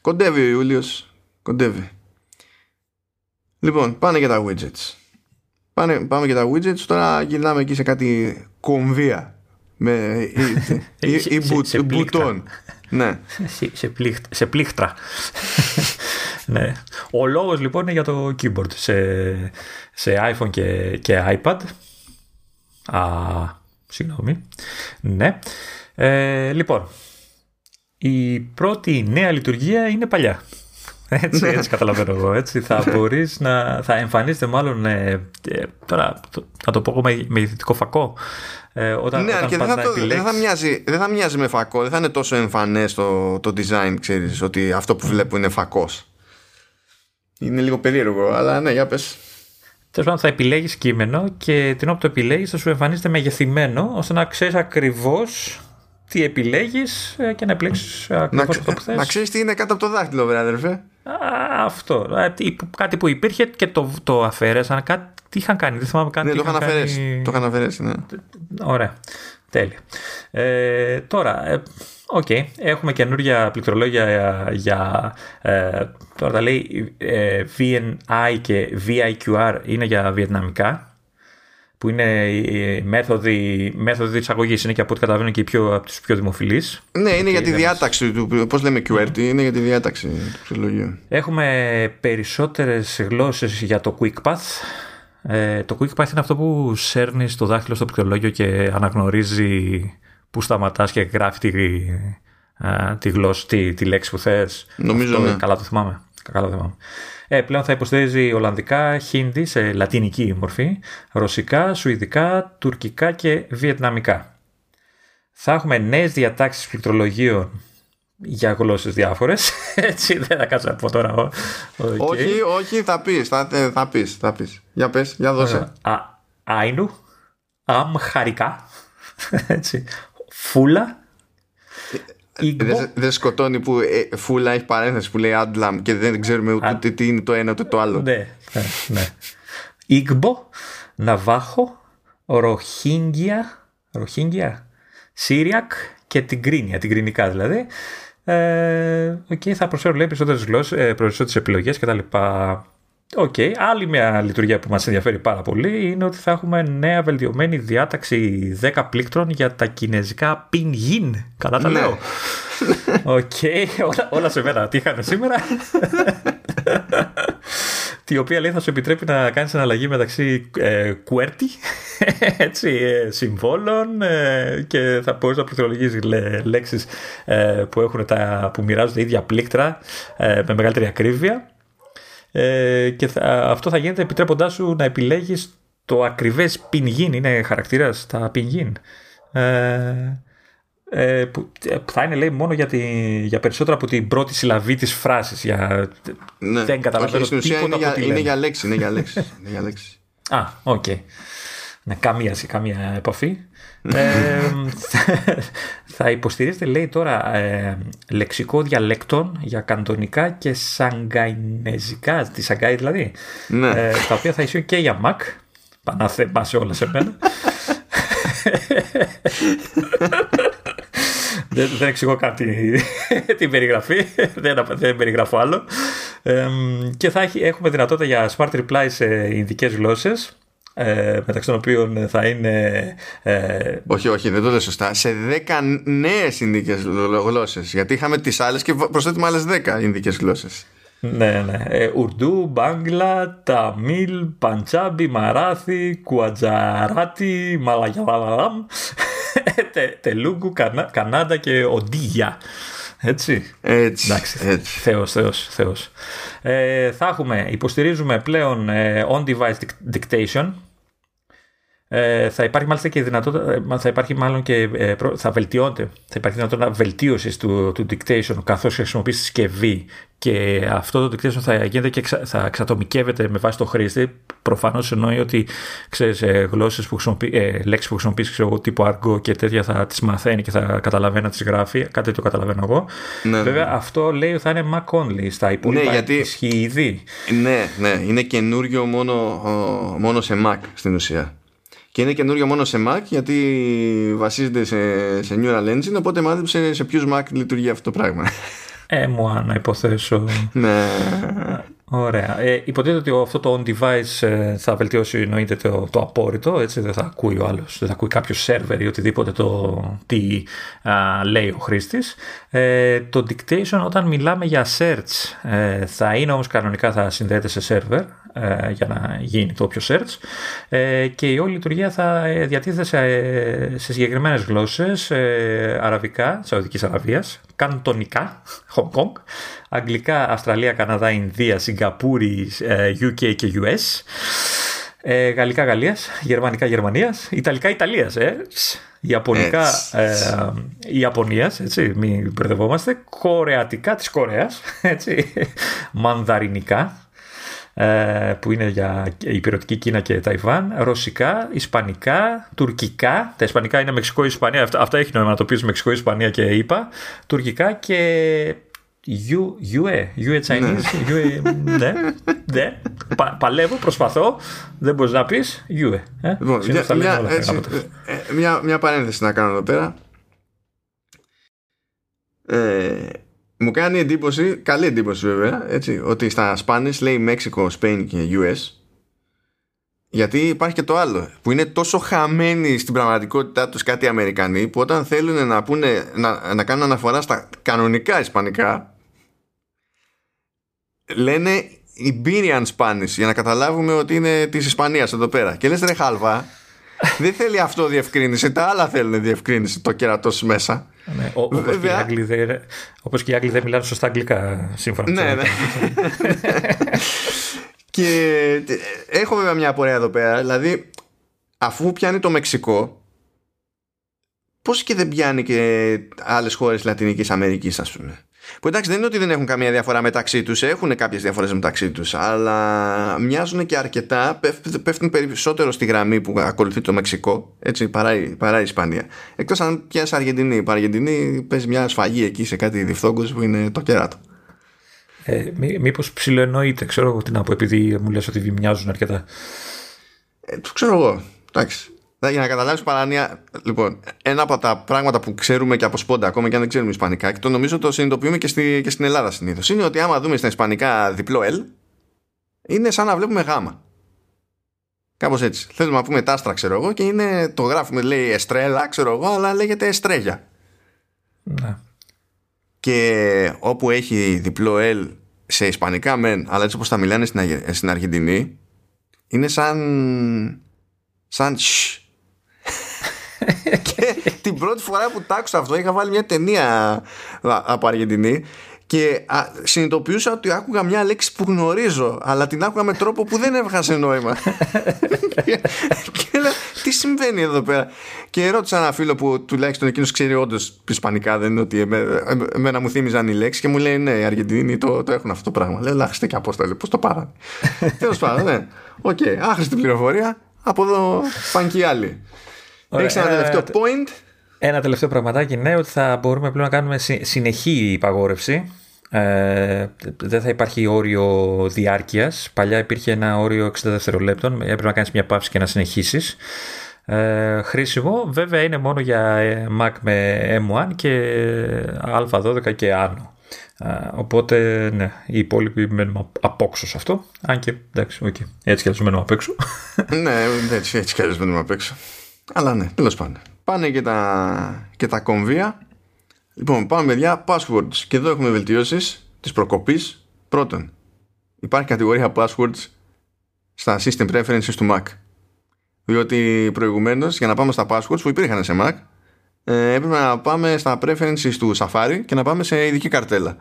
Κοντεύει ο Ιούλιος. Κοντεύει. Λοιπόν, πάνε για τα widgets. Πάνε, πάμε για τα widgets. Τώρα γυρνάμε εκεί σε κάτι κομβία. Με ή, ή, ή, μπουτόν. Ναι. σε, σε πλήχτρα. ναι. Ο λόγος λοιπόν είναι για το keyboard σε, σε iPhone και, και iPad. Α, συγγνώμη. Ναι. Ε, λοιπόν, η πρώτη νέα λειτουργία είναι παλιά. Έτσι, έτσι καταλαβαίνω εγώ. Έτσι. Θα μπορείς να. θα εμφανίζεται μάλλον. Ε, ε, τώρα, το, θα το πω με, με φακό. Ε, όταν, ναι, όταν και δεν θα, το, δεν, θα μοιάζει, δεν θα μοιάζει με φακό. Δεν θα είναι τόσο εμφανές το, το design, ξέρεις, ότι αυτό που βλέπω είναι φακός. Είναι λίγο περίεργο, αλλά ναι, για πες. Τέλος πάντων, θα επιλέγεις κείμενο και την όπου το επιλέγεις θα σου εμφανίζεται μεγεθυμένο ώστε να ξέρεις ακριβώς τι επιλέγεις ε, και να επιλέξεις ακριβώς αυτό που θες. Να ξέρεις τι είναι κάτω από το δάχτυλο, βέβαια, αδερφέ. αυτό. Κάτι που υπήρχε και το, το αφαίρεσαν. Κάτι, τι είχαν κάνει, δεν θυμάμαι καν. Ναι, το είχαν αφαιρέσει. Το είχαν αφαιρέσει, ναι. Ωραία. Τέλεια. Ε, τώρα, ε, OK, okay. έχουμε καινούργια πληκτρολόγια για, ε, τώρα τα λέει ε, VNI και VIQR είναι για βιετναμικά που είναι η μέθοδοι, μέθοδοι εισαγωγή. Είναι και από ό,τι καταλαβαίνω και πιο, από τους πιο δημοφιλείς. Ναι, είναι για τη διάταξη του. Πώς λέμε QWERTY, είναι για τη διάταξη του ψυχολογίου. Έχουμε περισσότερες γλώσσες για το QuickPath. Ε, το QuickPath είναι αυτό που σέρνει το δάχτυλο στο πληκτρολόγιο και αναγνωρίζει που σταματάς και γράφει τη, τη γλώσσα, τη, τη λέξη που θες. Νομίζω. ναι. Καλά το θυμάμαι. Καλά το θυμάμαι. Ε, πλέον θα υποστηρίζει Ολλανδικά, Χίντι σε λατινική μορφή, Ρωσικά, Σουηδικά, Τουρκικά και Βιετναμικά. Θα έχουμε νέες διατάξεις πληκτρολογίων για γλώσσες διάφορες. Έτσι, δεν θα κάτσω να πω τώρα. Okay. Όχι, όχι, θα πεις. Θα, ε, θα πεις. Θα πεις. Για πες, για δώσε. Α, άινου, αμχαρικά, έτσι, Φούλα, δεν δε σκοτώνει που ε, Φούλα έχει παρένθεση που λέει Adlam και δεν ξέρουμε ούτε τι είναι το ένα ούτε το άλλο. Ναι, ναι. ναι. Ιγμπο, Ναβάχο, Ροχίνγκια, Ροχίνγκια, Σύριακ και Τιγκρίνια, Τιγκρινικά δηλαδή. Ε, okay, θα προσφέρουν λέει περισσότερες γλώσσες, ε, περισσότερες επιλογές κτλ. OK. Okay. Άλλη μια λειτουργία που μας ενδιαφέρει πάρα πολύ είναι ότι θα έχουμε νέα βελτιωμένη διάταξη 10 πλήκτρων για τα κινέζικα pinyin. Καλά τα ναι. λέω. OK. Okay. Όλα, όλα σε μένα. Τι είχαν σήμερα; τη οποία λέει θα σου επιτρέπει να κάνεις εναλλαγή μεταξύ ε, QWERTY, έτσι, ε, συμβόλων ε, και θα μπορείς να πληκτρολογήσεις λέ, λέξεις ε, που, έχουν τα, που μοιράζονται ίδια πλήκτρα ε, με μεγαλύτερη ακρίβεια ε, και αυτό θα γίνεται επιτρέποντάς σου να επιλέγεις το ακριβές pinyin, είναι χαρακτήρας τα pinyin. Ε, ε, που θα είναι λέει μόνο για, τη, για περισσότερο από την πρώτη συλλαβή της φράσης για, ναι. δεν καταλαβαίνω Όχι, τίποτα είναι, για, είναι για λέξη είναι για λέξη, είναι για λέξη. Α, OK okay. ναι, καμία, καμία επαφή ε, θα υποστηρίζεται λέει τώρα ε, λεξικό διαλέκτων για καντονικά και σαγκαϊνεζικά, τη Σαγκάη δηλαδή, ναι. ε, τα οποία θα ισχύουν και για Mac, πανάθεμα σε όλα σε μένα. δεν, δεν εξηγώ κάτι την περιγραφή, δεν, δεν περιγραφώ άλλο. Ε, και θα έχει, έχουμε δυνατότητα για smart reply σε ειδικές γλώσσες ε, μεταξύ των οποίων θα είναι. Ε, όχι, όχι, δεν το λέω σωστά. Σε 10 νέες Ινδικές γλώσσες. Γιατί είχαμε τις άλλες και προσθέτουμε άλλες 10 Ινδικές γλώσσες. Ναι, ναι. Ε, Ουρντού, Μπάγκλα, Ταμίλ, Παντσάμπι, Μαράθι, Κουατζαράτι, Μαλαγιαλαλαμ, Τελούγκου, Κανάντα και Οντίγια. Έτσι. Έτσι. Εντάξει. έτσι. Θεός, θεός, θεός. Ε, θα έχουμε, υποστηρίζουμε πλέον ε, on-device dictation Ε, θα υπάρχει μάλιστα και δυνατότητα, ε, θα υπάρχει μάλλον και ε, θα βελτιώνεται, θα υπάρχει δυνατότητα βελτίωσης του, του dictation καθώς χρησιμοποιείς συσκευή και αυτό το dictation θα γίνεται και θα εξατομικεύεται με βάση το χρήστη. Προφανώς εννοεί ότι ξέρεις, γλώσσες που χρησιμοποιεί, ε, λέξεις που χρησιμοποιείς ξέρω, τύπου aργό και τέτοια θα τις μαθαίνει και θα καταλαβαίνει να τις γράφει. Κάτι τέτοιο καταλαβαίνω εγώ. Ναι, ναι, Βέβαια αυτό λέει ότι θα είναι Mac only. Στα υπόλοιπα ναι, γιατί... ισχύει ήδη. Ναι, ναι, είναι καινούριο μόνο, μόνο σε Mac στην ουσία. Και είναι καινούριο μόνο σε Mac γιατί βασίζεται σε, σε Neural Engine οπότε μάθεψε σε ποιους Mac λειτουργεί αυτό το πράγμα. Ε, μου να υποθέσω. ναι. Ωραία. Ε, υποτίθεται ότι αυτό το on-device ε, θα βελτιώσει εννοείται το, το απόρριτο, έτσι δεν θα ακούει ο άλλος, δεν θα ακούει κάποιος σερβερ ή οτιδήποτε το τι λέει ο χρήστης. Ε, το dictation όταν μιλάμε για search ε, θα είναι όμως κανονικά θα συνδέεται σε σερβερ ε, για να γίνει το όποιο search. Ε, και η όλη λειτουργία θα διατίθεται σε, σε συγκεκριμένες γλώσσες αραβικά, Σαουδικής Αραβίας, καντονικά, Hong Kong, αγγλικά, Αυστραλία, Καναδά, Ινδία, Σιγκαπούρη, UK και US, γαλλικά Γαλλίας, γερμανικά Γερμανίας, ιταλικά Ιταλίας, ε, Ιαπωνικά ε, Ιαπωνίας, έτσι, μην μπερδευόμαστε, κορεατικά της Κορέας, έτσι, μανδαρινικά, ε, που είναι για υπηρετική Κίνα και Ταϊβάν, ρωσικά, ισπανικά, τουρκικά. Τα ισπανικά είναι Μεξικό, Ισπανία. Αυτά, αυτά έχει νόημα να το πει Μεξικό, Ισπανία και είπα. Τουρκικά και UE, UE Chinese, UE, ναι, ναι. Πα, παλεύω, προσπαθώ, δεν μπορείς να πεις UE. Ε; Λοιπόν, μια, μια, έτσι, ε, μια, μια παρένθεση να κάνω εδώ πέρα. Ε, μου κάνει εντύπωση, καλή εντύπωση βέβαια, έτσι, ότι στα Spanish λέει Mexico, Spain και US. Γιατί υπάρχει και το άλλο, που είναι τόσο χαμένοι στην πραγματικότητά τους κάτι Αμερικανοί, που όταν θέλουν να, πούνε, να, να κάνουν αναφορά στα κανονικά Ισπανικά, λένε Iberian Spanish, για να καταλάβουμε ότι είναι της Ισπανίας εδώ πέρα. Και λες ρε χάλβα, δεν θέλει αυτό διευκρίνηση, τα άλλα θέλουν διευκρίνηση, το κερατός μέσα. Ναι, όπως, και οι Άγγλοι δεν, όπως και οι Άγγλοι δεν μιλάνε σωστά αγγλικά σύμφωνα ναι, ναι. και έχω βέβαια μια απορία εδώ πέρα. Δηλαδή αφού πιάνει το Μεξικό πώς και δεν πιάνει και άλλες χώρες Λατινικής Αμερικής ας πούμε που εντάξει δεν είναι ότι δεν έχουν καμία διαφορά μεταξύ τους, έχουν κάποιες διαφορές μεταξύ τους, αλλά μοιάζουν και αρκετά, πέφτουν περισσότερο στη γραμμή που ακολουθεί το Μεξικό, έτσι παρά, παρά η Ισπανία. Εκτός αν πιάσει Αργεντινή. Η Αργεντινή παίζει μια σφαγή εκεί σε κάτι διφθόγκος που είναι το κεράτο. Ε, Μήπως ψιλοεννοείται, ξέρω εγώ τι να πω, επειδή μου λες ότι μοιάζουν αρκετά. Ε, το ξέρω εγώ. Εντάξει. Για να καταλάβεις παράνοια, λοιπόν, ένα από τα πράγματα που ξέρουμε και από σπόντα, ακόμα και αν δεν ξέρουμε Ισπανικά, και το νομίζω το συνειδητοποιούμε και, στη, και στην Ελλάδα συνήθως, είναι ότι άμα δούμε στα Ισπανικά διπλό L, είναι σαν να βλέπουμε γάμα. Κάπως έτσι. Θέλουμε να πούμε τάστρα, ξέρω εγώ, και είναι, το γράφουμε, λέει εστρέλα, ξέρω εγώ, αλλά λέγεται εστρέλια. Ναι. Και όπου έχει διπλό L σε Ισπανικά μεν, αλλά έτσι όπως τα μιλάνε στην, στην Αργεντινή, είναι σαν. σαν και την πρώτη φορά που τ' άκουσα αυτό είχα βάλει μια ταινία από Αργεντινή και συνειδητοποιούσα ότι άκουγα μια λέξη που γνωρίζω αλλά την άκουγα με τρόπο που δεν έβγαζε νόημα. Και, και λέω τι συμβαίνει εδώ πέρα; Και ρώτησα ένα φίλο που τουλάχιστον εκείνος ξέρει όντως ισπανικά δεν είναι ότι εμένα μου θύμιζαν οι λέξεις και μου λέει ναι οι Αργεντινοί το, το έχουν αυτό το πράγμα λέω λάχιστε και απόστολε πώς το πάρανε τέλος πάντων ναι. OK okay, άχρηστη πληροφορία. Από εδώ πάνε και οι άλλοι έχει ένα τελευταίο point. Ένα τελευταίο πραγματάκι, ναι, ότι θα μπορούμε πλέον να κάνουμε συνεχή υπαγόρευση. Ε, δεν θα υπάρχει όριο διάρκειας. Παλιά υπήρχε ένα όριο 60 δευτερολέπτων. Έπρεπε να κάνεις μια παύση και να συνεχίσεις. Ε, χρήσιμο βέβαια είναι μόνο για ε, Mac με M1 και Α12 και άνω. Ε, οπότε ναι, οι υπόλοιποι μένουμε απόξω σε αυτό. Αν και εντάξει, okay. έτσι κι αλλιώς μένουμε απ' έξω. ναι, έτσι, έτσι κι αλλιώς μένουμε απ' έξω. Αλλά ναι, τέλος πάντων. Πάνε και τα, και τα κομβία. Λοιπόν, πάμε παιδιά, passwords. Και εδώ έχουμε βελτιώσεις της προκοπής. Πρώτον, υπάρχει κατηγορία passwords στα system preferences του Mac. Διότι προηγουμένως για να πάμε στα passwords που υπήρχαν σε Mac, ε, έπρεπε να πάμε στα preferences του Safari και να πάμε σε ειδική καρτέλα.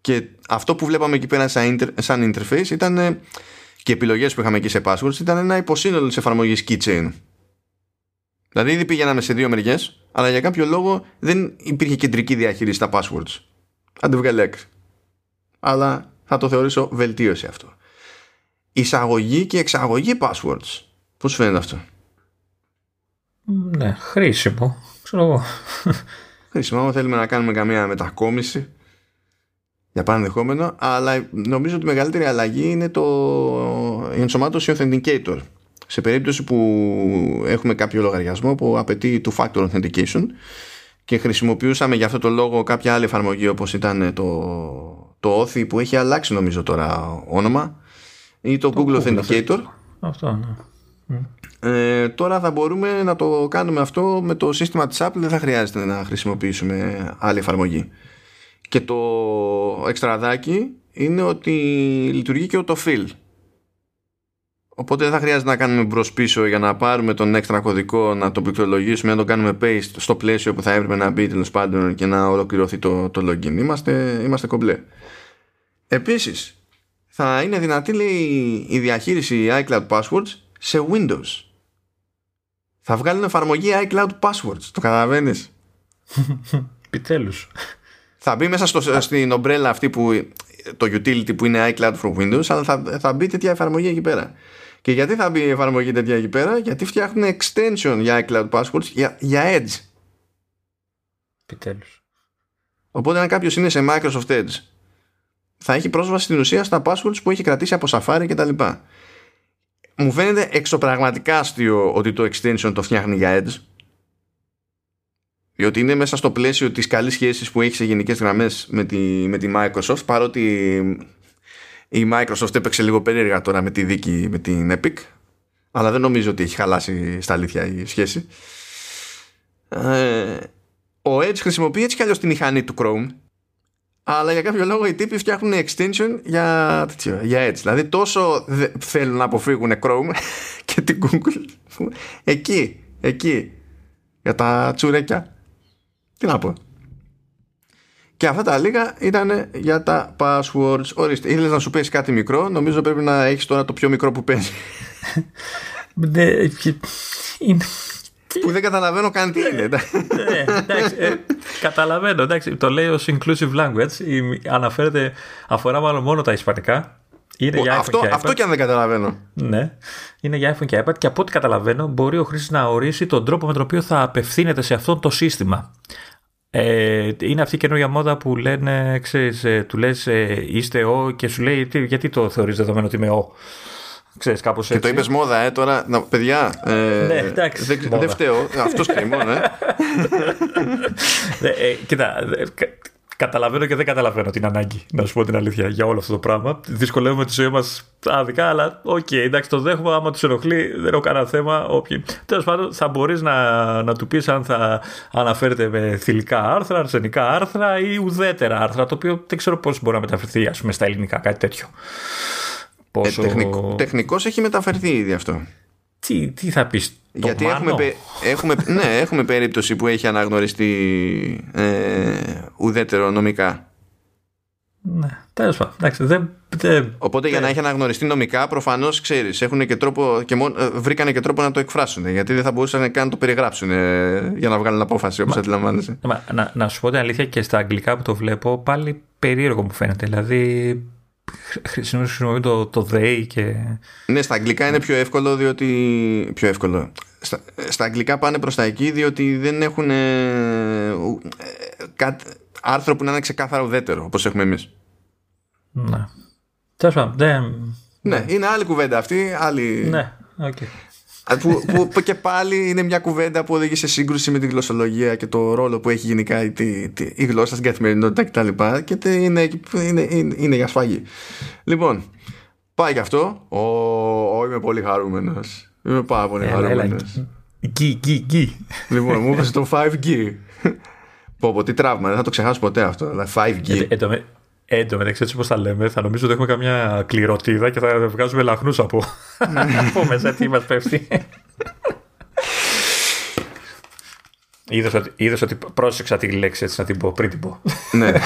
Και αυτό που βλέπαμε εκεί πέρα σαν interface ήταν και επιλογές που είχαμε εκεί σε passwords ήταν ένα υποσύνολο της εφαρμογής Keychain Δηλαδή ήδη πήγαιναμε σε δύο μεριές, αλλά για κάποιο λόγο δεν υπήρχε κεντρική διαχείριση στα passwords. Αν Αλλά θα το θεωρήσω βελτίωση αυτό. Εισαγωγή και εξαγωγή passwords. Πώς φαίνεται αυτό; Ναι, χρήσιμο. Ξέρω εγώ. Χρήσιμο. Αν θέλουμε να κάνουμε καμία μετακόμιση για πανδεχόμενο, αλλά νομίζω ότι η μεγαλύτερη αλλαγή είναι το η ενσωμάτωση authenticator. Σε περίπτωση που έχουμε κάποιο λογαριασμό που απαιτεί two factor authentication και χρησιμοποιούσαμε για αυτό το λόγο κάποια άλλη εφαρμογή όπως ήταν το, το Authy που έχει αλλάξει νομίζω τώρα όνομα ή το, Google, Authenticator. Αυτό, ναι. Ε, τώρα θα μπορούμε να το κάνουμε αυτό με το σύστημα της Apple. Δεν θα χρειάζεται να χρησιμοποιήσουμε άλλη εφαρμογή. Και το εξτραδάκι είναι ότι λειτουργεί και το fill οπότε δεν θα χρειάζεται να κάνουμε μπρος πίσω για να πάρουμε τον έξτρα κωδικό να το πληκτρολογήσουμε να το κάνουμε paste στο πλαίσιο που θα έπρεπε να μπει τέλος πάντων και να ολοκληρωθεί το, το login είμαστε, είμαστε κομπλέ επίσης θα είναι δυνατή λέει η διαχείριση iCloud Passwords σε Windows θα βγάλουν εφαρμογή iCloud Passwords. Το καταλαβαίνεις; Επιτέλους. Θα μπει μέσα στο, στην ομπρέλα αυτή που το utility που είναι iCloud for Windows, αλλά θα, θα μπει τέτοια εφαρμογή εκεί πέρα. Και γιατί θα μπει η εφαρμογή τέτοια εκεί πέρα, γιατί φτιάχνουν extension για iCloud Passwords για, για Edge. Επιτέλους. Οπότε αν κάποιος είναι σε Microsoft Edge, θα έχει πρόσβαση στην ουσία στα passwords που έχει κρατήσει από Safari κτλ μου φαίνεται εξωπραγματικά αστείο ότι το extension το φτιάχνει για Edge διότι είναι μέσα στο πλαίσιο της καλής σχέσης που έχει σε γενικές γραμμές με τη, με τη Microsoft παρότι η Microsoft έπαιξε λίγο περίεργα τώρα με τη δίκη με την Epic αλλά δεν νομίζω ότι έχει χαλάσει στα αλήθεια η σχέση ε, ο Edge χρησιμοποιεί έτσι κι αλλιώς τη μηχανή του Chrome αλλά για κάποιο λόγο οι τύποι φτιάχνουν extension για, τέτοιο, για Edge. Δηλαδή τόσο θέλουν να αποφύγουν Chrome και την Google. Εκεί, εκεί. Για τα τσουρέκια. Τι να πω. Και αυτά τα λίγα ήταν για τα passwords. Ορίστε, ήθελες να σου πέσει κάτι μικρό; Νομίζω πρέπει να έχεις τώρα το πιο μικρό που παίζει. Ναι, είναι, που δεν καταλαβαίνω καν τι είναι. ναι, εντάξει, ε, καταλαβαίνω. Εντάξει, το λέει ως inclusive language. Αναφέρεται, αφορά μάλλον μόνο τα ισπανικά. Είναι για αυτό, και αυτό και αν δεν καταλαβαίνω. Ναι. Είναι για iPhone και iPad και από ό,τι καταλαβαίνω μπορεί ο χρήστη να ορίσει τον τρόπο με τον οποίο θα απευθύνεται σε αυτό το σύστημα. Ε, είναι αυτή η καινούργια μόδα που λένε, ξέρεις, ε, του λες ε, είστε ο και σου λέει τι, γιατί το θεωρείς δεδομένο ότι είμαι ο; Ξέρεις, κάπως έτσι. Και το είπες μόδα, ε, τώρα. Να, παιδιά. Ε, ναι, εντάξει. Δεν, δεν φταίω. Αυτός κρυμμό, ναι. ε, κοίτα, καταλαβαίνω και δεν καταλαβαίνω την ανάγκη, να σου πω την αλήθεια, για όλο αυτό το πράγμα. Δυσκολεύουμε τη ζωή μας άδικα, αλλά OK, okay, εντάξει, το δέχομαι. Άμα τους ενοχλεί, δεν έχω κανένα θέμα. Τέλος πάντων, θα μπορείς να, να του πεις αν θα αναφέρεται με θηλυκά άρθρα, αρσενικά άρθρα ή ουδέτερα άρθρα, το οποίο δεν ξέρω πώς μπορεί να μεταφερθεί, ας πούμε, στα ελληνικά, κάτι τέτοιο. Πόσο... Ε, τεχνικό, τεχνικός έχει μεταφερθεί ήδη αυτό. Τι, τι θα πεις, το Γιατί έχουμε, έχουμε, ναι, έχουμε περίπτωση που έχει αναγνωριστεί ε, ουδέτερο νομικά. Ναι, τέλος πάντων. Δεν, Οπότε για να έχει αναγνωριστεί νομικά, προφανώς ξέρεις, έχουν και τρόπο και μόνο, ε, βρήκανε και τρόπο να το εκφράσουν. Γιατί δεν θα μπορούσαν καν να το περιγράψουν ε, για να βγάλουν απόφαση, όπως αντιλαμβάνεσαι. να, να σου πω την αλήθεια και στα αγγλικά που το βλέπω, πάλι περίεργο μου φαίνεται. Δηλαδή, χρησιμοποιούν το, το they και... Ναι, στα αγγλικά είναι πιο εύκολο διότι... Πιο εύκολο. Στα, στα αγγλικά πάνε προς τα εκεί διότι δεν έχουν ε, ε, άρθρο που να είναι ξεκάθαρο ουδέτερο όπως έχουμε εμείς. Ναι. Τέλος πάντων. Ναι, είναι άλλη κουβέντα αυτή. Άλλη... Ναι, okay που, που, που, και πάλι είναι μια κουβέντα που οδηγεί σε σύγκρουση με τη γλωσσολογία και το ρόλο που έχει γενικά η, η, η γλώσσα στην καθημερινότητα κτλ. Και, και, και είναι, είναι, είναι, είναι, για σφαγή. Λοιπόν, πάει γι' αυτό. Ο, ο, είμαι πολύ χαρούμενος. Είμαι πάρα πολύ χαρούμενος. Γκί, γκί, γκί. Λοιπόν, μου έπεσε το 5G. Πω, πω, τι τραύμα, δεν θα το ξεχάσω ποτέ αυτό. Αλλά 5G. Ε, ε, ε, εν τω μεταξύ, έτσι όπω τα λέμε, θα νομίζω ότι έχουμε καμιά κληροτίδα και θα βγάζουμε λαχνούς από, από μέσα τι μας πέφτει. Είδες ότι, είδες ότι πρόσεξα τη λέξη έτσι να την πω πριν την πω. ναι.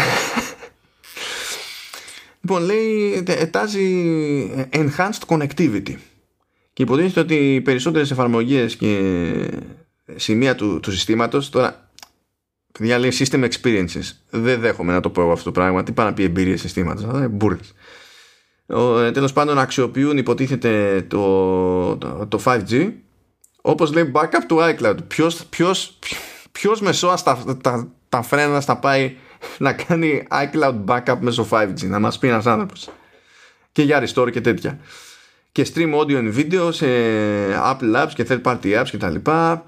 λοιπόν, λέει, ετάζει enhanced connectivity. Και υποτίθεται ότι οι περισσότερες εφαρμογές και σημεία του, του συστήματος τώρα παιδιά λέει system experiences. Δεν δέχομαι να το πω εγώ αυτό το πράγμα. Τι πάνε να πει εμπειρία συστήματος. Θα είναι μπουρδες ε, τέλος πάντων αξιοποιούν υποτίθεται το, το, το 5G όπως λέει backup του iCloud. Ποιος, ποιος, ποιος μεσόας στα, τα, τα φρένα θα πάει να κάνει iCloud backup μέσω 5G να μας πει ένας άνθρωπος. Και για restore και τέτοια. Και stream audio and video σε Apple Apps και third party apps και τα λοιπά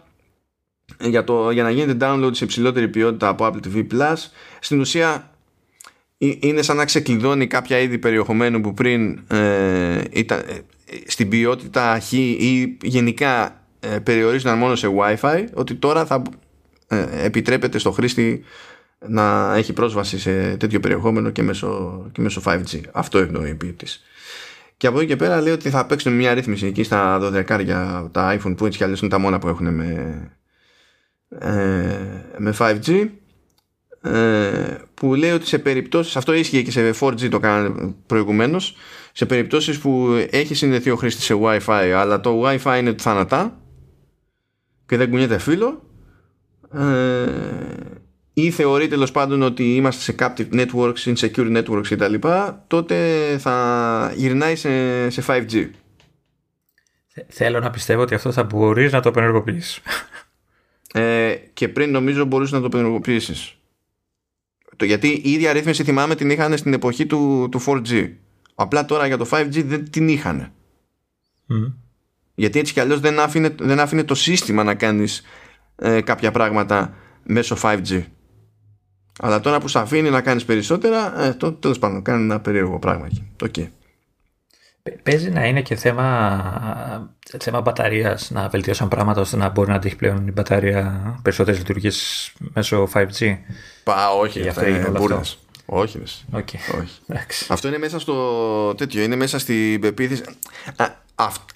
για, το, για να γίνεται download σε υψηλότερη ποιότητα από Apple TV Plus στην ουσία είναι σαν να ξεκλειδώνει κάποια είδη περιεχομένου που πριν ε, ήταν ε, στην ποιότητα χ ή γενικά ε, περιορίζονταν μόνο σε Wi-Fi ότι τώρα θα ε, επιτρέπεται στο χρήστη να έχει πρόσβαση σε τέτοιο περιεχόμενο και μέσω, και μέσω 5G. Αυτό εννοεί η ποιητής. Και από εκεί και πέρα λέει ότι θα παίξουν μια ρύθμιση εκεί στα 12 για τα iPhone που έτσι κι αλλιώς είναι τα μόνα που έχουν με, ε, με 5G ε, που λέει ότι σε περιπτώσεις αυτό ίσχυε και σε 4G το κάνανε προηγουμένως σε περιπτώσεις που έχει συνδεθεί ο χρήστης σε Wi-Fi αλλά το Wi-Fi είναι του θανατά και δεν κουνιέται φύλλο ε, ή θεωρεί τέλος πάντων ότι είμαστε σε captive networks, insecure networks κτλ., τότε θα γυρνάει σε, σε 5G. Θέλω να πιστεύω ότι αυτό θα μπορείς να το απενεργοποιήσει. Ε, και πριν νομίζω μπορούσες να το απενεργοποιήσει. Το, γιατί η ίδια ρύθμιση θυμάμαι την είχαν στην εποχή του, του 4G. Απλά τώρα για το 5G δεν την είχαν. Γιατί έτσι κι αλλιώς δεν άφηνε, δεν άφηνε το σύστημα να κάνεις ε, κάποια πράγματα μέσω 5G. Αλλά τώρα που σε αφήνει να κάνεις περισσότερα, ε, το τέλος πάντων κάνει ένα περίεργο πράγμα εκεί. Okay. Παίζει να είναι και θέμα, θέμα μπαταρίας, να βελτιώσουν πράγματα ώστε να μπορεί να αντέχει πλέον η μπαταρία περισσότερες λειτουργίες μέσω 5G. Πα, όχι, αυτά είναι μπουρδε. Όχι, okay. όχι. Αυτό είναι μέσα στο τέτοιο, είναι μέσα στην πεποίθηση.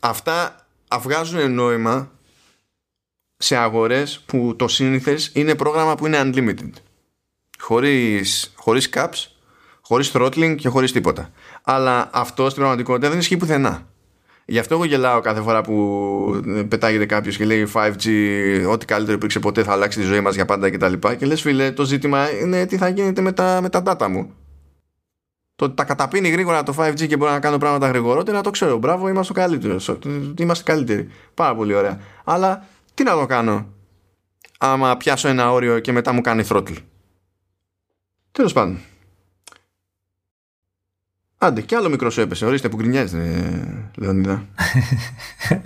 αυτά βγάζουν νόημα σε αγορές που το σύνηθες είναι πρόγραμμα που είναι unlimited χωρίς, χωρίς caps, χωρίς throttling και χωρίς τίποτα. Αλλά αυτό στην πραγματικότητα δεν ισχύει πουθενά. Γι' αυτό εγώ γελάω κάθε φορά που πετάγεται κάποιος και λέει 5G, ό,τι καλύτερο υπήρξε ποτέ θα αλλάξει τη ζωή μας για πάντα κτλ. Και, και λες, φίλε, το ζήτημα είναι τι θα γίνεται με τα, με τα data μου. Το ότι τα καταπίνει γρήγορα το 5G και μπορεί να κάνω πράγματα γρηγορότερα, το ξέρω. Μπράβο, είμαστε καλύτεροι. Είμαστε καλύτεροι. Πάρα πολύ ωραία. Αλλά τι να το κάνω άμα πιάσω ένα όριο και μετά μου κάνει throttle. Τέλος πάντων. Άντε, κι άλλο μικρό σου έπεσε. Ορίστε που γκρινιάζει, Λεωνίδα.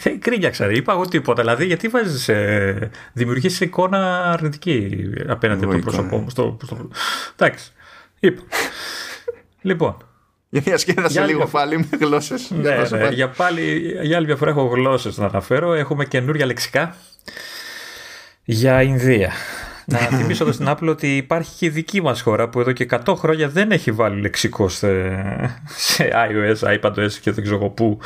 Δεν γκρίνιαξα, είπα εγώ τίποτα. Δηλαδή, γιατί βάζεις. Ε, Δημιουργείς εικόνα αρνητική απέναντι από το πρόσωπό μου. Στο, στο... Εντάξει. Είπα. λοιπόν. Για μια σκέφτεσαι λίγο πάλι με γλώσσες. Ναι, ναι, για, πάλι, για άλλη μια φορά έχω γλώσσες να αναφέρω. Έχουμε καινούρια λεξικά για Ινδία. Να θυμίσω εδώ στην Apple ότι υπάρχει και η δική μας χώρα που εδώ και 100 χρόνια δεν έχει βάλει λεξικό σε, σε iOS, iPadOS και δεν ξέρω πού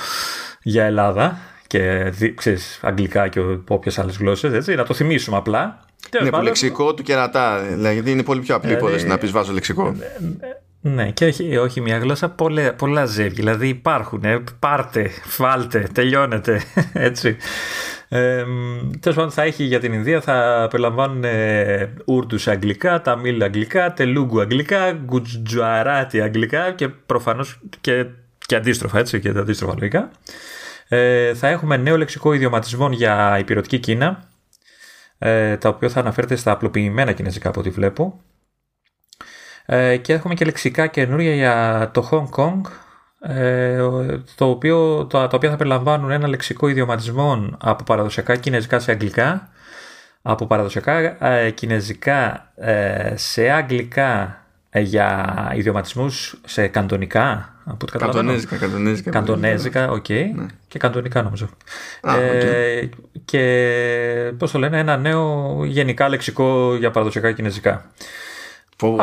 για Ελλάδα και ξέρεις, αγγλικά και όποιες άλλες γλώσσες, έτσι, να το θυμίσουμε απλά. Ναι, που λεξικό του κερατά, δηλαδή, γιατί είναι πολύ πιο απλή υπόθεση να πεις βάζω λεξικό. Ναι, και όχι, όχι μια γλώσσα, πολλά, πολλά ζεύγη. Δηλαδή υπάρχουν, πάρτε, φάλτε, τελειώνετε. Έτσι. Ε, Τέλος πάντων, θα έχει για την Ινδία, θα περιλαμβάνουν ε, Ούρτου αγγλικά, Ταμίλ αγγλικά, Τελούγκου αγγλικά, Γκουτζουαράτι αγγλικά και προφανώς και, και αντίστροφα, έτσι, και τα αντίστροφα λογικά. Ε, θα έχουμε νέο λεξικό ιδιωματισμών για ηπειρωτική Κίνα, ε, τα οποία θα αναφέρεται στα απλοποιημένα κινέζικα από ό,τι βλέπω. Ε, και έχουμε και λεξικά καινούρια για το Hong Kong, ε, το οποίο, το, τα οποία θα περιλαμβάνουν ένα λεξικό ιδιωματισμών από παραδοσιακά κινέζικα σε αγγλικά, από παραδοσιακά ε, κινέζικα ε, σε αγγλικά για ιδιωματισμούς σε καντονικά. Από καντονέζικα, καντονέζικα. Καντονέζικα, OK. Okay. Ναι. Και καντονικά νομίζω. Α, okay. και πώς το λένε, ένα νέο γενικά λεξικό για παραδοσιακά κινέζικα. Πω,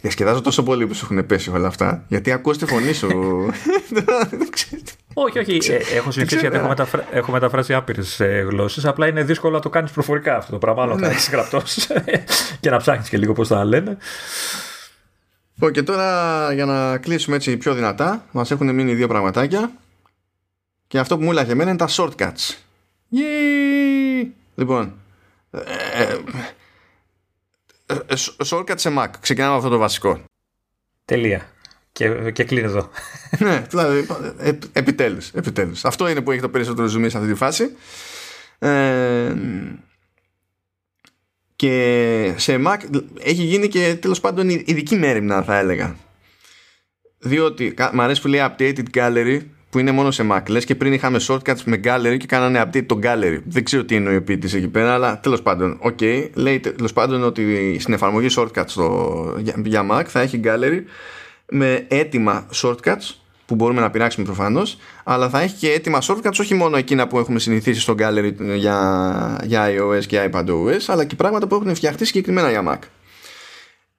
διασκεδάζω τόσο πολύ που σου έχουν πέσει όλα αυτά. Γιατί ακούς τη φωνή σου. όχι, όχι. Ε, έχω συνηθίσει γιατί έχω, μεταφρα... έχω μεταφράσει άπειρες γλώσσες. Απλά είναι δύσκολο να το κάνεις προφορικά αυτό το πράγμα. Άλλο να έχει γραπτός και να ψάχνεις και λίγο πώς θα λένε. Και τώρα για να κλείσουμε έτσι πιο δυνατά, μας έχουν μείνει δύο πραγματάκια. Και αυτό που μου έλεγε εμένα είναι τα shortcuts. Yay! Λοιπόν, Ε, ε, ε shortcut σε Mac. Ξεκινάμε αυτό το βασικό. Τελεία. Και, και κλείνει εδώ. ναι, δηλαδή, επιτέλους, επιτέλους. Αυτό είναι που έχει το περισσότερο ζουμί σε αυτή τη φάση. Ε, και σε Mac έχει γίνει και τέλος πάντων ειδική μέρημνα θα έλεγα. Διότι μου αρέσει που λέει updated gallery που είναι μόνο σε Mac. Λες και πριν είχαμε shortcuts με gallery και κάνανε update το gallery. Δεν ξέρω τι εννοεί ο ποιητής εκεί πέρα, αλλά τέλος πάντων. Οκ, οκέι, λέει τέλος πάντων ότι στην εφαρμογή shortcuts στο, για, για Mac θα έχει gallery με έτοιμα shortcuts που μπορούμε να πειράξουμε προφανώς, αλλά θα έχει και έτοιμα shortcuts όχι μόνο εκείνα που έχουμε συνηθίσει στο gallery για, για iOS και iPadOS, αλλά και πράγματα που έχουν φτιαχτεί συγκεκριμένα για Mac.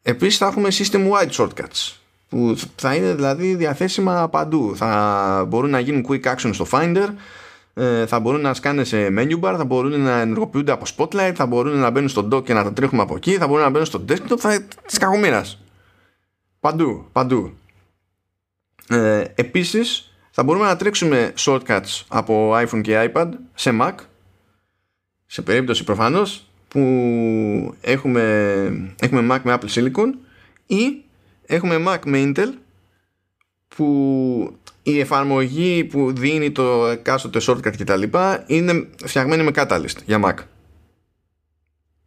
Επίσης θα έχουμε system wide shortcuts που θα είναι δηλαδή διαθέσιμα παντού. Θα μπορούν να γίνουν quick action στο Finder, ε, θα μπορούν να σκάνε σε menu bar, θα μπορούν να ενεργοποιούνται από Spotlight, θα μπορούν να μπαίνουν στο dock και να τα τρέχουμε από εκεί, θα μπορούν να μπαίνουν στο desktop, θα της κακομήρας. Παντού, παντού. Ε, επίσης, θα μπορούμε να τρέξουμε shortcuts από iPhone και iPad σε Mac, σε περίπτωση προφανώς που έχουμε, έχουμε Mac με Apple Silicon ή έχουμε Mac με Intel που η εφαρμογή που δίνει το εκάστοτε shortcut και τα λοιπά είναι φτιαγμένη με Catalyst για Mac.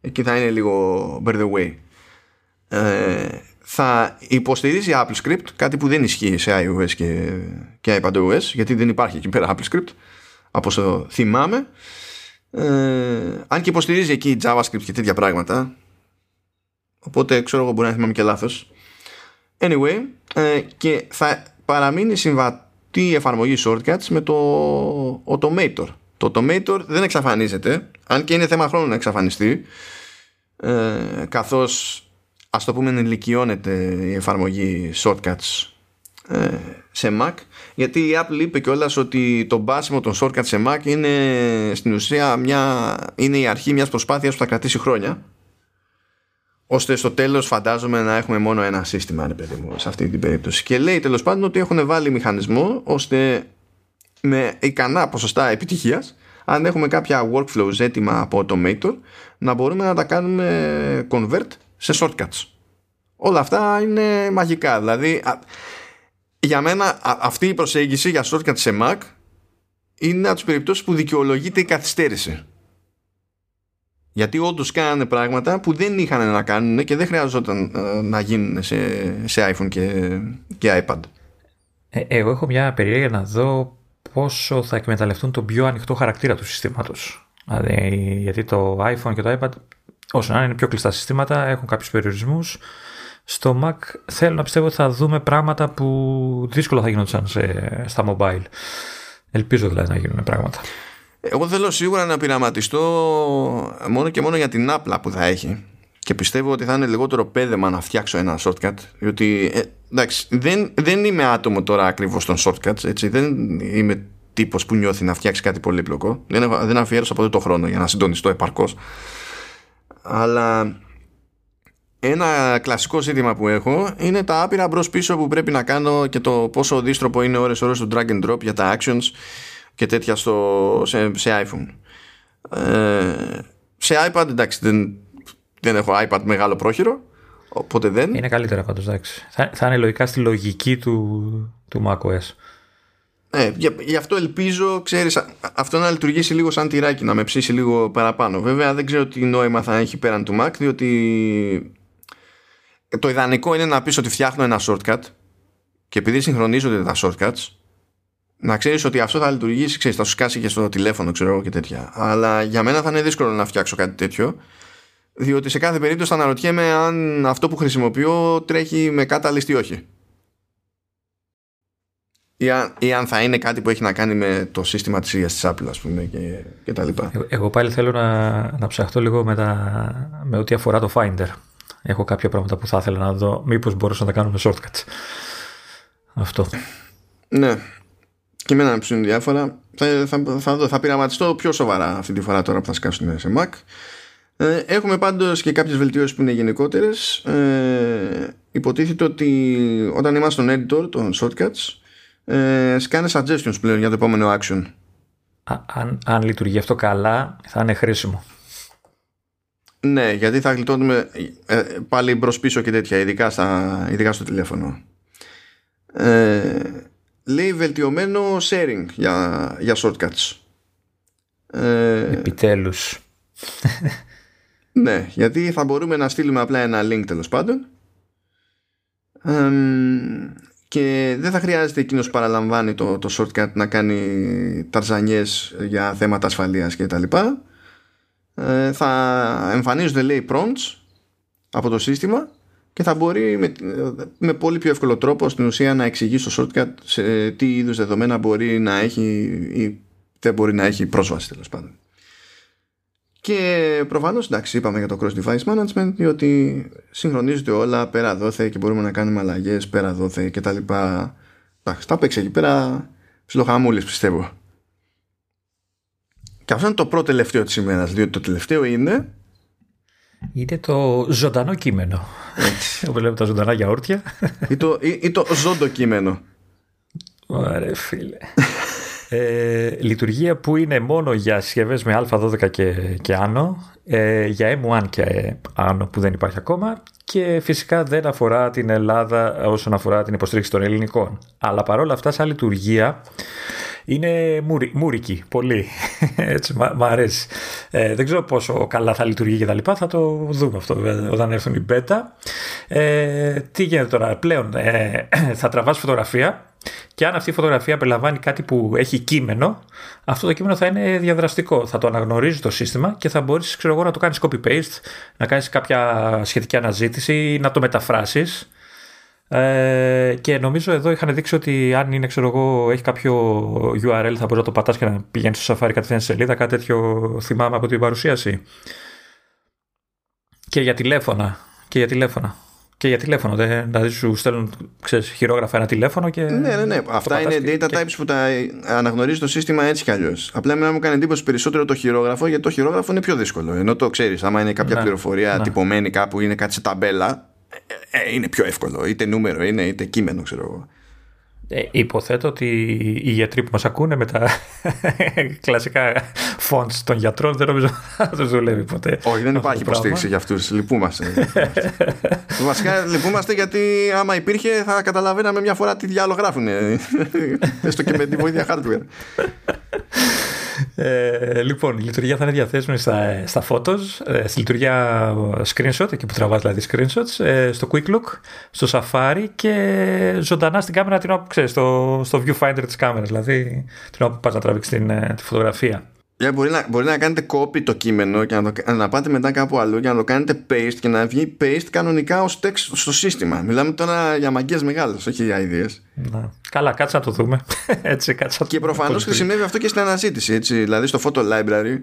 Εκεί θα είναι λίγο by the way. Ε, θα υποστηρίζει Apple Script, κάτι που δεν ισχύει σε iOS και, και iPadOS, γιατί δεν υπάρχει εκεί πέρα Apple Script, από όσο θυμάμαι. Ε, αν και υποστηρίζει εκεί JavaScript και τέτοια πράγματα, οπότε ξέρω εγώ μπορεί να θυμάμαι και λάθος. Anyway, ε, και θα παραμείνει συμβατή η εφαρμογή shortcuts με το Automator. Το Automator δεν εξαφανίζεται, αν και είναι θέμα χρόνου να εξαφανιστεί, ε, καθώς ας το πούμε ενηλικιώνεται η εφαρμογή shortcuts ε, σε Mac γιατί η Apple είπε κιόλας ότι το μπάσιμο των shortcuts σε Mac είναι στην ουσία μια, είναι η αρχή μιας προσπάθειας που θα κρατήσει χρόνια ώστε στο τέλος φαντάζομαι να έχουμε μόνο ένα σύστημα ρε παιδί μου, σε αυτή την περίπτωση και λέει τέλος πάντων ότι έχουν βάλει μηχανισμό ώστε με ικανά ποσοστά επιτυχίας αν έχουμε κάποια workflows έτοιμα από Automator να μπορούμε να τα κάνουμε convert σε shortcuts. Όλα αυτά είναι μαγικά. Δηλαδή, για μένα αυτή η προσέγγιση για shortcuts σε Mac είναι από τις περιπτώσεις που δικαιολογείται η καθυστέρηση. Γιατί όντως κάνανε πράγματα που δεν είχαν να κάνουν και δεν χρειαζόταν ε, να γίνουν σε, σε iPhone και, και iPad. Ε, εγώ έχω μια περιέργεια να δω πόσο θα εκμεταλλευτούν τον πιο ανοιχτό χαρακτήρα του συστήματος. Δηλαδή, γιατί το iPhone και το iPad όσο να είναι πιο κλειστά συστήματα, έχουν κάποιους περιορισμούς. Στο Mac θέλω να πιστεύω ότι θα δούμε πράγματα που δύσκολα θα γίνονταν στα mobile. Ελπίζω δηλαδή να γίνουν πράγματα. Εγώ θέλω σίγουρα να πειραματιστώ μόνο και μόνο για την άπλα που θα έχει. Και πιστεύω ότι θα είναι λιγότερο πέδεμα να φτιάξω ένα shortcut. Διότι ε, εντάξει, δεν, δεν είμαι άτομο τώρα ακριβώς των shortcuts. Έτσι, δεν είμαι τύπος που νιώθει να φτιάξει κάτι πολύπλοκο. Δεν, δεν αφιέρωσα ποτέ το χρόνο για να συντονιστώ επαρκώς. Αλλά ένα κλασικό ζήτημα που έχω είναι τα άπειρα μπρος πίσω που πρέπει να κάνω και το πόσο δίστροπο είναι ώρες ώρες το drag and drop για τα actions και τέτοια στο, σε, σε iPhone. Ε, σε iPad εντάξει δεν, δεν έχω iPad μεγάλο πρόχειρο οπότε δεν. Είναι καλύτερα πάντως εντάξει. Θα, θα είναι λογικά στη λογική του, του macOS. Ε, γι' αυτό ελπίζω, ξέρεις, αυτό να λειτουργήσει λίγο σαν τυράκι, να με ψήσει λίγο παραπάνω. Βέβαια δεν ξέρω τι νόημα θα έχει πέραν του Mac, διότι το ιδανικό είναι να πεις ότι φτιάχνω ένα shortcut και επειδή συγχρονίζονται τα shortcuts, να ξέρεις ότι αυτό θα λειτουργήσει, ξέρεις, θα σου σκάσει και στο τηλέφωνο, ξέρω εγώ και τέτοια. Αλλά για μένα θα είναι δύσκολο να φτιάξω κάτι τέτοιο, διότι σε κάθε περίπτωση θα αναρωτιέμαι αν αυτό που χρησιμοποιώ τρέχει με catalyst ή όχι ή αν, θα είναι κάτι που έχει να κάνει με το σύστημα της ίδιας της Apple ας πούμε και, και τα λοιπά. Εγώ πάλι θέλω να, να ψαχτώ λίγο με, τα, με ό,τι αφορά το Finder. Έχω κάποια πράγματα που θα ήθελα να δω μήπως μπορούσα να τα κάνω με shortcuts. Αυτό. Ναι. Και εμένα με διάφορα. Θα, θα, θα, θα πειραματιστώ πιο σοβαρά αυτή τη φορά τώρα που θα σκάσουμε σε Mac. Ε, έχουμε πάντως και κάποιες βελτιώσεις που είναι γενικότερες. Ε, υποτίθεται ότι όταν είμαστε στον editor των shortcuts ε, σκάνε suggestions πλέον για το επόμενο action. αν, αν λειτουργεί αυτό καλά θα είναι χρήσιμο. Ναι, γιατί θα γλιτώνουμε ε, πάλι μπρος πίσω και τέτοια, ειδικά, στα, ειδικά στο τηλέφωνο. Ε, λέει βελτιωμένο sharing για, για shortcuts. Ε, Επιτέλους. ναι, γιατί θα μπορούμε να στείλουμε απλά ένα link τέλος πάντων και δεν θα χρειάζεται εκείνος που παραλαμβάνει το, το shortcut να κάνει ταρζανιές για θέματα ασφαλείας και τα λοιπά. Ε, θα εμφανίζονται λέει prompts από το σύστημα και θα μπορεί με, με πολύ πιο εύκολο τρόπο στην ουσία να εξηγεί στο shortcut σε τι είδους δεδομένα μπορεί να έχει ή δεν μπορεί να έχει πρόσβαση τέλος πάντων. Και προφανώς εντάξει, είπαμε για το cross device management, διότι συγχρονίζονται όλα πέρα δόθε και μπορούμε να κάνουμε αλλαγές πέρα δόθε και τα λοιπά. Εντάξει, τα παίξει εκεί πέρα ψιλοχαμούλης πιστεύω. Και αυτό είναι το πρώτο τελευταίο της ημέρας, διότι το τελευταίο είναι. Είναι το ζωντανό κείμενο. Όπως λέμε τα ζωντανά γιαούρτια. Ή το, ή, ή το ζώντο κείμενο. Ωραία, φίλε. Ε, λειτουργία που είναι μόνο για συσκευές με α12 και, και άνω, ε, για M1 και άνω που δεν υπάρχει ακόμα και φυσικά δεν αφορά την Ελλάδα όσον αφορά την υποστήριξη των ελληνικών. Αλλά παρόλα αυτά σαν λειτουργία είναι μουρική, πολύ. Έτσι, μ' αρέσει. Ε, δεν ξέρω πόσο καλά θα λειτουργεί και τα λοιπά, θα το δούμε αυτό όταν έρθουν οι beta. Ε, τι γίνεται τώρα, πλέον ε, θα τραβάς φωτογραφία και αν αυτή η φωτογραφία περιλαμβάνει κάτι που έχει κείμενο, αυτό το κείμενο θα είναι διαδραστικό. Θα το αναγνωρίζει το σύστημα και θα μπορείς να το κάνεις copy-paste, να κάνεις κάποια σχετική αναζήτηση, να το μεταφράσεις. Ε, και νομίζω εδώ είχαν δείξει ότι αν είναι, ξέρω εγώ, έχει κάποιο URL θα μπορείς να το πατάς και να πηγαίνεις στο Safari κατευθείαν στη σελίδα. Κάτι τέτοιο θυμάμαι από την παρουσίαση. Και για τηλέφωνα. Και για τηλέφωνα και για τηλέφωνο. Δηλαδή σου στέλνουν ξέρεις, χειρόγραφα ένα τηλέφωνο και. Ναι, ναι, ναι. Αυτά είναι data types που τα αναγνωρίζει το σύστημα έτσι κι αλλιώς. Απλά εμένα μου κάνει εντύπωση περισσότερο το χειρόγραφο γιατί το χειρόγραφο είναι πιο δύσκολο. Ενώ το ξέρεις, άμα είναι κάποια ναι, πληροφορία ναι. τυπωμένη κάπου, είναι κάτι σε ταμπέλα, ε, ε, είναι πιο εύκολο. Είτε νούμερο είναι, είτε κείμενο, ξέρω εγώ. Ε, υποθέτω ότι οι γιατροί που μας ακούνε με τα κλασικά fonts των γιατρών δεν νομίζω θα τους δουλεύει ποτέ. Όχι, δεν υπάρχει υποστήριξη για αυτούς. Λυπούμαστε. Βασικά λυπούμαστε γιατί άμα υπήρχε θα καταλαβαίναμε μια φορά τι διάλογο γράφουν. Έστω και με τη βοήθεια hardware. Ε, λοιπόν, η λειτουργία θα είναι διαθέσιμη στα, στα photos, ε, στη λειτουργία screenshot, εκεί που τραβάς δηλαδή screenshots, ε, στο quick look, στο safari και ζωντανά στην κάμερα την ώρα ξέρεις, στο, στο viewfinder της κάμερας, δηλαδή την ώρα που πας να τραβήξεις την, ε, τη φωτογραφία. Yeah, μπορεί, να, μπορεί να κάνετε copy το κείμενο και να, το, να πάτε μετά κάπου αλλού και να το κάνετε paste και να βγει paste κανονικά ως text στο σύστημα. Μιλάμε τώρα για μαγκές μεγάλες, όχι για ιδέες. Να. Καλά, κάτσε να το δούμε. έτσι, κάτσε να και προφανώς χρησιμεύει αυτό και στην αναζήτηση. Έτσι. Δηλαδή στο photo library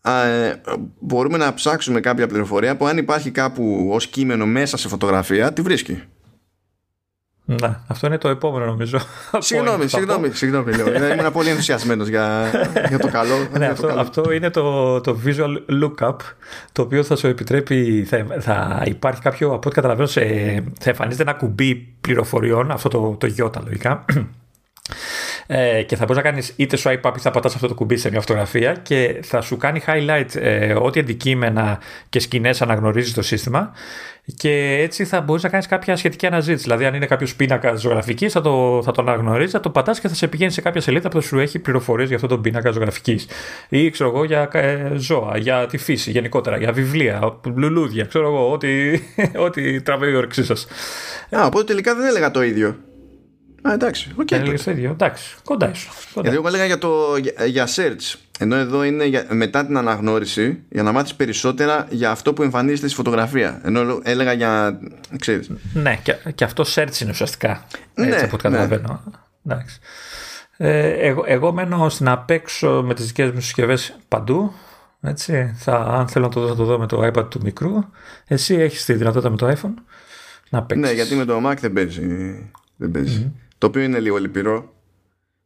α, ε, μπορούμε να ψάξουμε κάποια πληροφορία που αν υπάρχει κάπου ως κείμενο μέσα σε φωτογραφία, τη βρίσκει. Ναι, αυτό είναι το επόμενο νομίζω. Συγγνώμη, συγγνώμη, συγγνώμη. Λέω. Ήμουν πολύ ενθουσιασμένος για, για το καλό. Ναι, αυτό, το αυτό είναι το, το visual lookup, το οποίο θα σου επιτρέπει, θα, θα υπάρχει κάποιο, από ό,τι καταλαβαίνω, σε, θα εμφανίζεται ένα κουμπί πληροφοριών, αυτό το, το γιώτα λογικά, ε, και θα μπορείς να κάνεις είτε swipe up ή θα πατάς αυτό το κουμπί σε μια φωτογραφία και θα σου κάνει highlight ε, ό,τι αντικείμενα και σκηνές αναγνωρίζεις το σύστημα και έτσι θα μπορείς να κάνεις κάποια σχετική αναζήτηση. Δηλαδή, αν είναι κάποιος πίνακας ζωγραφικής, θα το, θα τον αναγνωρίζεις, θα το πατάς και θα σε πηγαίνει σε κάποια σελίδα που θα σου έχει πληροφορίες για αυτόν τον πίνακα ζωγραφικής. Ή ξέρω εγώ για ε, ζώα, για τη φύση γενικότερα, για βιβλία, λουλούδια, ξέρω εγώ, ό,τι, ό,τι τραβάει η όρεξή σας. Α, οπότε τελικά δεν έλεγα το ίδιο. Α, εντάξει. Okay, Έλεγε το ίδιο. Εντάξει. Κοντά ίσω. Γιατί εγώ έλεγα για, το, για, για search. Ενώ εδώ είναι για, μετά την αναγνώριση για να μάθεις περισσότερα για αυτό που εμφανίζεται στη φωτογραφία. Ενώ έλεγα για. Ξέρεις. Ναι, και, και αυτό search είναι ουσιαστικά. Ναι, έτσι από ό,τι ναι. καταλαβαίνω. Εντάξει. Ε, εγώ, εγώ μένω στην απέξω με τις δικές μου συσκευές παντού. Έτσι. Θα, αν θέλω να το δω, θα το δω με το iPad του μικρού. Εσύ έχεις τη δυνατότητα με το iPhone να παίξεις. Ναι, γιατί με το Mac δεν παίζει. Δεν παιζει το οποίο είναι λίγο λυπηρό.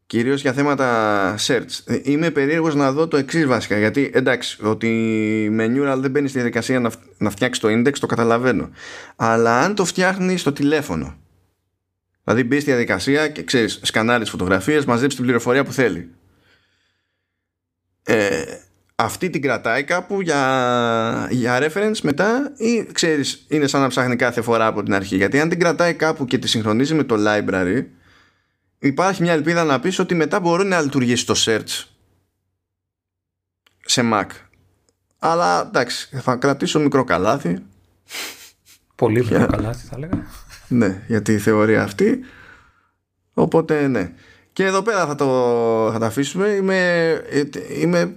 Κυρίως για θέματα search. Είμαι περίεργος να δω το εξής βασικά γιατί εντάξει ότι με Neural δεν μπαίνει στη διαδικασία να, να φτιάξεις το index το καταλαβαίνω. Αλλά αν το φτιάχνεις στο τηλέφωνο δηλαδή μπεις στη διαδικασία και ξέρεις σκανάρεις φωτογραφίες μαζέψεις την πληροφορία που θέλει. Ε, αυτή την κρατάει κάπου για, για reference μετά ή ξέρεις είναι σαν να ψάχνει κάθε φορά από την αρχή. Γιατί αν την κρατάει κάπου και τη συγχρονίζει με το library υπάρχει μια ελπίδα να πεις ότι μετά μπορεί να λειτουργήσει το search σε Mac. Αλλά εντάξει θα κρατήσω μικρό καλάθι. Πολύ μικρό καλάθι θα έλεγα. Ναι για τη θεωρία αυτή. Οπότε ναι. Και εδώ πέρα θα το θα τα αφήσουμε. Είμαι, είμαι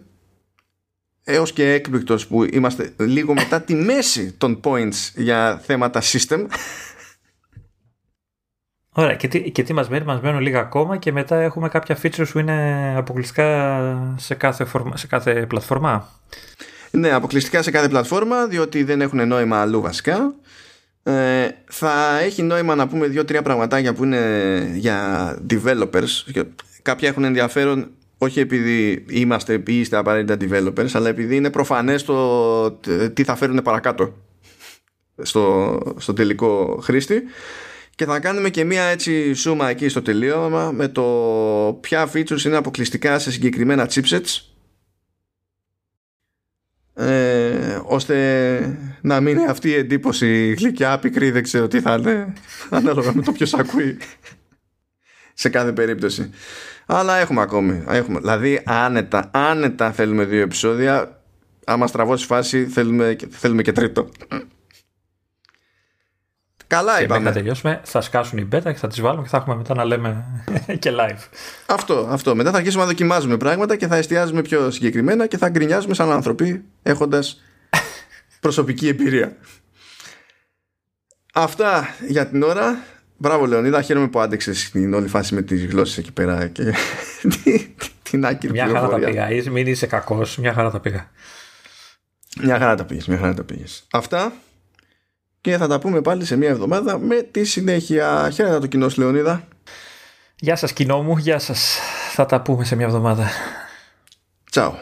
έως και έκπληκτος που είμαστε λίγο μετά τη μέση των points για θέματα system. Ωραία, και τι, και τι μας μένει, μας μένουν λίγα ακόμα και μετά έχουμε κάποια features που είναι αποκλειστικά σε κάθε, φορμα, σε κάθε πλατφόρμα. Ναι, αποκλειστικά σε κάθε πλατφόρμα, διότι δεν έχουν νόημα αλλού βασικά. Ε, θα έχει νόημα να πούμε δύο-τρία πραγματάκια που είναι για developers. Κάποια έχουν ενδιαφέρον όχι επειδή είμαστε ή είστε απαραίτητα developers, αλλά επειδή είναι προφανές το τι θα φέρουν παρακάτω στο, στο τελικό χρήστη. Και θα κάνουμε και μία έτσι σούμα εκεί στο τελείωμα με το ποια features είναι αποκλειστικά σε συγκεκριμένα chipsets ε, ώστε να μην είναι αυτή η εντύπωση γλυκιά, πικρή, δεν ξέρω τι θα είναι ανάλογα με το ποιος ακούει σε κάθε περίπτωση. Αλλά έχουμε ακόμη. Έχουμε. Δηλαδή, άνετα, άνετα θέλουμε δύο επεισόδια. Άμα στραβώσει φάση, θέλουμε, θέλουμε και τρίτο. Καλά και είπαμε. Και τελειώσουμε, θα σκάσουν οι beta και θα τις βάλουμε και θα έχουμε μετά να λέμε και live. Αυτό, αυτό. Μετά θα αρχίσουμε να δοκιμάζουμε πράγματα και θα εστιάζουμε πιο συγκεκριμένα και θα γκρινιάζουμε σαν άνθρωποι έχοντας προσωπική εμπειρία. Αυτά για την ώρα. Μπράβο Λεωνίδα, χαίρομαι που άντεξες την όλη φάση με τις γλώσσες εκεί πέρα και την άκρη Μια χαρά τα πήγα, μην είσαι κακός, μια χαρά τα πήγα. Μια χαρά τα πήγες, μια χαρά τα πήγες. Αυτά και θα τα πούμε πάλι σε μια εβδομάδα με τη συνέχεια. Χαίρετα το κοινό Λεωνίδα. Γεια σας κοινό μου, γεια σας. Θα τα πούμε σε μια εβδομάδα. Τσάου.